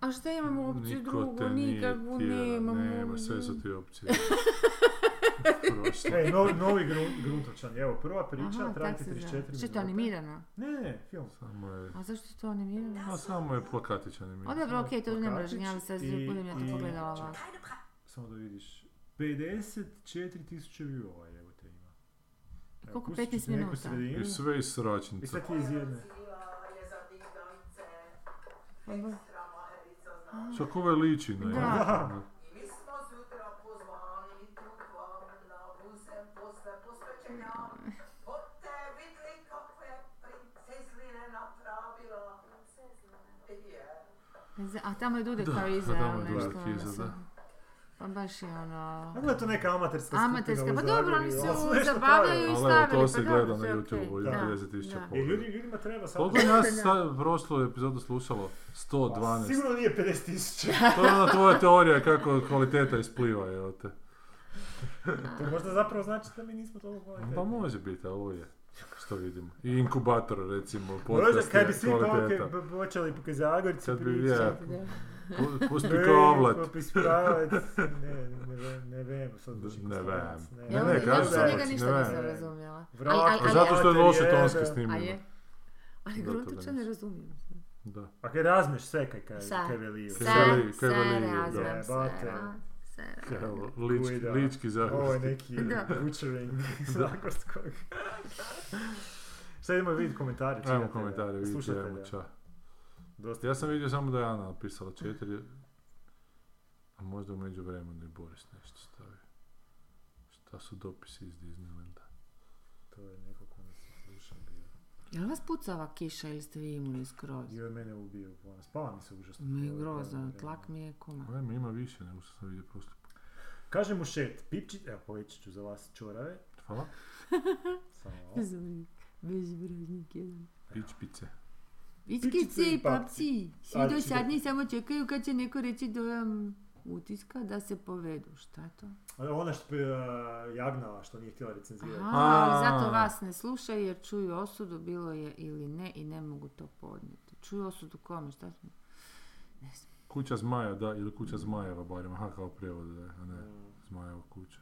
A šta imamo opciju Niko drugu? te nije Nikakvu nemamo. Nema, sve su ti opcije. Prošlo. E, novi, novi Grun, Gruntovčani, evo, prva priča, Aha, traje tak ti se 34 zove. minuta. Što je to animirano? Ne, ne, film. Samo je, A zašto je to animirano? a samo je plakatić O animiran. dobro, okej, to ne mrežim, ali sad i- budem ja to i- pogledala ovako. Samo da vidiš. 54 tisuće viewova, evo te ima. Koliko? pustit ću 15 ti neku minuta? I sve iz I sračnice. sad ti iz jedne. Vidli kakve princezline napravila. Je. Z- A tamo je Dude Da, kao iza, da, tamo je nešto, Dudek ono iza, da. Pa baš je ono... Kako je to neka amaterska Amaterska, skupina pa u dobro, oni se ali zabavljaju i Ali stavili, to se pa gleda na YouTube-u, ima da, 30.000 da. po- I ljudi, ljudima treba sad... Koliko je nas sad prošlu epizodu slušalo? Pa, 112. Sigurno nije 50 tisuća. To je ona tvoja teorija kako kvaliteta ispliva, evo te. to možda zapravo znači da mi nismo toliko kvalitetni. Pa može biti, a ovo je. Što vidimo. I inkubator, recimo, Možda podcast kad bi je svi počeli po Zagorci Kad bi, pričati. ja, pu- pusti Ne, kavlet. popispravati, ne, ne, ne, ne vem, sad zvuči Ne vem. Ne, Ja, ne, ja da njega hoće, ništa ne nisam vem. razumjela. Zato što je loše A snimljeno. je? Ali Gruntovča ne razumijem. Da. A kaj razmeš sve kaj kaj, veliju. Sa Keveli, razmem, Evo, lički, lički zahvat. Ovo je neki butchering Zagorskog. Sad idemo vidjeti komentare. Ajmo čitatelja, komentare, vidite, slušatelja. ajmo ča. Dosta. Ja sam vidio samo da je Ana napisala četiri, a možda u međuvremenu i Boris nešto stavio. Šta su dopisi iz Disneylanda? To je neko ko nas sluša bio. Jel vas pucava kiša ili ste vi imuni skroz? On mene ubio. Spava mi se užasno. Mi je pravo tlak mi je kuma. Ajme, ima više nego što sam vidio put. Kaže mu šet, pipči, evo povećat ću za vas čorave. Hvala. Samo malo. Bezbražnik jedan. Pić pice. Iskice i papci, svi dosadni samo čekaju kad će neko reći dojam utiska da se povedu. Šta je to? Ona što je uh, jagnala, što nije htjela recenzirati. Aha, zato vas ne slušaju jer čuju osudu, bilo je ili ne i ne mogu to podnijeti. Čuju osudu kome, šta smo? Kuća zmaja, da, ili kuća zmajeva barem, aha kao prijevod, da, je, a ne zmajeva kuća.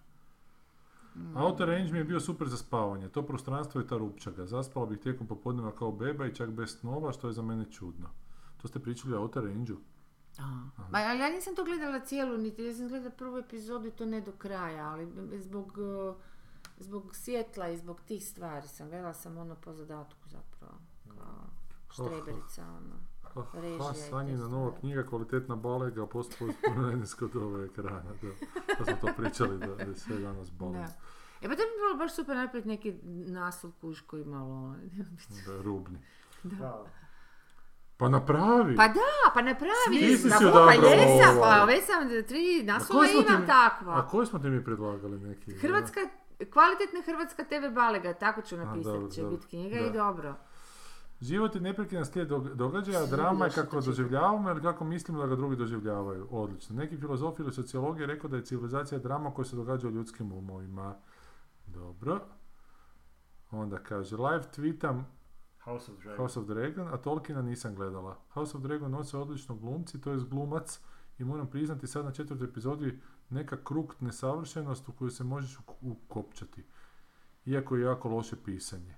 Outer Range mi je bio super za spavanje, to prostranstvo i ta rupčaga. Zaspala bih tijekom popodneva kao beba i čak bez snova, što je za mene čudno. To ste pričali o Outer Range-u? Ma, ali ja nisam to gledala cijelu, niti ja sam gledala prvu epizodu i to ne do kraja, ali zbog, uh, zbog svjetla i zbog tih stvari sam gledala sam ono po zadatku zapravo. Kao štreberica, ono. Režija Ha, i te Sanjina nova knjiga, kvalitetna balega, postalo kod ove ekrana, da. To smo to pričali, da, da je sve danas balega. Da. E pa to bi bilo baš super napraviti neki naslov kuš koji malo... ono, Da je rubni. Da. Pa napravi! Pa da, pa napravi! Ti si Pa si pa jesam, pa već sam tri A naslova koje smo ti imam mi- takva. A koje smo ti mi predlagali neki? Hrvatska, kvalitetna hrvatska TV balega, tako ću napisati, će biti knjiga Da. i dobro. Život je neprekidan slijed dog- događaja, drama je kako doživljavamo ili kako mislimo da ga drugi doživljavaju. Odlično. Neki filozof ili sociolog je rekao da je civilizacija drama koja se događa u ljudskim umovima. Dobro. Onda kaže, live tweetam House of Dragon. House of Dragon, a Tolkiena nisam gledala. House of Dragon nose odlično glumci, to je glumac i moram priznati sad na četvrtoj epizodi neka krukt nesavršenost u koju se možeš uk- ukopčati. Iako je jako loše pisanje.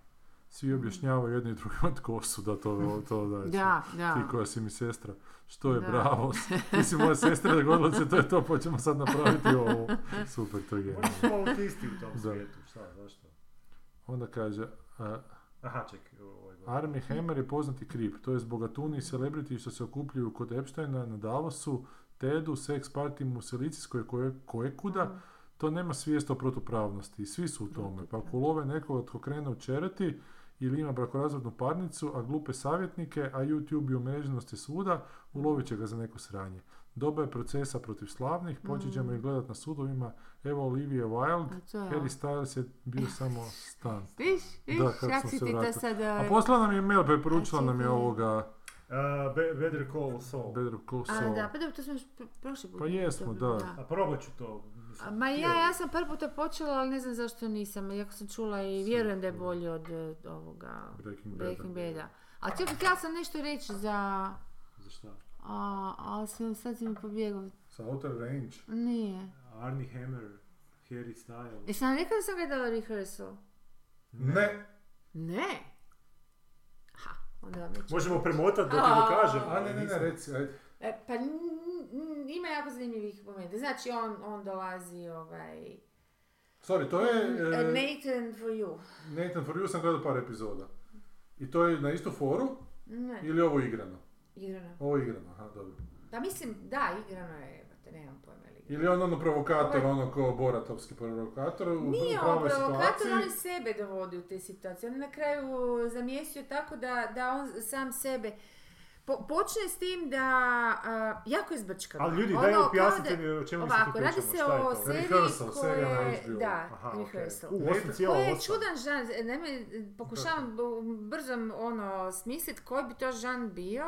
Svi objašnjavaju jedni i drugima tko su, da to, to da, Da, da. ti koja si mi sestra. Što je Da. bravo, ti si moja sestra, dogodilo se, to je to, pa ćemo sad napraviti ovo. Super, to je genijalno. Oni su autisti u tom Da. svijetu, šta, zašto? Onda kaže, a, Aha, je gore. Army Hammer je poznati krip, to je bogatuni i celebrity što se okupljuju kod Epsteina na Davosu, Tedu, sex party u Silicijskoj koje, koje kuda, to nema svijest o protupravnosti i svi su u tome. Pa ako ulove nekoga tko krene učerati ili ima brakorazvodnu parnicu, a glupe savjetnike, a YouTube i umreženost je svuda, ulovit će ga za neko sranje. Doba je procesa protiv slavnih, počet ćemo ih gledat na sudovima. Evo Olivia Wilde, A Harry. Styles je bio samo stan. Viš, viš, Da, kako sam si se ti to vratio. sad... A ovaj, poslala nam je mail, preporučila A nam je ovoga Uh, Be- Better Call Saul. Better Call A, Saul. da, pa dobro, to smo još pr- prošli put. Pa jesmo, dobro, da. A probat ću to. Ma ja, ja sam prvi puta počela, ali ne znam zašto nisam, iako sam čula i vjerujem da je bolji od eh, ovoga Breaking. Breaking Bada. A čekaj, htjela sam nešto reći za... Za šta? A, ali sam, sad si mi pobjegao. Sa Outer Range. Nije. Arnie Hammer, Harry Styles. Jesam rekla da sam gledala rehearsal? Ne. Ne. Ha, onda vam. Možemo premotati dok A. ti dokažem. A ne, ne, ne, reci, ajde. E, pa n- n- ima jako zanimljivih momenta. Znači on, on dolazi ovaj... Sorry, to je... Uh, e, Nathan for you. Nathan for You sam gledao par epizoda. I to je na istu foru Ne, ili ovo igrano? igrano. Ovo igrano, aha, dobro. Pa mislim, da, igrano je, jebote, nemam pojma ili on ono provokator, Ovo ono ko Boratovski provokator u Nije on provokator, situaciji. on sebe dovodi u te situacije. On je na kraju zamjestio tako da, da on sam sebe... Po, počne s tim da... a, jako je zbrčkano. Ali ljudi, Ono, daj objasnite mi o čemu Ovako, mi radi se je o seriji koje... HBO. Da, Aha, rehearsal. U, osam cijela je čudan žan, naime, pokušavam brzo ono, smisliti koji bi to žan bio.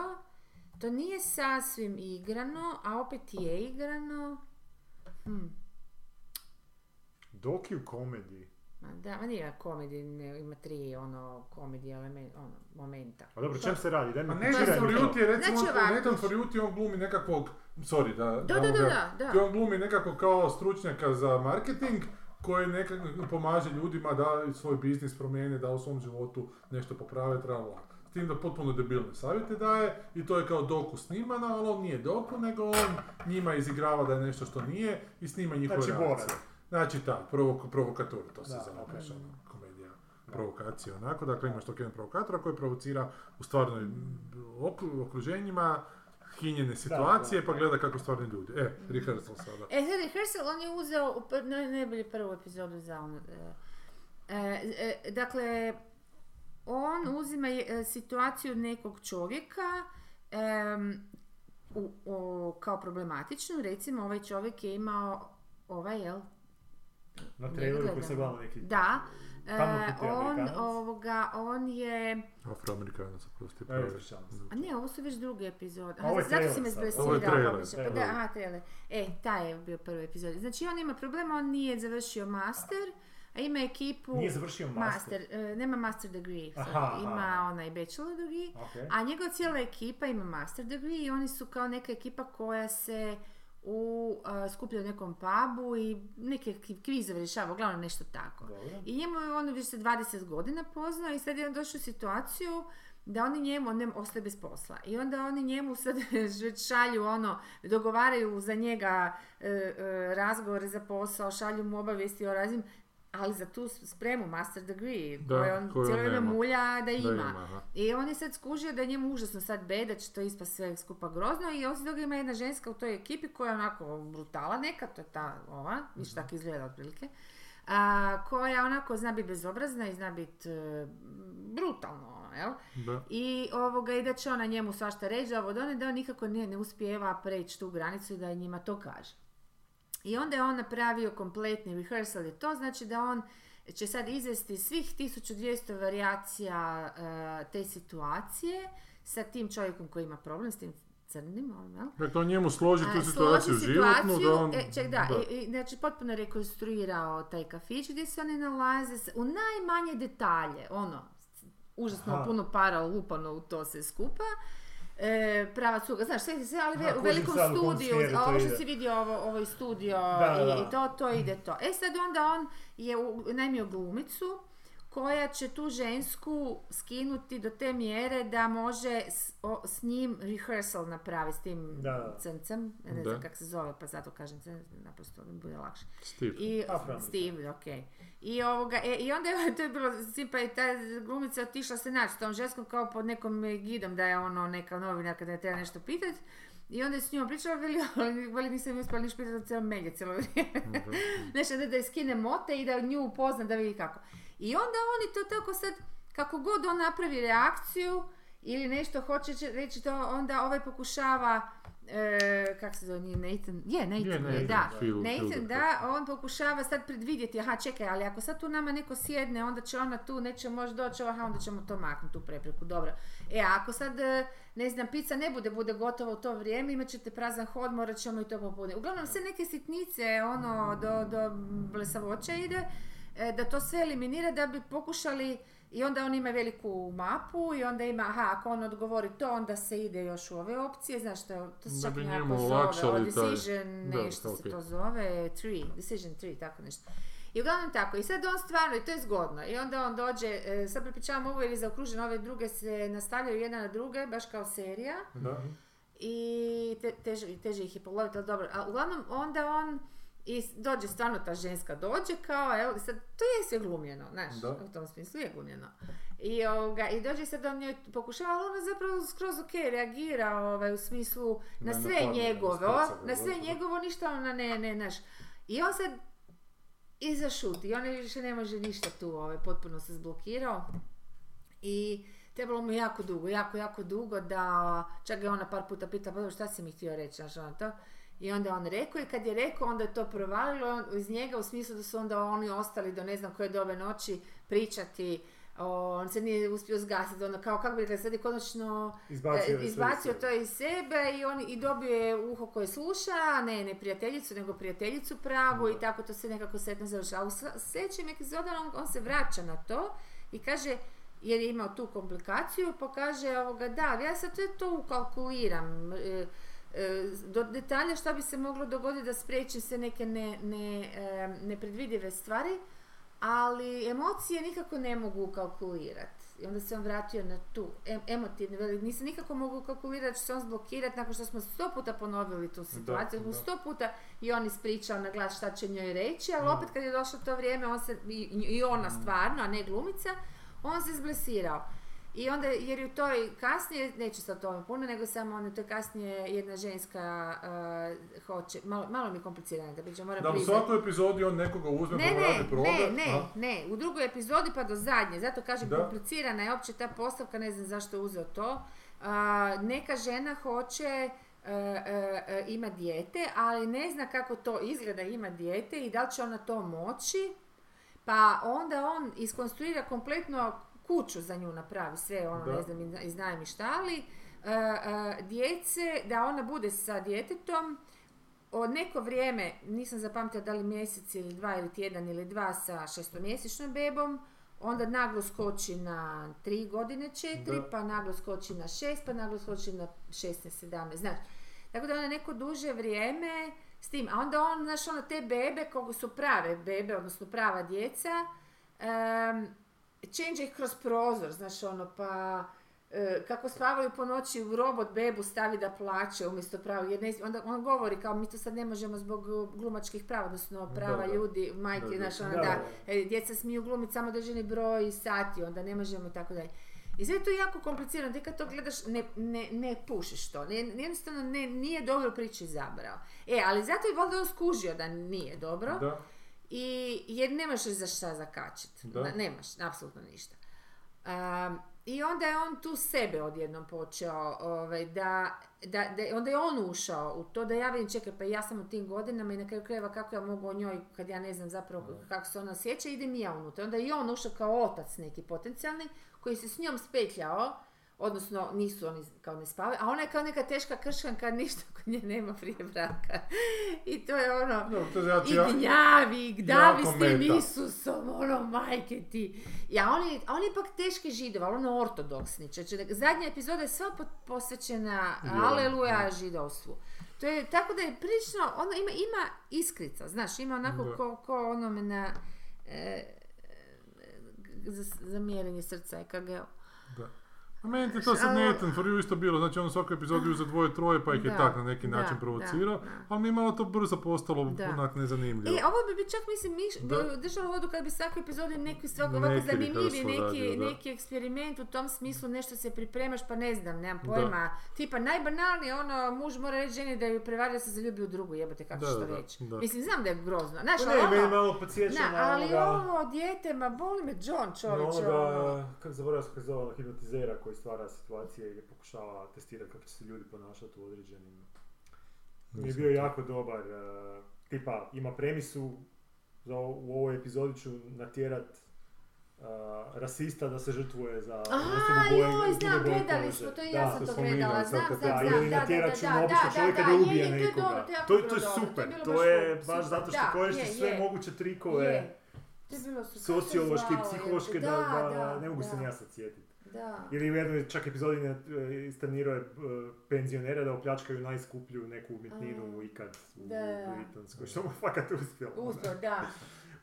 To nije sasvim igrano, a opet je igrano. Hm. Docu comedy. Ma da, ma nije komedij, ne, ima tri ono komedije elemen, ono, momenta. A dobro, čem se radi? Daj mi Nathan for to. You ti je recimo, Znači ovako. Nathan for You ti on glumi nekakvog, sorry da... Da, da, da, da, da. ti on glumi nekako kao stručnjaka za marketing koji nekako pomaže ljudima da svoj biznis promijene, da u svom životu nešto poprave, tralala. s tim da potpuno debilne savjete daje i to je kao doku snimano, ali on nije doku, nego on njima izigrava da je nešto što nije i snima njihove Znači, reakcije. Znači ta, provok, provokatura, to se Da, zove, ok. znaš, ono, komedija, provokacija onako, dakle imaš tog jednog provokatora koji provocira u stvarnoj okru- okruženjima hinjene situacije, da, pa gleda kako stvarni ljudi. E, rehearsal sada. E, sad Rehearsal, on je uzeo u pr- naj, najbolje prvu epizodu za ono... e, e, e, dakle, on uzima e, situaciju nekog čovjeka em, u, o- kao problematičnu. Recimo, ovaj čovjek je imao ovaj, jel? Na traileru koji se gledamo neki... Da. E, on, ovoga, on je... Afroamerikanac, prosti, se. A ne, ovo su već druge epizode. A ovo je Aha, zato si trailer me sad. zblesirao. Ovo je trailer, pa više- pa da, trailer. aha, trailer. E, taj je bio prvi epizod. Znači, on ima problema, on nije završio master, a ima ekipu... Nije završio master. Master, e, nema master degree, Aha, aha. ima onaj bachelor degree, Ok. a njegova cijela ekipa ima master degree i oni su kao neka ekipa koja se u, a, skuplja nekom pubu i neke kvi- kvizove rješava, uglavnom nešto tako. I njemu je on već se 20 godina poznao i sad je on došao u situaciju da oni njemu, on ostaje bez posla. I onda oni njemu sad šalju ono, dogovaraju za njega e, e, razgovore za posao, šalju mu obavijesti o raznim, ali za tu spremu, master degree, Da, koje on koju cijelo vrijeme mulja da Da ima. ima, aha. I on je sad skužio da je njemu užasno sad bed, da će to ispa sve skupa grozno i osim toga ima jedna ženska u toj ekipi koja je onako brutala neka, to je ta ova, viš tako izgleda otprilike, a, koja onako zna biti bezobrazna i zna biti e, brutalno, jel? Da. I ovoga, i da će ona njemu svašta reći, da ovo da on, da on nikako ne, ne uspijeva preći tu granicu i da njima to kaže. I onda je on napravio kompletni rehearsal i to znači da on će sad izvesti svih 1200 varijacija e, te situacije sa tim čovjekom koji ima problem, s tim crnim, ovim, jel? Dakle, on njemu složi tu situaciju životnu, da on... e, ček, da, I, i, znači potpuno rekonstruirao taj kafić gdje se oni nalaze u najmanje detalje, ono, užasno Aha. puno para lupano u to sve skupa. E, prava cuga, znaš, sve, sve, ali Aha, u velikom studiju, a ovo što ide. si vidio, ovo, ovo je studio Da, i, da. i to, to ide to. E sad onda on je u- najmio glumicu koja će tu žensku skinuti do te mjere da može s, o- s njim rehearsal napraviti, s tim Da, crncem, ne znam kako se zove, pa zato kažem naprosto da bude lakše. Steve. I. Steve, ok. I, ovoga, e, I onda je to je bilo simpa i ta glumica otišla se naći s tom ženskom kao pod nekom gidom da je ono neka novinarka da je treba nešto pitati. I onda je s njom pričala, veli, veli, nisam uspjela niš pitati cijelo melje cijelo vrijeme. Nešto da, da je skine mote i da nju upozna da vidi kako. I onda oni to tako sad, kako god on napravi reakciju ili nešto hoće će reći to, onda ovaj pokušava E, kak se zove, nije Nathan? Je, Nathan, Je, je, Nathan, da. Phil- Nathan, Phil da, on pokušava sad predvidjeti, aha čekaj, ali ako sad tu nama neko sjedne, onda će ona tu, neće moći doći, aha, onda ćemo to maknuti, tu prepreku, dobro. E, a ako sad, e, ne znam, pizza ne bude, bude gotova u to vrijeme, imat ćete prazan hod, morat ćemo i to popuniti. Uglavnom, sve neke sitnice, ono, do, do blesavoća ide, e, da to sve eliminira da bi pokušali i onda on ima veliku mapu i onda ima, aha, ako on odgovori to, onda se ide još u ove opcije, znaš što, to se Da čak nekako zove, o taj- decision, da, nešto se to zove, 3, decision 3, tako nešto. I uglavnom tako, i sad on stvarno, i to je zgodno, i onda on dođe, e, sad prepričavam ovo jer je zaokružen, ove druge se nastavljaju jedna na druge, baš kao serija, Da. i te, teže, teže ih je poloviti, ali dobro. A uglavnom onda on i dođe stvarno ta ženska dođe kao, evo, sad, to je sve glumljeno, znaš, Da. u tom smislu je glumljeno. I, ovoga, I dođe sad on njoj pokušava, ali ona zapravo skroz ok, reagira ovaj, u smislu na Na sve napad, njegovo, na sve njegovo, ništa ona ne, ne, znaš. I on sad i zašuti, i on više ne može ništa tu, ovaj, potpuno se zblokirao. I trebalo mu jako dugo, jako, jako dugo da, čak je ona par puta pitala, pa šta si mi htio reći, znaš, ono to. I onda on rekao i kad je rekao, onda je to provalilo iz njega u smislu da su onda oni ostali do ne znam koje dobe noći pričati, o, on se nije uspio zgasiti, ono kao, kako bi rekla, sad je konačno Izbacio e, izbacio iz to iz sebe i, on, i dobio je uho koje sluša, ne, ne prijateljicu, nego prijateljicu pravu i tako to se nekako setno završava. U sljedećem epizodama on, on se vraća na to i kaže, jer je imao tu komplikaciju, pa kaže ovoga, da, ja sad to, to ukalkuliram, e, do detalja šta bi se moglo dogoditi da spriječi se neke ne, ne, e, nepredvidive stvari, ali emocije nikako ne mogu kalkulirati. I onda se on vratio na tu em, emotivnu, veli, nisam nikako mogu kalkulirati da će se on zblokirati nakon što smo sto puta ponovili tu situaciju, Da, da. sto puta i on ispričao na glas šta će njoj reći, ali Da. opet kad je došlo to vrijeme, on se, i, i ona stvarno, a ne glumica, on se zblesirao. I onda, jer je u toj kasnije, neću sad o tome puno, nego samo ono, to je kasnije jedna ženska uh, hoće, malo, malo mi je komplicirano da pričam, moram Da u priznat. svakoj epizodi on nekoga uzme Ne, pa ne, radi probe. ne, ne, a? ne, u drugoj epizodi pa do zadnje, zato kažem Da. komplicirana je opće ta postavka, ne znam zašto je uzeo to. A, neka žena hoće e, e, e, ima dijete, ali ne zna kako to izgleda ima dijete i da li će ona to moći, pa onda on iskonstruira kompletno kuću za nju napravi, sve ono, Da. ne znam, iz- iznajmištali, e, e, djece, da ona bude sa djetetom, od neko vrijeme, nisam zapamtila da li mjesec ili dva ili tjedan ili dva sa šestomjesečnom bebom, onda naglo skoči na tri godine četiri, Da. pa naglo skoči na šest, pa naglo skoči na 16, 17, znaš. Tako da ona neko duže vrijeme s tim, a onda on, znaš, ono, te bebe, koliko su prave bebe, odnosno prava djeca, um, čenđa ih kroz prozor, znaš, ono, pa e, kako spavaju po noći u robot bebu stavi da plaće umjesto prava, jer ne, onda on govori kao mi to sad ne možemo zbog e, glumačkih prava, odnosno prava da. ljudi, majke, znaš, ono, Da, e, djeca smiju glumiti samo određeni broj sati, onda ne možemo i tako dalje. I sve je to jako komplicirano, ti kad to gledaš ne, ne, ne pušiš to, ne, jednostavno ne, nije dobro priči izabrao. E, ali zato je valjda on skužio da nije dobro, Da. I, jer nemaš za šta zakačiti. Da. Nemaš, apsolutno ništa. Um, I onda je on tu sebe odjednom počeo, ovaj, da, da, da, onda je on ušao u to da ja vidim, čekaj, pa ja sam u tim godinama i na kraju krajeva kako ja mogu o njoj, kad ja ne znam zapravo kako se ona osjeća, idem i ja unutra. Onda je i on ušao kao otac neki potencijalni, koji se s njom spetljao, odnosno nisu oni kao ne spavaju, a ona je kao neka teška krškanka, ništa kod nje nema prije braka. I to je ono, No, to znači, i ja, gnjavi, i gdavi s tim. Isusom, ono, majke ti. Ja, on je, on je ipak teški židov, ali ono ortodoksni. Znači, zadnja epizoda je sva po- posvećena aleluja židovstvu. To je, tako da je prilično, ono ima, ima iskrica, znaš, ima onako Da. ko, ko onome na e, za, za mjerenje srca EKG. A meni ti to sad netan for you isto bilo, znači on u svakoj epizodi dvoje, troje, pa ih je Da, tak na neki da, način provocirao, ali mi je malo to brzo postalo onak nezanimljivo. E, ovo bi čak mislim miš, Da. držalo vodu kad bi svakoj epizodi neki svako ovako zanimljivi neki, radio, neki eksperiment u tom smislu nešto se pripremaš pa ne znam, nemam pojma. Tipa najbanalnije ono muž mora reći ženi da ju prevari da se zaljubi u drugu, jebote kako Da, ćeš to da, reći. Mislim znam da je grozno. Znaš, Pa ali ne, meni ono, malo podsjeća na, ali ovo dijete, ma boli me John čovječe. ono. onoga, kako zaboravio se zove, onog hipnotizera koji stvara situacije i pokušava testirati kako će se ljudi ponašati u određenim... Mi je bio jako dobar, eh, tipa ima premisu, za o- u ovoj epizodi ću natjerat eh, rasista da se žrtvuje za Aha, joj, znam, gledali smo, to i ja sam to gledala, znam, znam, znam, Da, ili da, natjerat da, ću da, običnog da, čovjeka da, da je, ubije je, to je nekoga. to je super, to je baš zato što je, sve je. moguće trikove sociološke psihološke da, da, ne mogu se ni ja sad sjetiti. Da. Ili u jednoj čak epizodi ne, e, istanirao je e, penzionere da opljačkaju najskuplju neku umjetninu A, ikad u, da, Britanskoj, što mu fakat uspjelo. Uspio, da.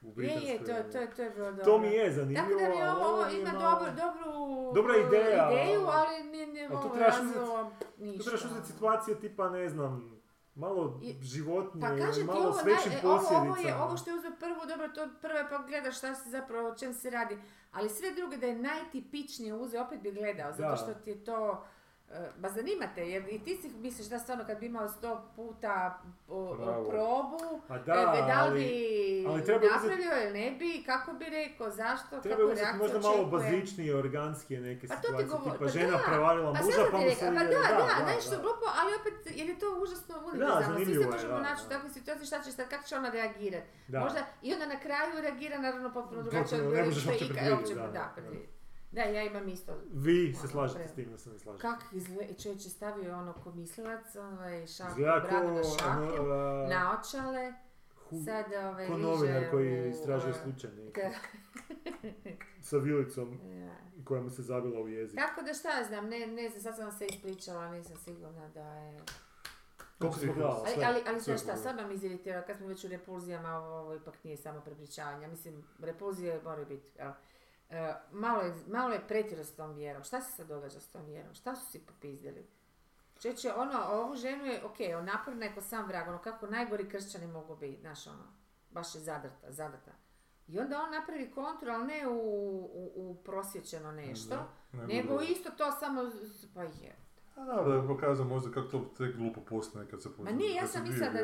U Je, je, to, to, je- to je bilo dobro. To mi je zanimljivo, Tako da mi ali ovo, ovo ima malo- dobro, dobru Dobra ideja. ideju, ali ne, ne, A to ovo razvilo ništa. trebaš uzeti situacije tipa, ne znam, malo životnije, Pa kažem ti malo ovo, s naj, većim e, ovo, ovo, je, ovo što je uzeo prvo, dobro, to prvo pa gledaš šta se zapravo, o čem se radi. Ali sve druge da je najtipičnije uzeo, opet bi gledao, zato što ti je to... Ba zanima te, jer i ti si misliš da stvarno kad bi imao sto puta o, probu, Pa e, da, li ali, bi ali uzeti- napravio ili ne bi, kako bi rekao, zašto, treba kako reakcija možda malo bazičnije, organskije neke Pa to ti situacije, govor- tipa pa žena da, prevarila Pa muža, pa mu se... pa da, da, da, nešto da. glupo, ali opet, jer je to užasno univerzalno, svi se možemo da, naći u takvoj situaciji, šta će sad, kako će ona reagirati. Da. Možda, i onda na kraju reagira naravno potpuno drugačije ne možeš uopće predvidjeti, da, da, ja imam isto. Vi se Ono, slažete s tim da se ne slažete. Kak izgleda, čovječ je stavio ono ko mislilac, ovaj Izgleda bradu na šaku, ono, a, naočale, sad ovaj ko novinar koji u, istražuje ovaj, slučaj neki. Sa vilicom Ja. koja mu se zabila u jezik. Tako da šta ja znam, ne, ne znam, sad sam se ispričala, nisam sigurna da je... Koliko gledala? Ali, ali, ali znaš šta, sad vam iziritirala, kad smo već u repulzijama, ovo, ipak nije samo prepričavanje. Mislim, repulzije moraju biti, jel? E, malo, je, malo je pretjerao s tom vjerom. Šta se sad događa s tom vjerom? Šta su si popizdili? Čeće, ono, ovu ženu je, ok, on naporna je ko sam vrag, ono kako najgori kršćani mogu biti, znaš ono, baš je zadrta, zadrta. I onda on napravi kontru, ali ne u, u, u prosvjećeno nešto, Ne nego bude- isto to samo, pa je. A dobro, da je pokazao možda kako to tek glupo postane kad se Ma počne. nije, ja sam mislila da.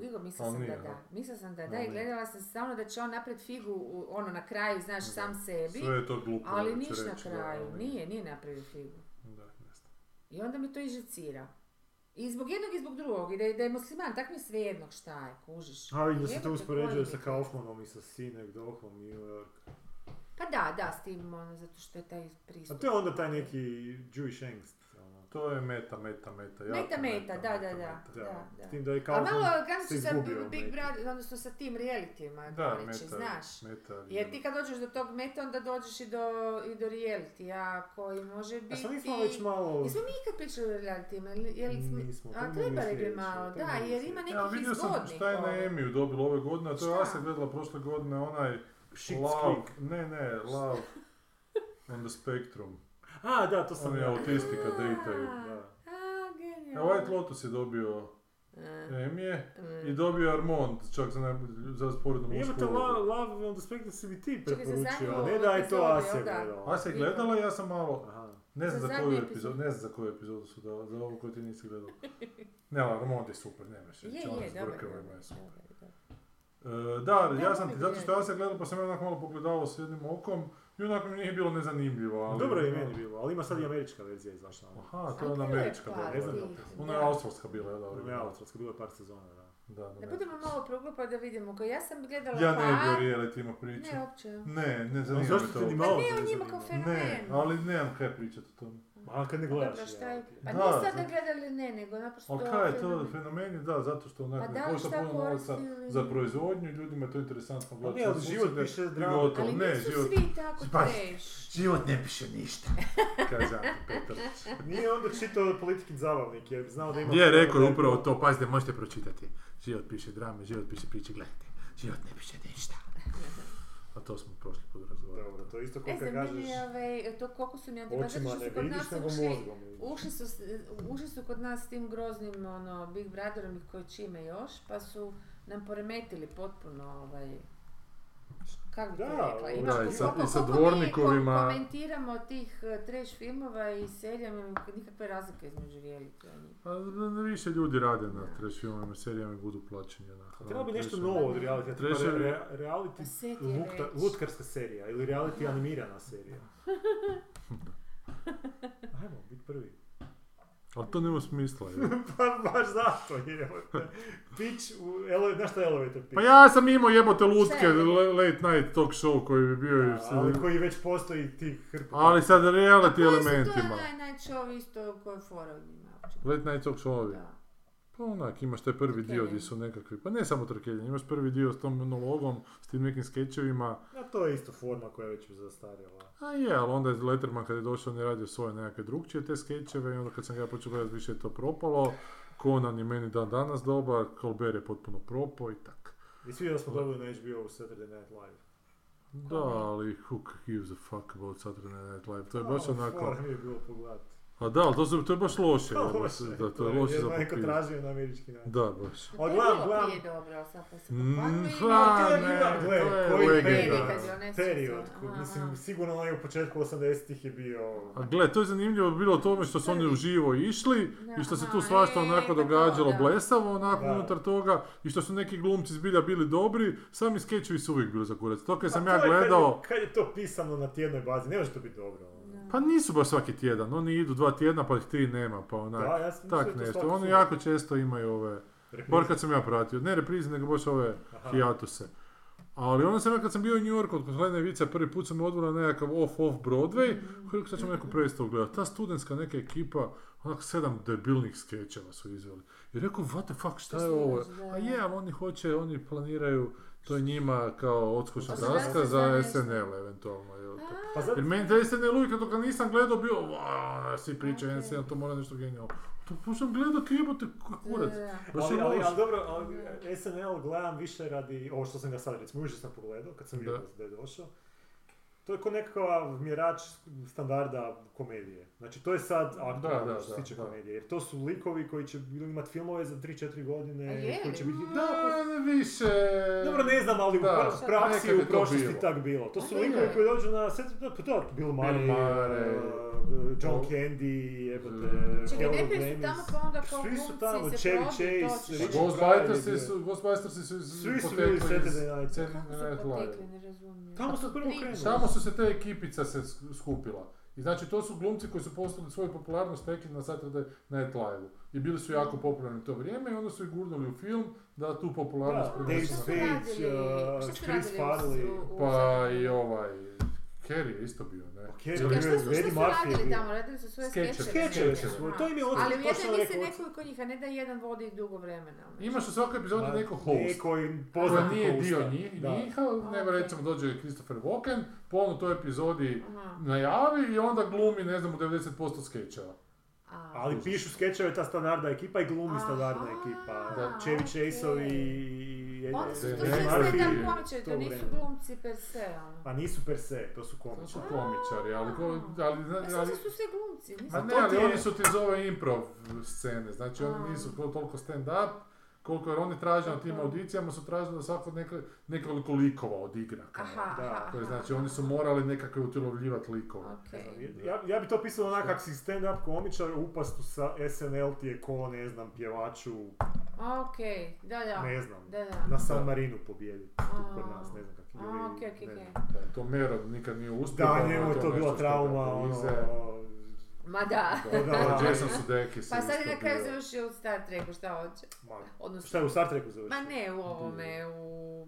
Vigo, mislila sam da da, a? mislila sam da da i gledala sam stalno da će on napraviti figu, ono na kraju, znaš, sam sebi, Sve je to glupo. ali niš na da, kraju, nije, nije napravio figu. Da, ne znam. I onda mi to ižecira. I zbog jednog i zbog drugog, i da je, da je musliman, tak mi je svejedno šta je, kužiš. A vidim da se to uspoređuje sa Kaufmanom i sa Sinek Dohom i New York. Pa da, da, s tim, ono, zato što je taj A pristup. to je onda taj neki Jewish angst. To je meta, meta, meta. jako Meta, meta, da, da, da. meta. Da, da. S tim da je A Kaufman malo, se sad Big. Brother, odnosno sa tim realitima Da, doći, meta, znaš. meta. Jer ti kad dođeš do tog meta, onda dođeš i do, i do realitija koji može biti... A sad nismo već malo... Jesmo mi ikad pričali o realitima? Jel smo... Nismo, A trebali bi malo, da, jer ima sljedeće. Ja, nekih vidio sam šta je na. Emiju dobilo ove godine, a to je? Asa gledala prošle godine, onaj Shit's Love, ne, ne, Love on the Spectrum. A, da, to sam Oni ja. autisti kad dejtaju. Da. A, A genijalno. White Lotus je dobio A, Emije mm. i dobio Armond, čak za, najbolju- za sporednu mušku Imate ulogu. Love, love on the ti za preporučio, a zadnju ne da je to Asja da? gledala. Asa je gledala, ja sam malo, Aha. ne znam Za za, koju epizodu. ne znam za koju epizodu su dala, za ovu koju ti nisi gledala. Ne, ali Armond je super, Je, reći, ona je, dobar, brkama dobar, ima super. E, da, Da, ja sam, mogu zato što ja sam gledao pa sam ja onak malo pogledao s jednim okom i onako mi nije bilo nezanimljivo, ali... Dobro je i meni bilo, ali ima sad i američka verzija izašla. ono. Aha, to je ona američka bila. ne znam da- Ona je da. australska bila, da, Ono je australska, bilo je par sezona, da. Da, da, Da ne. budemo malo proglupa da vidimo, ko ja sam gledala Ja ne bi o realitima pričao. Ne, uopće. Ne, ne zanima me to. Pa ne te o ne njima kao fenomen. Ne, ali nemam kaj pričati o tome. A kad ne gledaš Dobro, šta je? Pa Da, nije sad zato- da gledali ne, nego naprosto... Ali kaj je to fenomen. fenomeni? Da, zato što onak Pa ne košta šta puno novaca za proizvodnju, ljudima je to interesantno Pa gledati. ne, ali život piše drama. Ali Ne, nisu život, svi tako trash. život ne piše ništa, kaže Ante Petrović. Nije onda čitao politikin zabavnik jer znao da ima... Je, rekao je upravo to, pazite, možete pročitati. Život piše drame, život piše priče, gledajte. Život ne piše ništa. A to smo prošli put razgovarali. Dobro, to isto E, kad mene kažeš je ovaj, to koliko su mi očima što su kod nas ušli, ušli su, s- ušli su kod nas s tim groznim ono, Big Brotherom i koji čime još, pa su nam poremetili potpuno ovaj, kako Da, rekla, da, ima i sa- koliko- i sa dvornikovima. ko- komentiramo tih uh, trash filmova i serija, nema nikakve razlike između reality i njih. A n- više ljudi rade na trash filmima, serijama i budu plaćeni. onako. A Treba bi nešto Trash- novo od reality, Treće- re, re- reality Pa lukta, lutkarska serija ili reality animirana serija. Ajmo, biti prvi. Ali to nema smisla. je. Pa baš zato je. Pitch, u, ele, znaš šta je elevator pitch? Pa ja sam imao jebote lutke, late night talk show koji bi bio i Da, ali koji već postoji tih hrpa. ali sad reality Koji su elementima. to naj, najčovi isto koje fora u njima uopće? Late night talk showovi. Da. Pa onak, imaš taj prvi dio gdje su nekakvi, pa ne samo trkeljenje, imaš prvi dio s tom monologom, s tim nekim skečevima, A to je isto forma koja je već zastarjela. a je, ali onda je Letterman kad je došao on je radio svoje nekakve drugčije te skečeve i onda kad sam ga ja počeo gledati više je to propalo, Conan je meni dan danas dobar, Colbert je potpuno propao i tak. I svi da smo dobili na HBO Saturday Night Live. Da, ali who gives a fuck about Saturday Night Live, to je baš onako, je bilo pogledati. A da, ali to, su- to je baš loše, Pa, loše, da, to je loše za Jer neko tražio na američki način. Da, baš. Je gledam, gledam. dobro, sad pa se Mm, pa, to ne, bila- gle, to je koji period, je period, mislim, sigurno onaj u početku 80-ih je bio... A gle, to je zanimljivo bilo tome što su oni uživo išli i što se tu svašta e, onako pa događalo blesavo onako unutar toga i što su neki glumci zbilja bili dobri, sami skečevi su uvijek bili za kurac. To kad sam Pa ja kad je- gledao, Kad je to pisano na tjednoj bazi, ne može to biti dobro. Pa nisu baš svaki tjedan, oni idu dva tjedna pa ih tri nema, pa onak, Da, ja sam tak nešto. Oni jako često imaju ove, Reprize. bar kad sam ja pratio, ne reprize nego baš ove Aha. hijatuse. Ali onda sam ja kad sam bio u New Yorku od Gledane Vica prvi put sam na nekakav off-off Broadway, koji rekao sad ćemo neku predstavu gledati. Ta studentska neka ekipa, onak sedam debilnih skečeva su izveli. I rekao, what the fuck, šta je ovo? A je, ali oni hoće, oni planiraju, to je njima kao odskočna daska za. SNL eventualno. Jel? Pa zato, Jer meni taj SNL uvijek dok ga nisam gledao bio, "Wow, svi pričaju Ok. SNL, to mora nešto genijalno. To počnem gledat, jebote, kurac. Da. Baš ali, dobro, ali SNL gledam više radi, ovo što sam ga sad recimo užasno pogledao, kad sam vidio da je došao. To je ko nekakav mjerač standarda komedije. Znači to je sad aktualno što se tiče da. komedije. Jer to su likovi koji će imati filmove za 3-4 godine. A je koji će biti... Da, pa- Da, više... dobro, ne znam, ali u Da, pra- praksi u prošlosti bilo. tak bilo. To su likovi koji dođu na set, da, pa to, Bill Murray, Murray, uh, John Candy, jebote, Mm. Čekaj, najprije su tamo pa onda kao Svi su tamo, se Chevy Chase. Richard Pryor je su, Svi su bili Saturday Night. Kako su potekli, ne razumijem. Tamo A su prvo krenuli. Su se te ekipica se sk- skupila. I znači to su glumci koji su postali svoju popularnost stekli na Saturday Night Live-u. I bili su jako popularni u to vrijeme i onda su ih gurnuli u film da tu popularnost prenesu Dave Spade, uh, Chris Farley. Pa i ovaj... Kerry je isto bio, ne? Kerry Čekaj, šta su, šta Eddie Murphy je bio. tamo? Radili su svoje Skečeve. skečeve? Su to im je Ali odlično, točno nisi rekao. nekoliko njih, a ne da jedan vodi dugo vremena. ono. Imaš u svakoj epizodi neko host. Neko Koji poznati nije hosta. dio njih, Da. njiha, nego Ok. recimo dođe Christopher Walken, po on u toj epizodi Aha. najavi i onda glumi, ne znam, u 90% skečeva. A. Ali pišu skečeve ta standardna ekipa i glumi standardna ekipa. Da. Chevy Chaseovi okej. i... Onda su to sve stand-up komičari, to to nisu glumci per se, ono. Pa nisu per se, to su To komičari. su komičari, ali, ko, ali, sam ali, su sve glumci, ma nisam... ne, to ali oni su ti zove improv scene, znači oni nisu to- toliko stand-up, koliko jer oni traže na tim audicijama su tražili da svako neko, nekoliko likova odigra. kao. Aha, Da, aha, To je aha, znači oni su morali nekakve utjelovljivati likove. Okej. Ja, ja bi to pisao onak kak si stand-up komičar, upast u sa SNL ti je ko, ne znam, pjevaču, Okej, da, da. ne znam, Da, da. na San Marinu pobjedi. Kod nas, ne znam kak. Ne okej. znam. Da, to Mero nikad nije uspio. Da, pa njemu je to to bila trauma, ono... Ma da. Da, Da. Jason Sudeikis Pa je sad je na kraju bio. završio u Star Treku, šta hoće? Ma, Odnosno, Šta je u Star Treku završio? Ma ne u ovome, u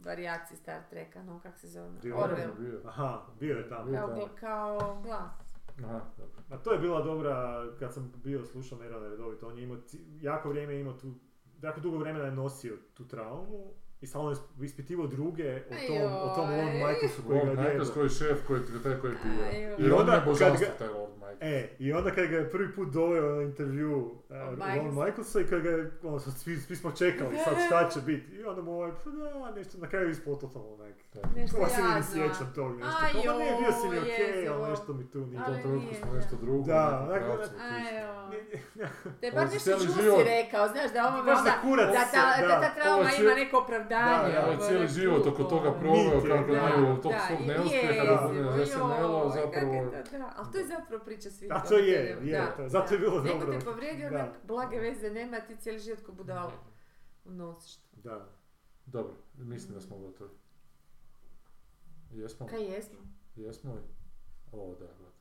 varijaciji Star Treka, no kak se zove? Dio Orwell. Bio. Aha, bio je tamo. Bio. Kao, gl- kao glas. Aha, dobro. A to je bila dobra, kad sam bio slušao Nerada redovito, on je imao, jako vrijeme je imao tu, jako dugo vremena je nosio tu traumu i stalno je ispitivao druge o tom, o tom Ajoj. Michaelsu koji ga Lord je Michaels jebao. koji je šef, koji je taj koji bira. Ajoj. I I on onda je kad božanstvo, ga- taj Lord Michaels. E, i onda kad ga je prvi put doveo na intervju uh, Michaelsa. Lorne Michaelsa i kad ga je, ono, sad svi, svi smo čekali sad šta će biti. I onda mu ovaj, pa da, nešto, na kraju je ispalo totalno onak. Nešto Ja se ne jadno. sjećam tog nešto. Aj, Kao, ma ne, bio si mi okej, jezivo. ali nešto mi tu nije. U Ali tom trenutku nije, smo da. nešto drugo. Da, nekom onak- pravcu Ajoj. Ne, Te Ovo bar nešto čusi rekao, znaš da ovo kurac da ta, da. da ta trauma Ovo ima neko opravdanje. Da, da, Ovaj ovo cijeli je život oko toga ono. proveo je, kako da. nije u tog Da, svog i neuspjeha da bude je zapravo... da, ali to je zapravo priča svih A to je, je, da, to je, zato je bilo Neko dobro. te povrijedio, Da. onak blage veze nema, ti cijeli život ko budala nosiš. Da. Dobro, mislim da smo gotovi. Jesmo? Kaj jesmo? Jesmo li? O, da, gotovo.